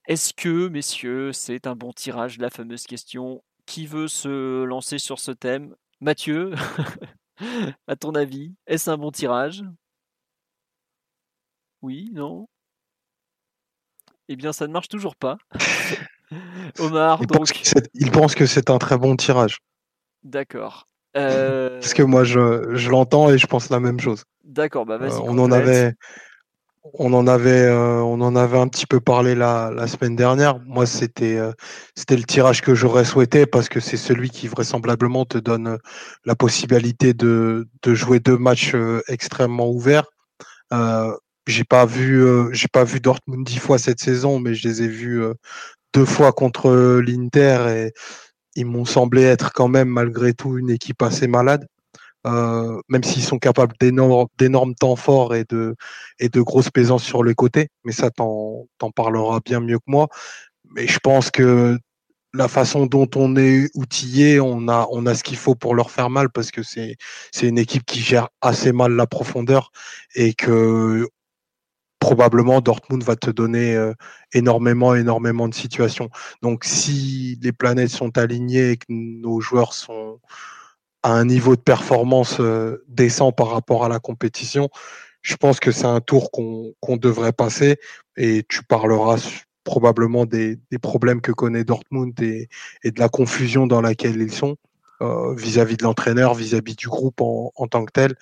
Est-ce que, messieurs, c'est un bon tirage La fameuse question. Qui veut se lancer sur ce thème? Mathieu, [laughs] à ton avis, est-ce un bon tirage? Oui, non? Eh bien, ça ne marche toujours pas. [laughs] Omar, il donc... pense que c'est un très bon tirage. D'accord. Euh, Parce que moi, je, je l'entends et je pense la même chose. D'accord, bah vas-y. Euh, on en avait, on en avait, euh, on en avait un petit peu parlé la, la semaine dernière. Moi, c'était, c'était le tirage que j'aurais souhaité parce que c'est celui qui vraisemblablement te donne la possibilité de, de jouer deux matchs extrêmement ouverts. j'ai pas vu, j'ai pas vu Dortmund dix fois cette saison, mais je les ai vus deux fois contre l'Inter et ils m'ont semblé être quand même malgré tout une équipe assez malade. Euh, même s'ils sont capables d'énormes temps forts et de, et de grosses présences sur les côtés, mais ça t'en parlera bien mieux que moi. Mais je pense que la façon dont on est outillé, on a, on a ce qu'il faut pour leur faire mal parce que c'est une équipe qui gère assez mal la profondeur et que probablement Dortmund va te donner euh, énormément, énormément de situations. Donc si les planètes sont alignées et que nos joueurs sont à un niveau de performance euh, décent par rapport à la compétition, je pense que c'est un tour qu'on devrait passer et tu parleras probablement des, problèmes que connaît Dortmund et, de la confusion dans laquelle ils sont euh, vis-à-vis de l'entraîneur, vis-à-vis du groupe en, tant que tel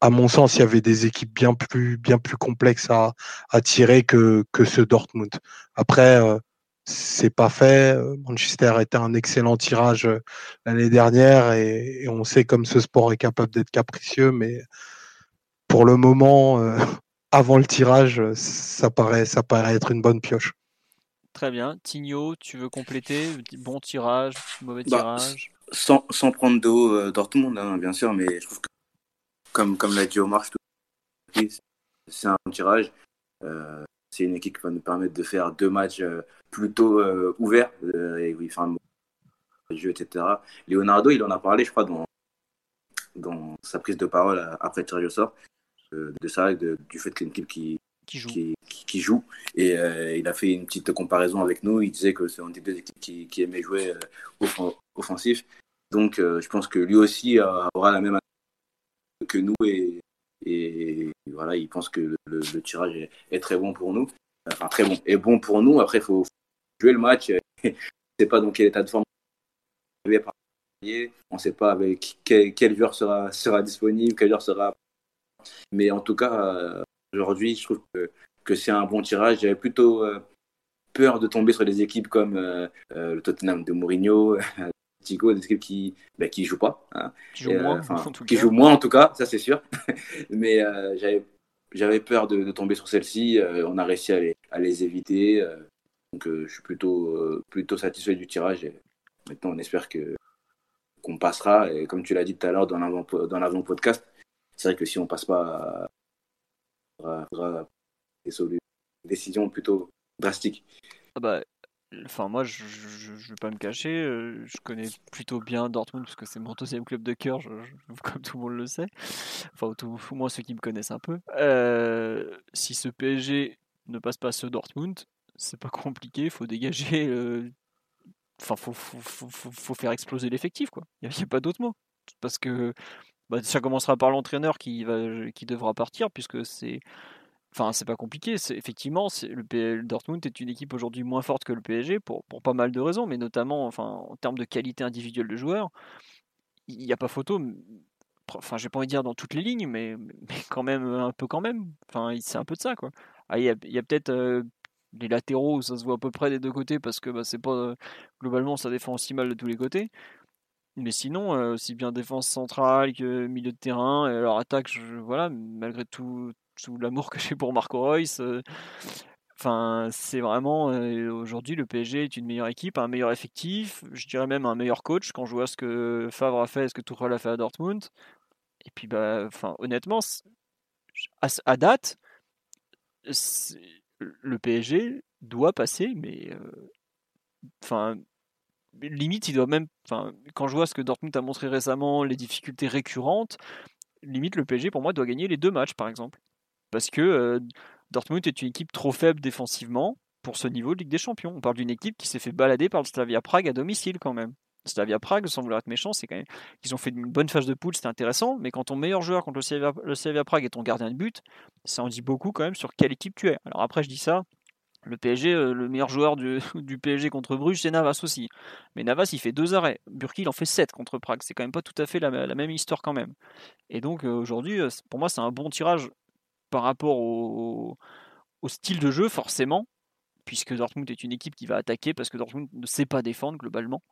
à mon sens, il y avait des équipes bien plus, bien plus complexes à, à tirer que, que ce Dortmund. Après, euh, c'est pas fait. Manchester était un excellent tirage euh, l'année dernière et, on sait comme ce sport est capable d'être capricieux, mais pour le moment, euh, [laughs] avant le tirage, ça paraît, ça paraît être une bonne pioche. Très bien. Tigno, tu veux compléter? Bon tirage, mauvais bah, tirage sans, sans, prendre d'eau Dortmund, hein, bien sûr, mais je trouve que comme, comme l'a dit Omar, c'est un tirage. Euh, c'est une équipe qui va nous permettre de faire deux matchs euh, plutôt euh, ouverts, et oui, enfin, jeu, etc. Leonardo, il en a parlé, je crois, dans, dans sa prise de parole après le tirage au sort, de ça, de, du fait que c'est une équipe qui, qui joue. Qui, joue. Et il a fait une petite comparaison avec nous. Il disait que c'est une des deux équipes qui, qui aimait jouer offensif. Donc, je pense que lui aussi aura la même que nous et, voilà, il pense que le, tirage est, très bon pour nous. Enfin, très bon. Et bon pour nous. Après, il faut, jouer le match. on ne sait pas dans quel état de forme on ne sait pas avec quel, joueur sera, sera disponible, quel joueur sera. Mais en tout cas, aujourd'hui, je trouve que, c'est un bon tirage. J'avais plutôt euh, peur de tomber sur des équipes comme euh, euh, le Tottenham de Mourinho, [laughs] des équipes qui bah, qui jouent pas, hein. qui jouent moins, en tout qui jouent moins en tout cas, ça c'est sûr. [laughs] Mais euh, j'avais j'avais peur de, tomber sur celle-ci. Euh, on a réussi à les, à les éviter. Euh, donc je suis plutôt plutôt satisfait du tirage. Et maintenant on espère que qu'on passera. Et comme tu l'as dit tout à l'heure dans l'avant dans l'avant podcast, c'est vrai que si on passe pas, il faudra des décisions plutôt drastiques. Ah bah, Enfin, moi, je ne vais pas me cacher. Euh, je connais plutôt bien Dortmund parce que c'est mon deuxième club de cœur, comme tout le monde le sait. Enfin, tout, au moins ceux qui me connaissent un peu. Euh, si ce PSG ne passe pas ce Dortmund, c'est pas compliqué. Il faut dégager. Euh, enfin, faut, faut, faire exploser l'effectif, quoi. Il n'y a, pas d'autre mot. Parce que bah, ça commencera par l'entraîneur qui devra partir, puisque c'est Enfin, c'est pas compliqué. Effectivement, le, Dortmund est une équipe aujourd'hui moins forte que le PSG pour, pour pas mal de raisons, mais notamment enfin, en termes de qualité individuelle de joueurs. Il n'y a pas photo. Enfin, j'ai pas envie de dire dans toutes les lignes, mais, mais quand même, un peu quand même. Enfin, c'est un peu de ça, quoi. Ah, il y a, peut-être euh, les latéraux où ça se voit à peu près des deux côtés parce que bah, c'est pas globalement ça défend aussi mal de tous les côtés. Mais sinon, aussi bien défense centrale que milieu de terrain, et leur attaque, voilà, malgré tout, tout l'amour que j'ai pour Marco Reus, Enfin, c'est vraiment aujourd'hui le PSG est une meilleure équipe, un meilleur effectif, je dirais même un meilleur coach quand je vois ce que Favre a fait, ce que Tuchel a fait à Dortmund. Et puis bah, enfin, honnêtement, à, date, le PSG doit passer, mais enfin, limite il doit même, enfin, quand je vois ce que Dortmund a montré récemment, les difficultés récurrentes, limite le PSG pour moi doit gagner les deux matchs par exemple, parce que Dortmund est une équipe trop faible défensivement pour ce niveau de Ligue des Champions. On parle d'une équipe qui s'est fait balader par le Slavia Prague à domicile quand même. Slavia Prague, sans vouloir être méchant, c'est quand même qu'ils ont fait une bonne phase de poule, c'était intéressant, mais quand ton meilleur joueur contre le Slavia, Prague est ton gardien de but, ça en dit beaucoup quand même sur quelle équipe tu es. Alors après, je dis ça, le PSG, euh, le meilleur joueur du, [laughs] PSG contre Bruges, c'est Navas aussi. Mais Navas, il fait deux arrêts. Burki, il en fait sept contre Prague. C'est quand même pas tout à fait la, même histoire quand même. Et donc euh, aujourd'hui, euh, pour moi, c'est un bon tirage par rapport au, style de jeu, forcément, puisque Dortmund est une équipe qui va attaquer parce que Dortmund ne sait pas défendre globalement.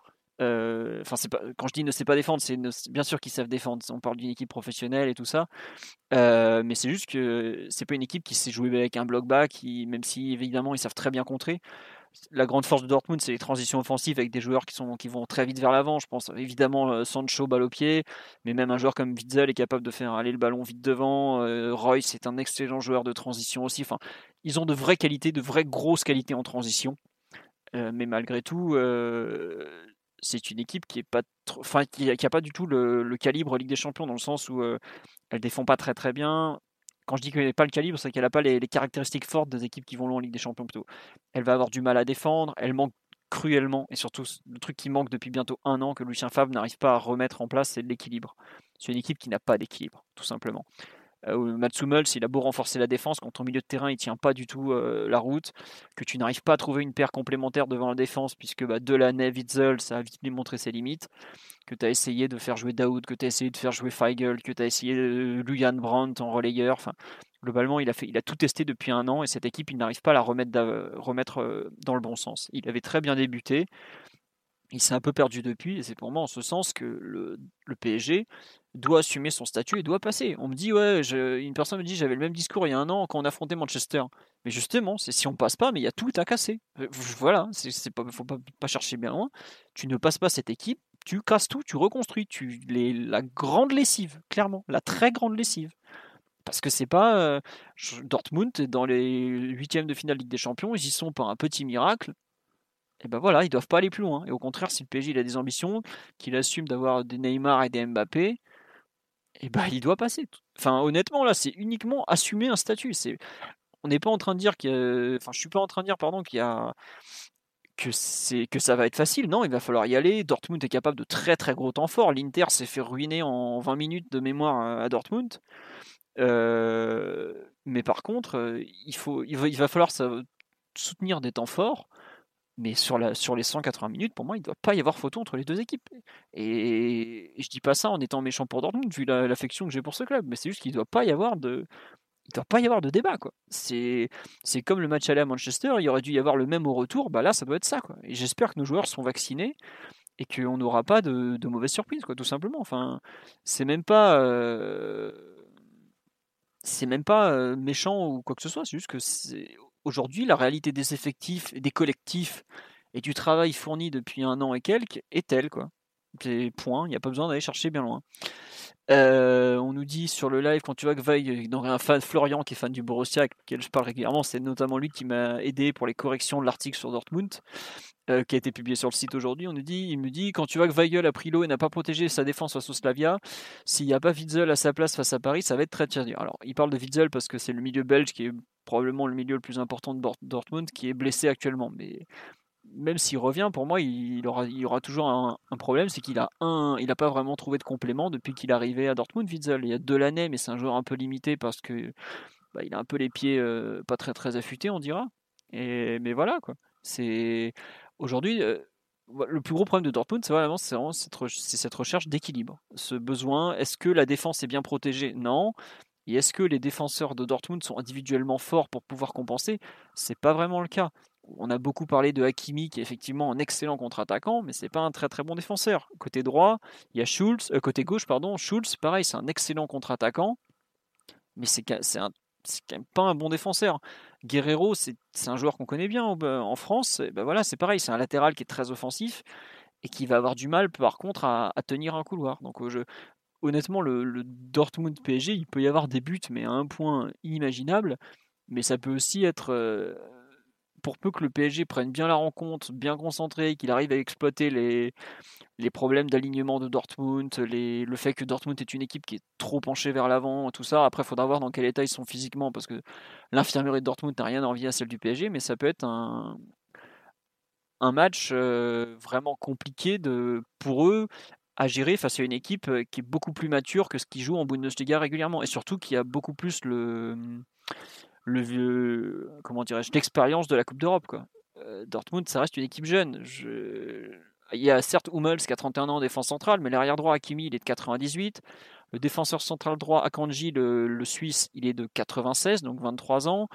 Euh, enfin, quand je dis ne sait pas défendre, c'est bien sûr qu'ils savent défendre. On parle d'une équipe professionnelle et tout ça, euh, mais c'est juste que c'est pas une équipe qui sait jouer avec un bloc bas, qui même si évidemment ils savent très bien contrer, la grande force de Dortmund, c'est les transitions offensives avec des joueurs qui, sont, qui vont très vite vers l'avant. Je pense évidemment euh, Sancho, balle au pied, mais même un joueur comme Witzel est capable de faire aller le ballon vite devant. Euh, Royce est un excellent joueur de transition aussi. Enfin, ils ont de vraies qualités, de vraies grosses qualités en transition. Euh, mais malgré tout, c'est une équipe qui est pas, enfin, qui, pas du tout le, le, calibre Ligue des Champions dans le sens où elle défend pas très très bien quand je dis qu'elle n'est pas le calibre, c'est qu'elle n'a pas les, caractéristiques fortes des équipes qui vont loin en Ligue des Champions plutôt. Elle va avoir du mal à défendre, elle manque cruellement, et surtout le truc qui manque depuis bientôt un an que Lucien Favre n'arrive pas à remettre en place, c'est l'équilibre. C'est une équipe qui n'a pas d'équilibre, tout simplement. Euh, s'il a beau renforcer la défense, quand ton milieu de terrain il tient pas du tout euh, la route, que tu n'arrives pas à trouver une paire complémentaire devant la défense, puisque bah, Delaney, Witzel, ça a vite montré ses limites, que tu as essayé de faire jouer Daoud, que tu as essayé de faire jouer Feigl, que tu as essayé de Lujan Brandt en relayeur, enfin, globalement, il a, fait, il a tout testé depuis un an et cette équipe, il n'arrive pas à la remettre, remettre euh, dans le bon sens. Il avait très bien débuté, il s'est un peu perdu depuis, et c'est pour moi en ce sens que le, le, PSG doit assumer son statut et doit passer. On me dit, ouais, une personne me dit, j'avais le même discours il y a un an quand on affrontait Manchester. Mais justement, c'est si on passe pas, mais il y a tout à casser. Euh, voilà, c'est pas, faut pas, chercher bien loin. Tu ne passes pas cette équipe, tu casses tout, tu reconstruis, tu les, la grande lessive, clairement, la très grande lessive. Parce que c'est pas euh, Dortmund dans les huitièmes de finale Ligue des Champions, ils y sont par un petit miracle et ben voilà, ils doivent pas aller plus loin. Et au contraire, si le PSG a des ambitions, qu'il assume d'avoir des Neymar et des Mbappé, et ben il doit passer. Enfin, honnêtement, là, c'est uniquement assumer un statut. C'est, on n'est pas en train de dire que, enfin, je suis pas en train de dire, pardon, qu'il y a que c'est que ça va être facile. Non, il va falloir y aller. Dortmund est capable de très très gros temps fort. L'Inter s'est fait ruiner en 20 minutes de mémoire à Dortmund. Euh, mais par contre, euh, il, faut, il va falloir soutenir des temps forts mais sur, les 180 minutes, pour moi, il ne doit pas y avoir photo entre les deux équipes. Et, je dis pas ça en étant méchant pour Dortmund, vu l'affection que j'ai pour ce club, mais c'est juste qu'il ne doit pas y avoir de, il doit pas y avoir de débat. quoi. C'est, comme le match aller à Manchester, il aurait dû y avoir le même au retour, bah là, ça doit être ça. Quoi. Et j'espère que nos joueurs sont vaccinés et qu'on n'aura pas de, mauvaises surprises, quoi, tout simplement. Enfin, c'est même pas. Euh, c'est même pas euh, méchant ou quoi que ce soit, c'est juste que aujourd'hui, la réalité des effectifs et des collectifs et du travail fourni depuis un an et quelques est telle. Quoi. C'est point, il n'y a pas besoin d'aller chercher bien loin. Euh, on nous dit sur le live quand tu vois que Veil, donc un fan Florian qui est fan du Borussia, avec lequel je parle régulièrement, c'est notamment lui qui m'a aidé pour les corrections de l'article sur Dortmund, euh, qui a été publié sur le site aujourd'hui. On nous dit, il me dit quand tu vois que Weigel a pris l'eau et n'a pas protégé sa défense face au Slavia, s'il n'y a pas Witzel à sa place face à Paris, ça va être très dur. Alors, il parle de Witzel parce que c'est le milieu belge qui est probablement le milieu le plus important de Dortmund qui est blessé actuellement, mais même s'il revient, pour moi, il aura, aura toujours un, problème, c'est qu'il a un, il n'a pas vraiment trouvé de complément depuis qu'il est arrivé à Dortmund. Witzel, il y a deux l'année, mais c'est un joueur un peu limité parce que bah, il a un peu les pieds euh, pas très très affûtés, on dira. Mais voilà quoi. C'est aujourd'hui euh, le plus gros problème de Dortmund, c'est vraiment, vraiment cette, cette recherche d'équilibre. Ce besoin, est-ce que la défense est bien protégée? Non. Et est-ce que les défenseurs de Dortmund sont individuellement forts pour pouvoir compenser? C'est pas vraiment le cas. On a beaucoup parlé de Hakimi qui est effectivement un excellent contre-attaquant, mais c'est pas un très très bon défenseur. Côté droit, il y a Schulz, euh, côté gauche, pardon, Schulz, pareil, c'est un excellent contre-attaquant, mais c'est quand même pas un bon défenseur. Guerrero, c'est un joueur qu'on connaît bien en France. Ben voilà, c'est pareil, c'est un latéral qui est très offensif et qui va avoir du mal, par contre, à, tenir un couloir. Donc, je, honnêtement, le, Dortmund PSG, il peut y avoir des buts, mais à un point inimaginable. Mais ça peut aussi être euh, pour peu que le PSG prenne bien la rencontre, bien concentré, qu'il arrive à exploiter les, problèmes d'alignement de Dortmund, le fait que Dortmund est une équipe qui est trop penchée vers l'avant, tout ça. Après, il faudra voir dans quel état ils sont physiquement, parce que l'infirmerie de Dortmund n'a rien envie à celle du PSG, mais ça peut être un, match euh, vraiment compliqué pour eux à gérer face à une équipe euh, qui est beaucoup plus mature que ce qui joue en Bundesliga régulièrement, et surtout qui a beaucoup plus le le vieux, comment dirais-je, l'expérience de la Coupe d'Europe. Quoi. Euh, Dortmund, ça reste une équipe jeune. Je... Il y a certes Hummels qui a 31 ans en défense centrale, mais l'arrière droit Hakimi, il est de 98. Le défenseur central droit Akanji, le, le Suisse, il est de 96, donc 23 ans.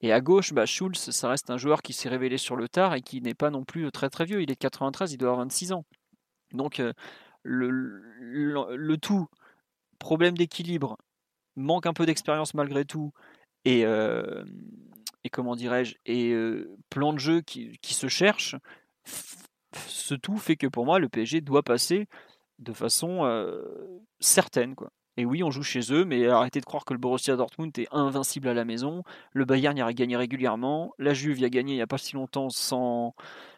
Et à gauche, bah, Schulz, ça reste un joueur qui s'est révélé sur le tard et qui n'est pas non plus très très vieux. Il est de 93, il doit avoir 26 ans. Donc euh, le, tout, problème d'équilibre, manque un peu d'expérience malgré tout, et, et comment dirais-je, et plan de jeu qui, qui se cherche, ce tout fait que pour moi, le PSG doit passer de façon certaine. Quoi. Et oui, on joue chez eux, mais arrêtez de croire que le Borussia Dortmund est invincible à la maison. Le Bayern y a gagné régulièrement. La Juve y a gagné il n'y a pas si longtemps sans,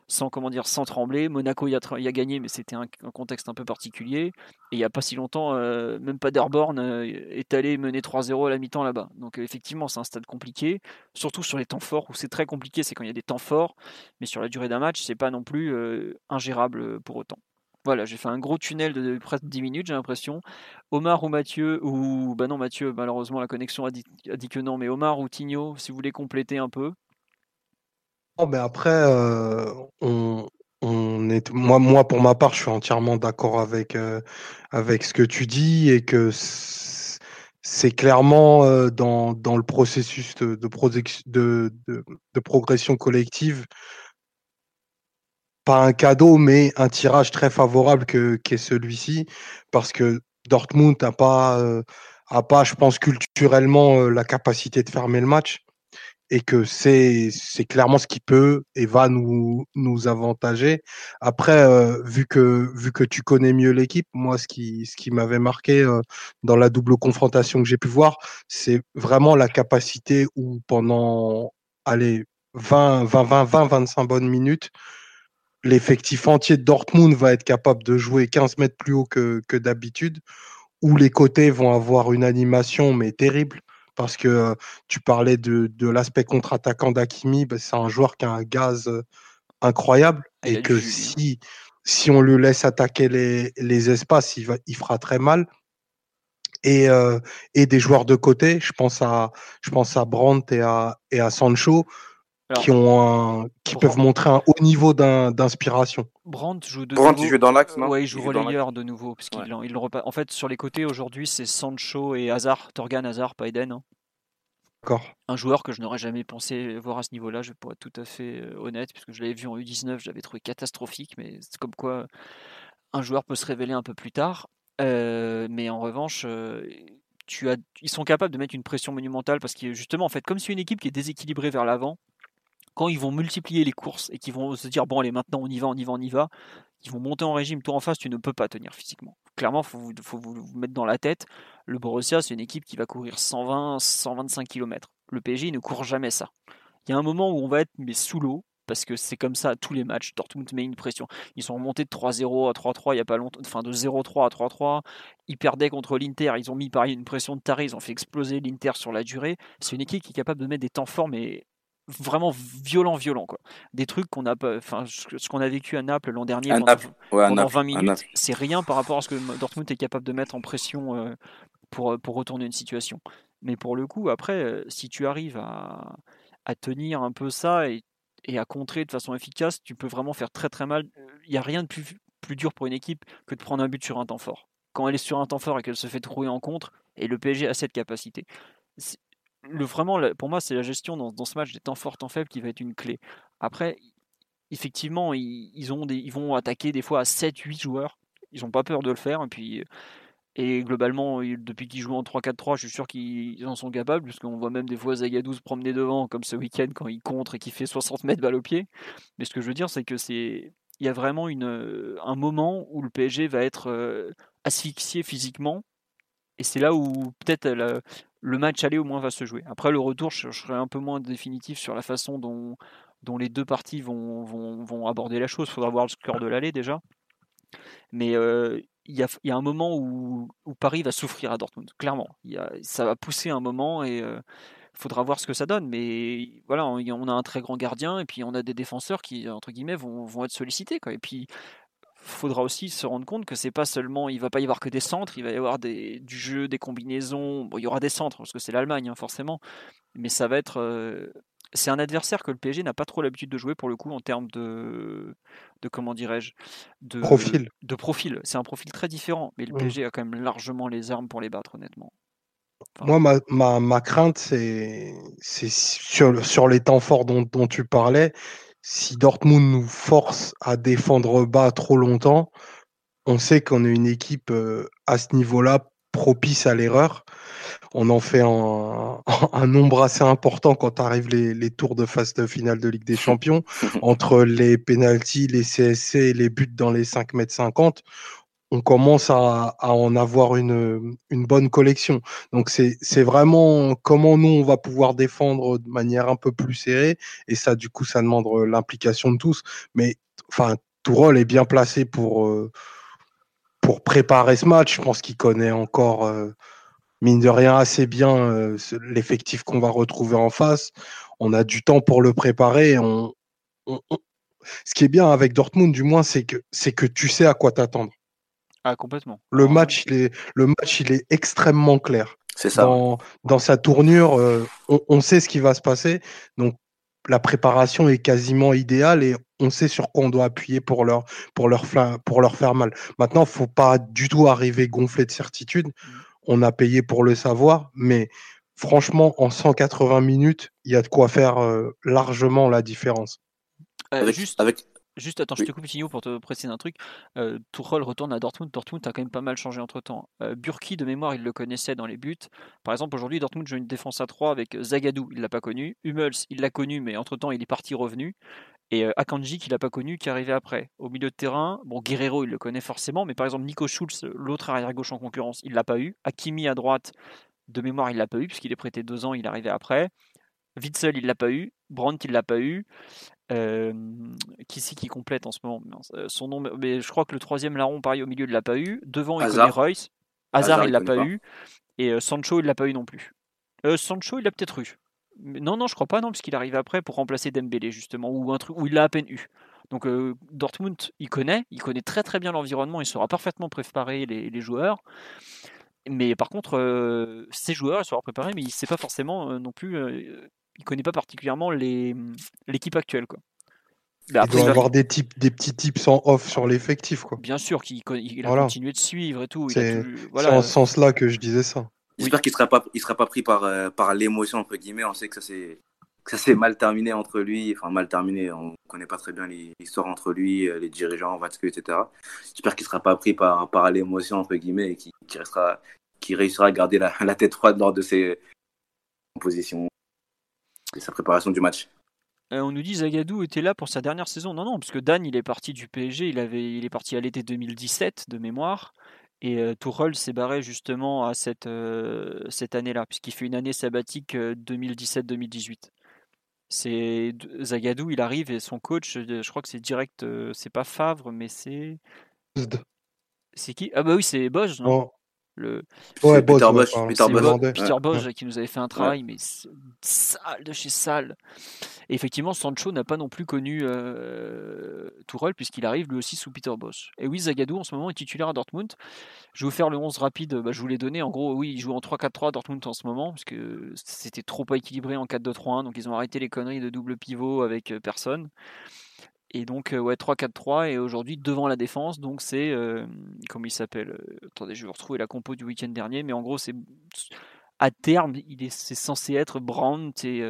sans dire sans trembler. Monaco y a, gagné, mais c'était un, contexte un peu particulier. Et il n'y a pas si longtemps, euh, même pas d'Airborne euh, est allé mener 3-0 à la mi-temps là-bas. Donc effectivement, c'est un stade compliqué, surtout sur les temps forts où c'est très compliqué, c'est quand il y a des temps forts, mais sur la durée d'un match, c'est pas non plus euh, ingérable pour autant. Voilà, j'ai fait un gros tunnel de, presque 10 minutes, j'ai l'impression. Omar ou Mathieu, ou bah non, Mathieu, malheureusement, la connexion a dit, a dit que non, mais Omar ou Tigno, si vous voulez compléter un peu. Oh, ben après, euh, on, on est, moi, moi, pour ma part, je suis entièrement d'accord avec, euh, avec ce que tu dis et que c'est clairement euh, dans, dans le processus de, de, progression collective, pas un cadeau, mais un tirage très favorable que qu'est celui-ci, parce que Dortmund n'a pas, a pas, je pense, culturellement la capacité de fermer le match et que c'est c'est clairement ce qui peut et va nous nous avantager. Après, euh, vu que vu que tu connais mieux l'équipe, moi ce qui ce qui m'avait marqué euh, dans la double confrontation que j'ai pu voir, c'est vraiment la capacité où pendant allez 20 20 20 20 25 bonnes minutes, l'effectif entier de Dortmund va être capable de jouer 15 mètres plus haut que que d'habitude, où les côtés vont avoir une animation mais terrible parce que tu parlais de, de l'aspect contre-attaquant d'Akimi, bah, c'est un joueur qui a un gaz incroyable ah, et que si, si on le laisse attaquer les, les espaces, il, va, il fera très mal. Et, et des joueurs de côté, je pense à, je pense à Brandt et à, et à Sancho, qui, ont un, qui peuvent montrer un haut niveau d'inspiration. Brandt joue de Brandt, il joue dans l'axe, non? Ouais, il joue relayeur de nouveau. Parce qu'il il En fait, sur les côtés, aujourd'hui, c'est Sancho et Hazard, Torgan Hazard, pas Eden. Hein. Un joueur que je n'aurais jamais pensé voir à ce niveau-là, je pourrais être tout à fait euh, honnête, puisque je l'avais vu en U19, je l'avais trouvé catastrophique, mais c'est comme quoi un joueur peut se révéler un peu plus tard. Euh, mais en revanche, euh, tu as, ils sont capables de mettre une pression monumentale parce que justement, en fait, comme si une équipe qui est déséquilibrée vers l'avant, quand ils vont multiplier les courses et qu'ils vont se dire bon allez maintenant on y va, on y va, on y va, ils vont monter en régime. Toi en face, tu ne peux pas tenir physiquement. Clairement, faut faut vous, mettre dans la tête. Le Borussia, c'est une équipe qui va courir 120, 125 km. Le PSG ne court jamais ça. Il y a un moment où on va être mais sous l'eau parce que c'est comme ça tous les matchs. Dortmund met une pression. Ils sont remontés de 3-0 à 3-3 il y a pas longtemps, enfin de 0-3 à 3-3. Ils perdaient contre l'Inter. Ils ont mis pareil une pression de taré. Ils ont fait exploser l'Inter sur la durée. C'est une équipe qui est capable de mettre des temps forts mais vraiment violent violent quoi. Des trucs qu'on a enfin ce qu'on a vécu à Naples l'an dernier pendant, 20 minutes c'est rien par rapport à ce que Dortmund est capable de mettre en pression euh, pour, pour retourner une situation. Mais pour le coup après euh, si tu arrives à, à tenir un peu ça et, et, à contrer de façon efficace tu peux vraiment faire très très mal. Il n'y a rien de plus, plus dur pour une équipe que de prendre un but sur un temps fort. Quand elle est sur un temps fort et qu'elle se fait trouver en contre et le PSG a cette capacité le, vraiment, pour moi, c'est la gestion dans, ce match des temps forts, temps faibles qui va être une clé. Après, effectivement, ils, ont des, ils vont attaquer des fois à 7-8 joueurs. Ils n'ont pas peur de le faire. Et puis, et globalement, depuis qu'ils jouent en 3-4-3, je suis sûr qu'ils en sont capables, puisqu'on voit même des fois Zagadou se promener devant, comme ce week-end quand il contre et qu'il fait 60 mètres balle au pied. Mais ce que je veux dire, c'est que c'est il y a vraiment une, un moment où le PSG va être euh, asphyxié physiquement. Et c'est là où peut-être le match aller au moins va se jouer. Après, le retour, je, serai un peu moins définitif sur la façon dont, les deux parties vont, aborder la chose. Il faudra voir le score de l'aller déjà. Mais il y, a, un moment où, Paris va souffrir à Dortmund, clairement. Ça va pousser un moment et il faudra voir ce que ça donne. Mais voilà, on, a un très grand gardien et puis on a des défenseurs qui, entre guillemets, vont, être sollicités. Et puis, faudra aussi se rendre compte que c'est pas seulement, il va pas y avoir que des centres, il va y avoir des, du jeu, des combinaisons. Bon, il y aura des centres parce que c'est l'Allemagne, hein, forcément. Mais ça va être. Euh, c'est un adversaire que le PSG n'a pas trop l'habitude de jouer pour le coup en termes de, de comment dirais-je, de profil. De profil. C'est un profil très différent, mais le mmh. PSG a quand même largement les armes pour les battre, honnêtement. Moi, ma, ma, ma crainte, c'est sur, sur les temps forts dont, dont tu parlais. Si Dortmund nous force à défendre bas trop longtemps, on sait qu'on est une équipe euh, à ce niveau-là propice à l'erreur on en fait un, [laughs] nombre assez important quand arrivent les, les, tours de phase de finale de Ligue des Champions. [laughs] Entre les pénalties, les CSC et les buts dans les 5 mètres 50, on commence à, en avoir une, bonne collection. Donc c'est vraiment comment nous, on va pouvoir défendre de manière un peu plus serrée. Et ça, du coup, ça demande l'implication de tous. Mais enfin, Tourol est bien placé pour, euh, pour préparer ce match. Je pense qu'il connaît encore... Euh, mine de rien assez bien euh, l'effectif qu'on va retrouver en face. On a du temps pour le préparer. Ce qui est bien avec Dortmund, du moins, c'est que tu sais à quoi t'attendre. Ah, complètement. Le, match, il est, le match, il est extrêmement clair. C'est ça. Dans, dans, sa tournure, euh, on, sait ce qui va se passer. Donc, la préparation est quasiment idéale et on sait sur quoi on doit appuyer pour leur, pour leur, pour leur faire mal. Maintenant, il ne faut pas du tout arriver gonflé de certitude. Mmh on a payé pour le savoir, mais franchement, en 180 minutes, il y a de quoi faire euh, largement la différence. Euh, juste, avec... juste, attends, je te coupe Signo pour te préciser un truc. Euh, retourne à Dortmund. Dortmund a quand même pas mal changé entre temps. Euh, Burki, de mémoire, il le connaissait dans les buts. Par exemple, aujourd'hui, Dortmund joue une défense à 3 avec Zagadou, il l'a pas connu. Hummels, il l'a connu, mais entre temps, il est parti revenu. Et Akanji, qu'il n'a pas connu, qui est arrivé après. Au milieu de terrain, bon, Guerrero, il le connaît forcément, mais par exemple, Nico Schulz, l'autre arrière-gauche en concurrence, il l'a pas eu. Hakimi à droite, de mémoire, il l'a pas eu, puisqu'il est prêté deux ans, il est arrivé après. Witzel, il l'a pas eu. Brandt, il l'a pas eu. qui c'est qui complète en ce moment? Son nom, mais je crois que le troisième larron, pareil, au milieu, il l'a pas eu. Devant, il connaît Royce. Hazard, il l'a pas, eu. Et Sancho, il l'a pas eu non plus. Sancho, il l'a peut-être eu. Non, non, je crois pas, non, puisqu'il arrive après pour remplacer Dembélé, justement, ou un truc où il l'a à peine eu. Donc euh, Dortmund, il connaît, il connaît très très bien l'environnement, il saura parfaitement préparer les, joueurs. Mais par contre, euh, ces joueurs, ils seront préparés, mais il ne sait pas forcément euh, non plus, il connaît pas particulièrement l'équipe actuelle. Quoi. il doit avoir des, types, des petits tips en off sur l'effectif. Quoi. Bien sûr, qu'il il a continué de suivre et tout. C'est en ce sens-là que je disais ça. J'espère qu'il ne sera, pas, il sera pas pris par, euh, par l'émotion, entre guillemets. On sait que ça s'est mal terminé entre lui, enfin mal terminé, on ne connaît pas très bien l'histoire entre lui, euh, les dirigeants, Vatsky, etc. J'espère qu'il ne sera pas pris par, par l'émotion, entre guillemets, et qu'il restera, qui réussira à garder la, la, tête froide lors de ses compositions et sa préparation du match. Euh, on nous dit Zagadou était là pour sa dernière saison. Non, non, parce que Dan, il est parti du PSG, il, avait, il est parti à l'été 2017 de mémoire. Et euh, s'est barré justement à cette, cette année-là, puisqu'il fait une année sabbatique 2017-2018. C'est Zagadou, il arrive et son coach, je crois que c'est direct, c'est pas Favre, mais c'est. C'est qui? Ah bah oui, c'est Bosch, non? Oh. Le... Peter Bosch, Peter Bosch, qui nous avait fait un travail, mais sale de chez sale. Et effectivement, Sancho n'a pas non plus connu euh, Tourelle, puisqu'il arrive lui aussi sous Peter Bosch. Et oui, Zagadou en ce moment est titulaire à Dortmund. Je vais vous faire le 11 rapide, bah, je vous l'ai donné. En gros, oui, il joue en 3-4-3 à Dortmund en ce moment, parce que c'était trop pas équilibré en 4-2-3-1, donc ils ont arrêté les conneries de double pivot avec euh, personne. Et donc, euh, ouais, 3-4-3, et aujourd'hui devant la défense, donc c'est. Euh, comment il s'appelle euh, Attendez, je vais retrouver la compo du week-end dernier, mais en gros, c'est. À terme, il est, c'est censé être Brandt et.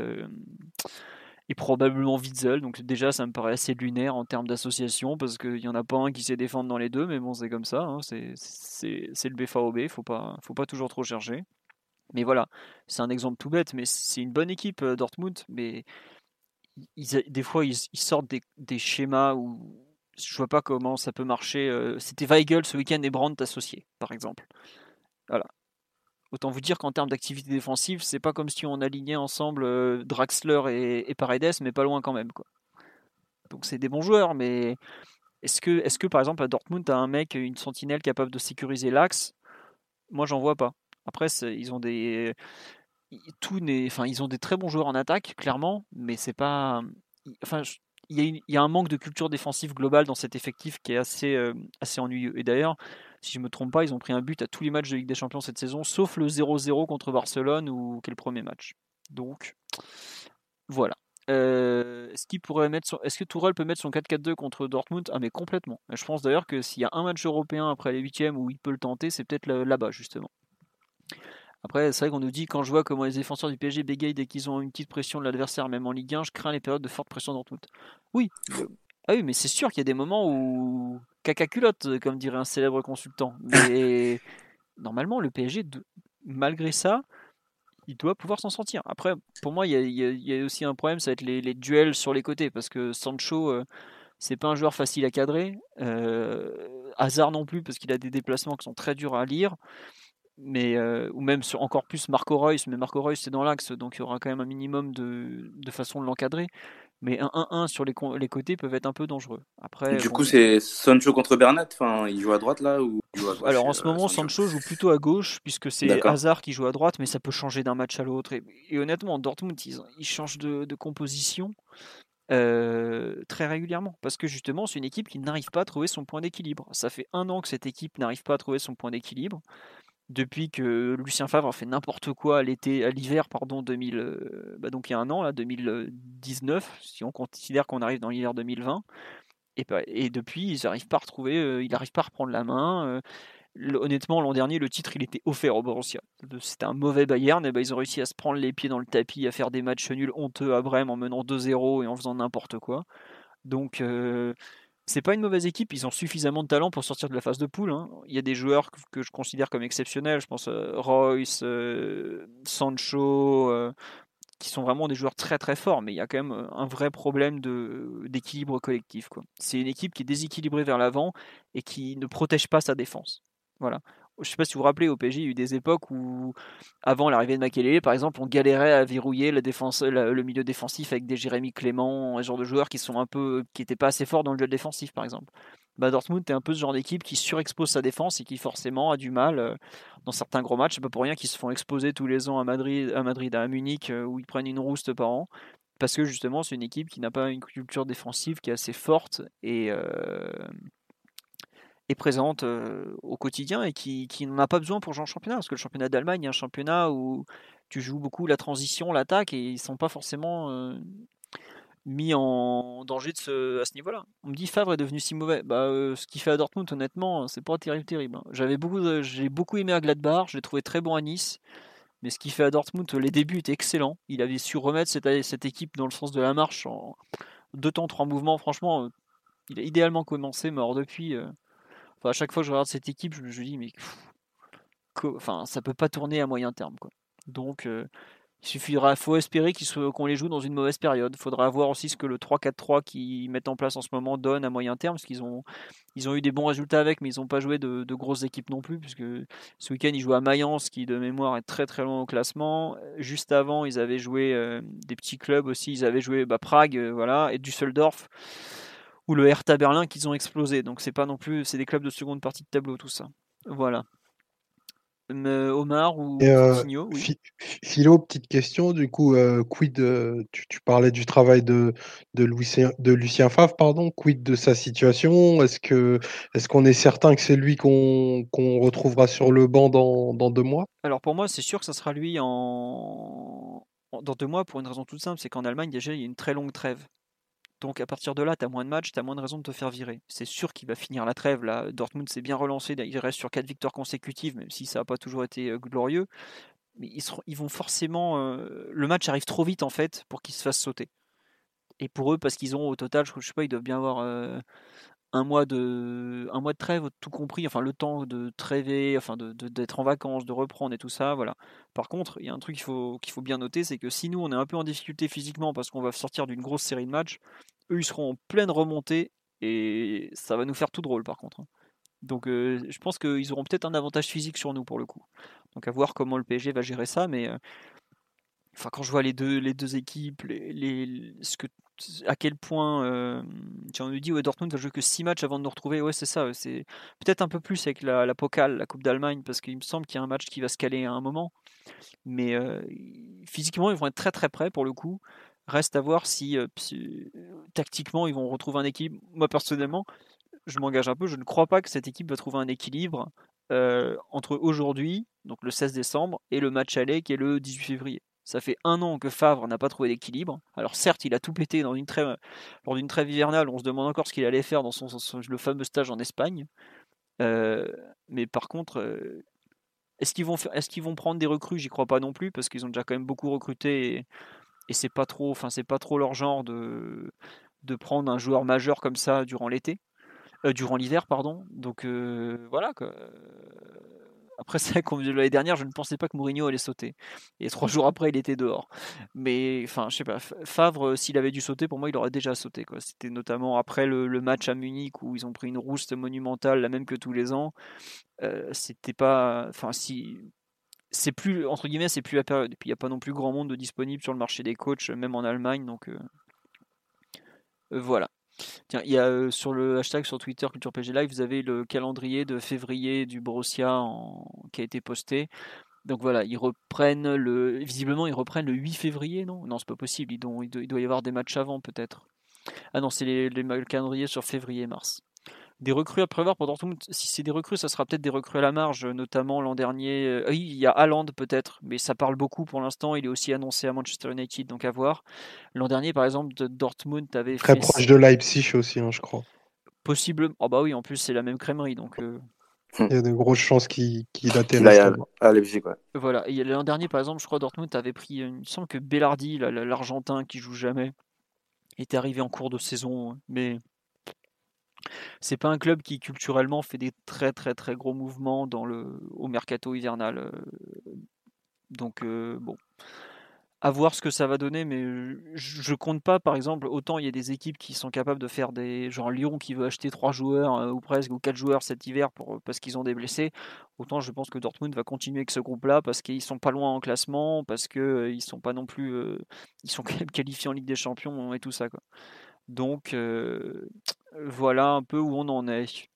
et probablement Witzel. Donc déjà, ça me paraît assez lunaire en termes d'association parce qu'il n'y en a pas un qui sait défendre dans les deux, mais bon, c'est comme ça. Hein, c'est le BFAOB, faut pas, faut pas toujours trop chercher. Mais voilà, c'est un exemple tout bête, mais c'est une bonne équipe euh, Dortmund, mais des fois ils, sortent des, schémas où je vois pas comment ça peut marcher. Euh, c'était Weigel ce week-end et Brandt associés, par exemple. Voilà. Autant vous dire qu'en termes d'activité défensive, c'est pas comme si on alignait ensemble euh, Draxler et, Paredes, mais pas loin quand même. Quoi. Donc c'est des bons joueurs, mais est-ce que, est que par exemple à Dortmund, tu as un mec, une sentinelle capable de sécuriser l'axe? Moi, j'en vois pas. Après, ils ont des. Tout enfin, ils ont des très bons joueurs en attaque, clairement, mais c'est pas. Enfin, il y, a un manque de culture défensive globale dans cet effectif qui est assez, assez ennuyeux. Et d'ailleurs, si je me trompe pas, ils ont pris un but à tous les matchs de Ligue des Champions cette saison, sauf le 0-0 contre Barcelone ou quel premier match. Donc, voilà. Euh, est-ce que Tourelle peut mettre son 4-4-2 contre Dortmund? Ah mais complètement. Je pense d'ailleurs que s'il y a un match européen après les huitièmes où il peut le tenter, c'est peut-être là-bas justement. Après, c'est vrai qu'on nous dit, quand je vois comment les défenseurs du PSG bégayent dès qu'ils ont une petite pression de l'adversaire, même en Ligue 1, je crains les périodes de forte pression dans tout. Oui, ah oui, mais c'est sûr qu'il y a des moments où caca culotte, comme dirait un célèbre consultant. Mais [laughs] normalement, le PSG, malgré ça, il doit pouvoir s'en sortir. Après, pour moi, il y, a, aussi un problème, ça va être les, duels sur les côtés, parce que Sancho, euh, c'est pas un joueur facile à cadrer. Euh, Hazard non plus, parce qu'il a des déplacements qui sont très durs à lire mais euh, ou même sur encore plus Marco Reus, mais Marco Reus c'est dans l'axe, donc il y aura quand même un minimum de, de façon de l'encadrer. Mais un 1-1 sur les, les, côtés peuvent être un peu dangereux. Après, du coup, c'est Sancho contre Bernat. Enfin, il joue à droite là ou Alors en ce euh, moment, Sancho. joue plutôt à gauche puisque c'est Hazard qui joue à droite, mais ça peut changer d'un match à l'autre. Et, honnêtement, Dortmund, ils, ils changent de, de composition. Euh, très régulièrement parce que justement c'est une équipe qui n'arrive pas à trouver son point d'équilibre. Ça fait un an que cette équipe n'arrive pas à trouver son point d'équilibre depuis que Lucien Favre a fait n'importe quoi à l'été, à l'hiver, pardon, 2000, euh, bah donc il y a un an, là, 2019, si on considère qu'on arrive dans l'hiver 2020. Et, bah, et depuis, ils n'arrivent pas à retrouver, euh, ils pas à reprendre la main. Euh, honnêtement, l'an dernier, le titre, il était offert au Borussia. C'était un mauvais Bayern, et bah, ils ont réussi à se prendre les pieds dans le tapis, à faire des matchs nuls honteux à Brême en menant 2-0 et en faisant n'importe quoi. Donc, c'est pas une mauvaise équipe, ils ont suffisamment de talent pour sortir de la phase de poule. Hein. Il y a des joueurs que, je considère comme exceptionnels, je pense euh, Royce, euh, Sancho, euh, qui sont vraiment des joueurs très très forts, mais il y a quand même un vrai problème d'équilibre collectif. C'est une équipe qui est déséquilibrée vers l'avant et qui ne protège pas sa défense. Voilà je sais pas si vous vous rappelez, au PSG, il y a eu des époques où, avant l'arrivée de Makelele, par exemple, on galérait à verrouiller le, milieu défensif avec des Jérémy Clément, un genre de joueurs qui sont un peu, qui n'étaient pas assez forts dans le jeu défensif, par exemple. Bah, Dortmund est un peu ce genre d'équipe qui surexpose sa défense et qui forcément a du mal euh, dans certains gros matchs. Pas pour rien qu'ils se font exposer tous les ans à Madrid, à Madrid, à Munich, euh, où ils prennent une rouste par an parce que justement c'est une équipe qui n'a pas une culture défensive qui est assez forte et, euh, est présente au quotidien et qui, qui n'en a pas besoin pour jouer en championnat. Parce que le championnat d'Allemagne est un championnat où tu joues beaucoup la transition, l'attaque, et ils ne sont pas forcément mis en danger de ce, à ce niveau-là. On me dit Favre est devenu si mauvais. Bah, ce qu'il fait à Dortmund, honnêtement, c'est pas terrible, terrible. Hein. J'avais beaucoup, j'ai beaucoup aimé à Gladbach, je l'ai trouvé très bon à Nice. Mais ce qu'il fait à Dortmund, les débuts étaient excellents. Il avait su remettre cette, cette équipe dans le sens de la marche en deux temps, trois mouvements. Franchement, il a idéalement commencé, mais depuis, à chaque fois que je regarde cette équipe, je me dis, mais enfin, ça peut pas tourner à moyen terme. Quoi. Donc, euh, il suffira, faut espérer qu'on les joue dans une mauvaise période. Il faudra voir aussi ce que le 3-4-3 qu'ils mettent en place en ce moment donne à moyen terme, parce qu'ils ont, ils ont eu des bons résultats avec, mais ils n'ont pas joué de, grosses équipes non plus, puisque ce week-end ils jouent à Mayence, qui de mémoire est très très loin au classement. Juste avant, ils avaient joué euh, des petits clubs aussi, ils avaient joué bah, Prague, euh, voilà, et Düsseldorf ou le Hertha Berlin qu'ils ont explosé. Donc c'est pas non plus, c'est des clubs de seconde partie de tableau tout ça. Voilà. Omar ou euh, Philo, petite question. Du coup, euh, quid tu, parlais du travail de, de, Lucien, de Lucien Favre, pardon. Quid de sa situation? Est-ce que est-ce qu'on est certain que c'est lui qu'on retrouvera sur le banc dans, dans deux mois? Alors pour moi, c'est sûr que ça sera lui en dans deux mois pour une raison toute simple, c'est qu'en Allemagne déjà il y a une très longue trêve. Donc à partir de là, tu as moins de matchs, tu as moins de raisons de te faire virer. C'est sûr qu'il va finir la trêve. Là. Dortmund s'est bien relancé, il reste sur 4 victoires consécutives, même si ça n'a pas toujours été euh, glorieux. Mais ils, vont forcément. Euh, le match arrive trop vite en fait pour qu'ils se fassent sauter. Et pour eux, parce qu'ils ont au total, je, je sais pas, ils doivent bien avoir un mois de un mois de trêve tout compris enfin le temps de trêver enfin de, d'être en vacances de reprendre et tout ça voilà par contre il y a un truc qu'il faut qu'il faut bien noter c'est que si nous on est un peu en difficulté physiquement parce qu'on va sortir d'une grosse série de matchs eux ils seront en pleine remontée et ça va nous faire tout drôle par contre hein. donc je pense qu'ils auront peut-être un avantage physique sur nous pour le coup donc à voir comment le PSG va gérer ça mais enfin quand je vois les deux les deux équipes les, les ce que à quel point en nous dit ouais, Dortmund va jouer que 6 matchs avant de nous retrouver. Ouais, c'est ça. C'est peut-être un peu plus avec la, la la Coupe d'Allemagne, parce qu'il me semble qu'il y a un match qui va se caler à un moment. Mais physiquement, ils vont être très très prêts pour le coup. Reste à voir si, euh, tactiquement ils vont retrouver un équilibre. Moi personnellement, je m'engage un peu. Je ne crois pas que cette équipe va trouver un équilibre entre aujourd'hui, donc le 16 décembre, et le match aller qui est le 18 février. Ça fait un an que Favre n'a pas trouvé d'équilibre. Alors certes, il a tout pété lors d'une trêve hivernale. On se demande encore ce qu'il allait faire dans son, le fameux stage en Espagne. Euh, mais par contre, euh, est-ce qu'ils vont, prendre des recrues? J'y crois pas non plus parce qu'ils ont déjà quand même beaucoup recruté et, c'est pas trop, enfin c'est pas trop leur genre de prendre un joueur majeur comme ça durant l'été, euh, durant l'hiver pardon. Donc voilà. Après, c'est comme l'année dernière, je ne pensais pas que Mourinho allait sauter. Et trois jours après, il était dehors. Mais, enfin, je sais pas, Favre, euh, s'il avait dû sauter, pour moi, il aurait déjà sauté. C'était notamment après le, match à Munich où ils ont pris une rousse monumentale, la même que tous les ans. Euh, C'était pas. Enfin, si. C'est plus, entre guillemets, c'est plus la période. Et puis, il n'y a pas non plus grand monde de disponible sur le marché des coachs, même en Allemagne. Donc, euh, voilà. Tiens, il y a sur le hashtag sur Twitter Culture PG Live, vous avez le calendrier de février du Borussia qui a été posté. Donc voilà, ils reprennent le. Visiblement, ils reprennent le 8 février, non? Non, c'est pas possible. Il doit, y avoir des matchs avant, peut-être. Ah non, c'est le calendrier sur février-mars. Des recrues à prévoir pour Dortmund. Si c'est des recrues, ça sera peut-être des recrues à la marge, notamment l'an dernier. Euh, oui, il y a Haaland peut-être, mais ça parle beaucoup pour l'instant. Il est aussi annoncé à Manchester United, donc à voir. L'an dernier, par exemple, Dortmund avait Très proche de Leipzig aussi, hein, je crois. Possible. Oh bah oui, en plus, c'est la même crèmerie, donc. Euh, il y a de grosses chances qu'il qu atterrisse. à Leipzig, ouais. Voilà. L'an dernier, par exemple, je crois Dortmund avait pris. Il me semble que Bellardi, l'Argentin qui joue jamais, était arrivé en cours de saison, mais c'est pas un club qui culturellement fait des très très très gros mouvements dans le, au mercato hivernal. Euh, donc euh, bon, à voir ce que ça va donner, mais je, compte pas par exemple, autant il y a des équipes qui sont capables de faire des. genre Lyon qui veut acheter trois joueurs euh, ou presque, ou quatre joueurs cet hiver parce qu'ils ont des blessés, autant je pense que Dortmund va continuer avec ce groupe-là parce qu'ils sont pas loin en classement, parce qu'ils ils sont pas non plus. ils sont quand [laughs] même qualifiés en Ligue des Champions et tout ça quoi. Donc voilà un peu où on en est.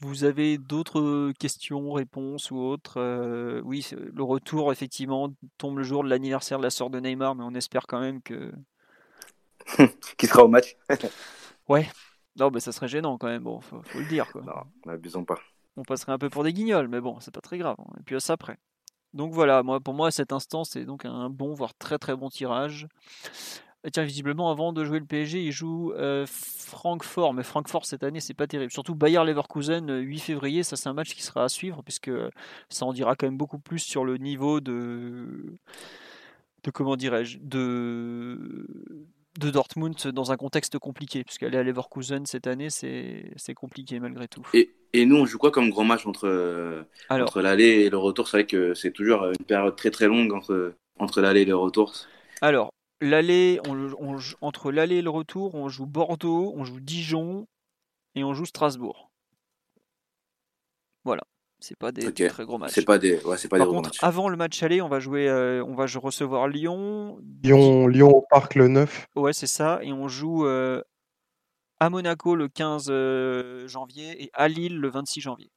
Vous avez d'autres questions, réponses ou autres Oui, le retour, effectivement, tombe le jour de l'anniversaire de la sœur de Neymar, mais on espère quand même que. [laughs] Qui sera au match [laughs] Ouais. Non, mais ça serait gênant quand même, bon, faut, le dire. Quoi. Non, n'abusons pas. On passerait un peu pour des guignols, mais bon, c'est pas très grave. Et puis à ça après. Donc voilà, moi, pour moi, cet instant, c'est donc un bon, voire très très bon tirage. Tiens, visiblement, avant de jouer le PSG, il joue euh, Francfort. Mais Francfort, cette année, c'est pas terrible. Surtout Bayer Leverkusen, 8 euh, février, ça c'est un match qui sera à suivre, puisque ça en dira quand même beaucoup plus sur le niveau de. de comment dirais-je de de Dortmund dans un contexte compliqué, puisqu'aller à Leverkusen cette année, c'est compliqué malgré tout. Et, et, nous, on joue quoi comme grand match entre, entre l'aller et le retour? C'est vrai que c'est toujours une période très très longue entre, entre l'aller et le retour. Alors, L'aller, on, entre l'aller et le retour, on joue Bordeaux, on joue Dijon et on joue Strasbourg. Voilà, c'est pas des, très gros matchs. C'est pas des, ouais, c'est pas Par des contre, avant le match aller, on va jouer, euh, on va recevoir Lyon. Lyon, Lyon au Parc le 9. Ouais, c'est ça, et on joue euh, à Monaco le 15 euh, janvier et à Lille le 26 janvier.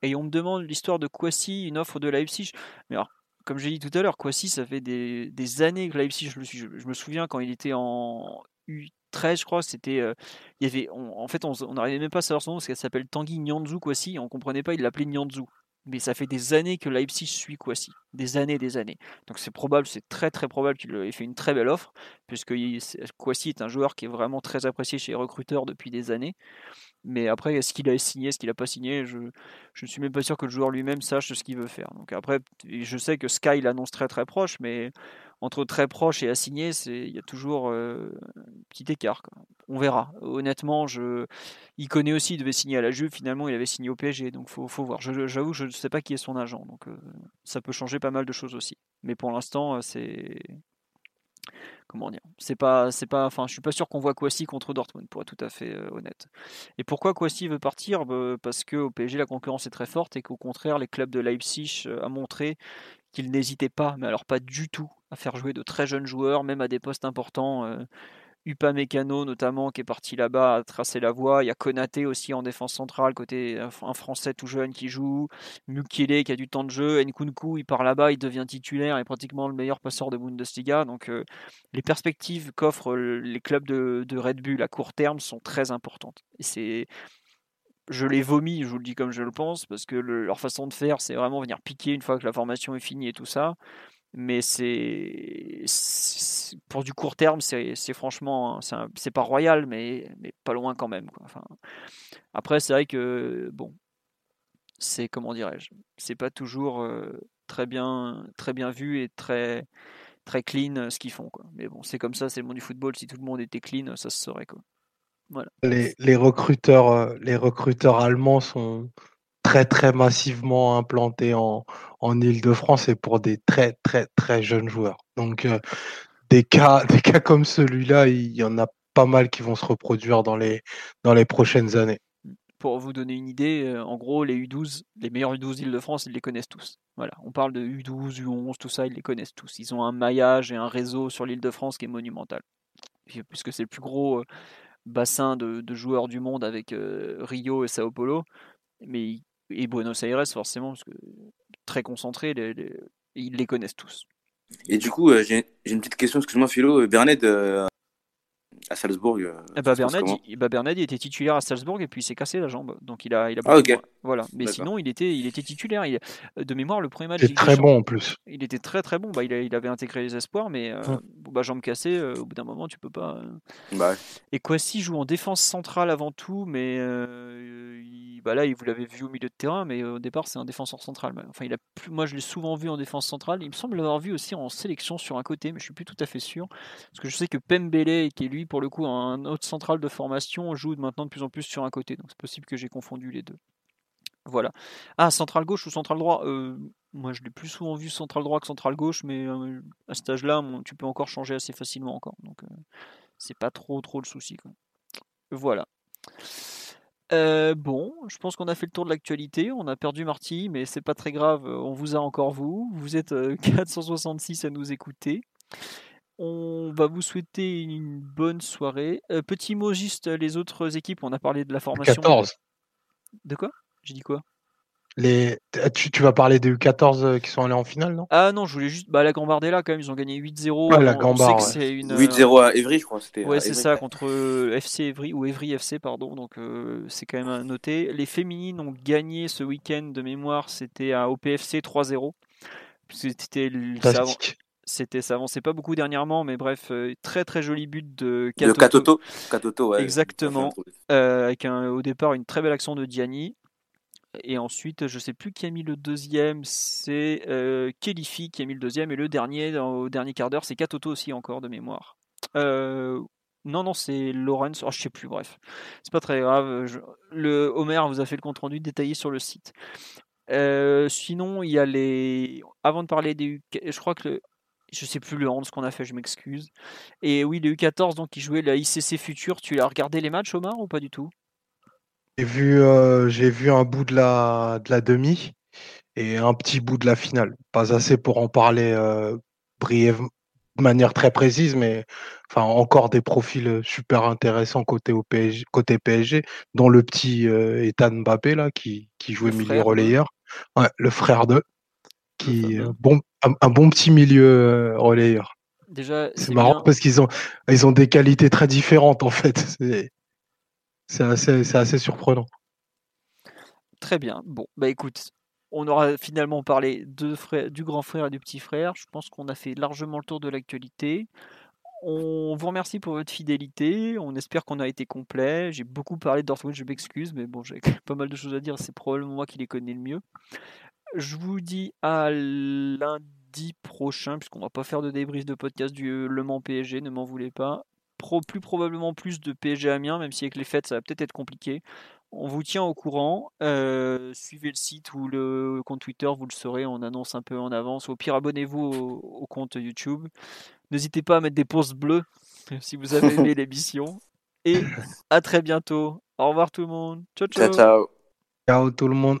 Et on me demande l'histoire de Kwasi, une offre de Leipzig. Mais alors, comme j'ai dit tout à l'heure, Kwasi, ça fait des, années que Leipzig, je, je, me souviens quand il était en U13, je crois, c'était, euh, il y avait, en fait, on n'arrivait même pas à savoir son nom parce qu'elle s'appelle Tanguy Nyanzu Kwasi, on comprenait pas, il l'appelait Nyanzu. Mais ça fait des années que Leipzig suit Kwasi, des années, des années. Donc c'est probable, c'est très très probable qu'il ait fait une très belle offre, puisque Kwasi est un joueur qui est vraiment très apprécié chez les recruteurs depuis des années. Mais après, est-ce qu'il a signé, est-ce qu'il n'a pas signé je, je ne suis même pas sûr que le joueur lui-même sache ce qu'il veut faire. Donc après, je sais que Sky l'annonce très très proche, mais entre très proche et assigné, il y a toujours un petit écart. On verra. Honnêtement, je, il connaît aussi, il devait signer à la Juve. Finalement, il avait signé au PSG, donc faut, faut voir. J'avoue, je ne sais pas qui est son agent, donc ça peut changer pas mal de choses aussi. Mais pour l'instant, c'est comment dire c'est pas c'est pas enfin je suis pas sûr qu'on voit Kwasi contre Dortmund pour être tout à fait euh, honnête et pourquoi Kwasi veut partir? Bah, parce que au PSG la concurrence est très forte et qu'au contraire les clubs de Leipzig euh, a montré qu'ils n'hésitaient pas mais alors pas du tout à faire jouer de très jeunes joueurs même à des postes importants euh, Upamecano notamment qui est parti là-bas à tracer la voie. Il y a Konaté aussi en défense centrale, côté un Français tout jeune qui joue. Mukele qui a du temps de jeu. Nkunku il part là-bas, il devient titulaire et pratiquement le meilleur passeur de Bundesliga. Donc euh, les perspectives qu'offrent les clubs de, Red Bull à court terme sont très importantes. Et c'est je les vomis, je vous le dis comme je le pense, parce que leur façon de faire, c'est vraiment venir piquer une fois que la formation est finie et tout ça mais c'est pour du court terme, c'est franchement, c'est pas royal, mais, pas loin quand même. Après, c'est vrai que bon, c'est comment dirais-je, c'est pas toujours euh, très bien, très bien vu et très très clean euh, ce qu'ils font. Mais bon, c'est comme ça, c'est le monde du football. Si tout le monde était clean, ça se saurait. Quoi. Voilà. Les, les recruteurs, euh, les recruteurs allemands sont très très massivement implanté en, en Ile-de-France et pour des très très très jeunes joueurs. Donc euh, des cas [laughs] des cas comme celui-là, il y en a pas mal qui vont se reproduire dans les dans les prochaines années. Pour vous donner une idée, euh, en gros, les U12, les meilleurs U12 Île-de-France, ils les connaissent tous. Voilà, on parle de U12, U11, tout ça, ils les connaissent tous. Ils ont un maillage et un réseau sur l'Île-de-France qui est monumental. Puisque c'est le plus gros bassin de, joueurs du monde avec Rio et Sao Paulo. Mais et Buenos Aires, forcément, parce que très concentré, ils les connaissent tous. Et du coup, euh, j'ai une petite question, excuse-moi Philo, Bernet euh, à Salzbourg. Euh, eh bah, il, bah, il, était titulaire à Salzbourg et puis il s'est cassé la jambe, donc il a, il a ah, ok. Voilà, mais sinon il était, il était titulaire. Il, de mémoire, le premier match. Il était très bon en plus. Il était très très bon. Bah, il, il avait intégré les espoirs, mais hum. bah, jambe cassée, au bout d'un moment, tu peux pas. Bah. Et Kwasi joue en défense centrale avant tout, mais bah là, vous l'avez vu au milieu de terrain, mais au départ, c'est un défenseur central. Enfin, il a plus, moi, je l'ai souvent vu en défense centrale. Il me semble l'avoir vu aussi en sélection sur un côté, mais je suis plus tout à fait sûr. Parce que je sais que Pembele, qui est lui, pour le coup, un autre central de formation, joue maintenant de plus en plus sur un côté. Donc, c'est possible que j'ai confondu les deux. Voilà. Ah, central gauche ou central droit? Euh, Moi, je l'ai plus souvent vu central droit que central gauche, mais euh, à cet âge-là, tu peux encore changer assez facilement encore. Donc, euh, c'est pas trop trop le souci. Voilà. Bon, je pense qu'on a fait le tour de l'actualité. On a perdu Marty, mais c'est pas très grave. On vous a encore vous. Vous êtes 466 euh, [laughs] à nous écouter. On va vous souhaiter une bonne soirée. Euh, petit mot juste les autres équipes. On a parlé de la formation. 14. De quoi? J'ai dit quoi? Les... Tu, vas parler des U14 euh, qui sont allés en finale, non? Ah non, je voulais juste. Bah, la Gambardella, quand même, ils ont gagné 8-0. Ouais, la Gambard, 8-0 à Evry, je crois. Ouais, c'est ça, contre euh, FC Evry, ou Evry FC, pardon. Donc, euh, c'est quand même à noter. Les féminines ont gagné ce week-end de mémoire, c'était à OPFC 3-0. C'était c'était ça avançait pas beaucoup dernièrement mais bref très très joli but de Katoto, de Katoto. ouais, exactement avec un, au départ une très belle action de Diani et ensuite, je sais plus qui a mis le deuxième, c'est euh, Kelifi qui a mis le deuxième. Et le dernier, au dernier quart d'heure, c'est Katoto aussi encore de mémoire. Euh, non, non, c'est Lawrence. Oh, je sais plus, bref. C'est pas très grave. le Homer vous a fait le compte rendu détaillé sur le site. Euh, sinon, il y a les. Avant de parler des Je crois que le... Je sais plus le ce qu'on a fait, je m'excuse. Et oui, les U14, donc, qui jouaient la ICC Future. Tu as regardé les matchs, Omar, ou pas du tout? J'ai vu, euh, j'ai vu un bout de la, de la demi et un petit bout de la finale. Pas assez pour en parler euh, brièvement, de manière très précise, mais enfin encore des profils super intéressants côté au PSG, côté PSG, dont le petit euh, Ethan Mbappé là qui, qui jouait milieu relayeur, ouais, le frère de, qui bon un, bon petit milieu relayeur. Déjà, c'est marrant parce qu'ils ont ils ont des qualités très différentes en fait. C'est assez, assez, surprenant. Très bien. Bon, bah écoute, on aura finalement parlé de du grand frère et du petit frère. Je pense qu'on a fait largement le tour de l'actualité. On vous remercie pour votre fidélité. On espère qu'on a été complet. J'ai beaucoup parlé de Dortmund, je m'excuse, mais bon, j'ai [laughs] pas mal de choses à dire. C'est probablement moi qui les connais le mieux. Je vous dis à lundi prochain, puisqu'on va pas faire de débrief de podcast du Le Mans PSG, ne m'en voulez pas. Pro, plus probablement plus de PSG Amiens, même si avec les fêtes ça va peut-être être compliqué. On vous tient au courant. Euh, suivez le site ou le compte Twitter, vous le saurez. On annonce un peu en avance. Au pire, abonnez-vous au, compte YouTube. N'hésitez pas à mettre des pouces bleus [laughs] si vous avez aimé [laughs] l'émission. Et à très bientôt. Au revoir tout le monde. Ciao, ciao. Ciao, ciao. Ciao tout le monde.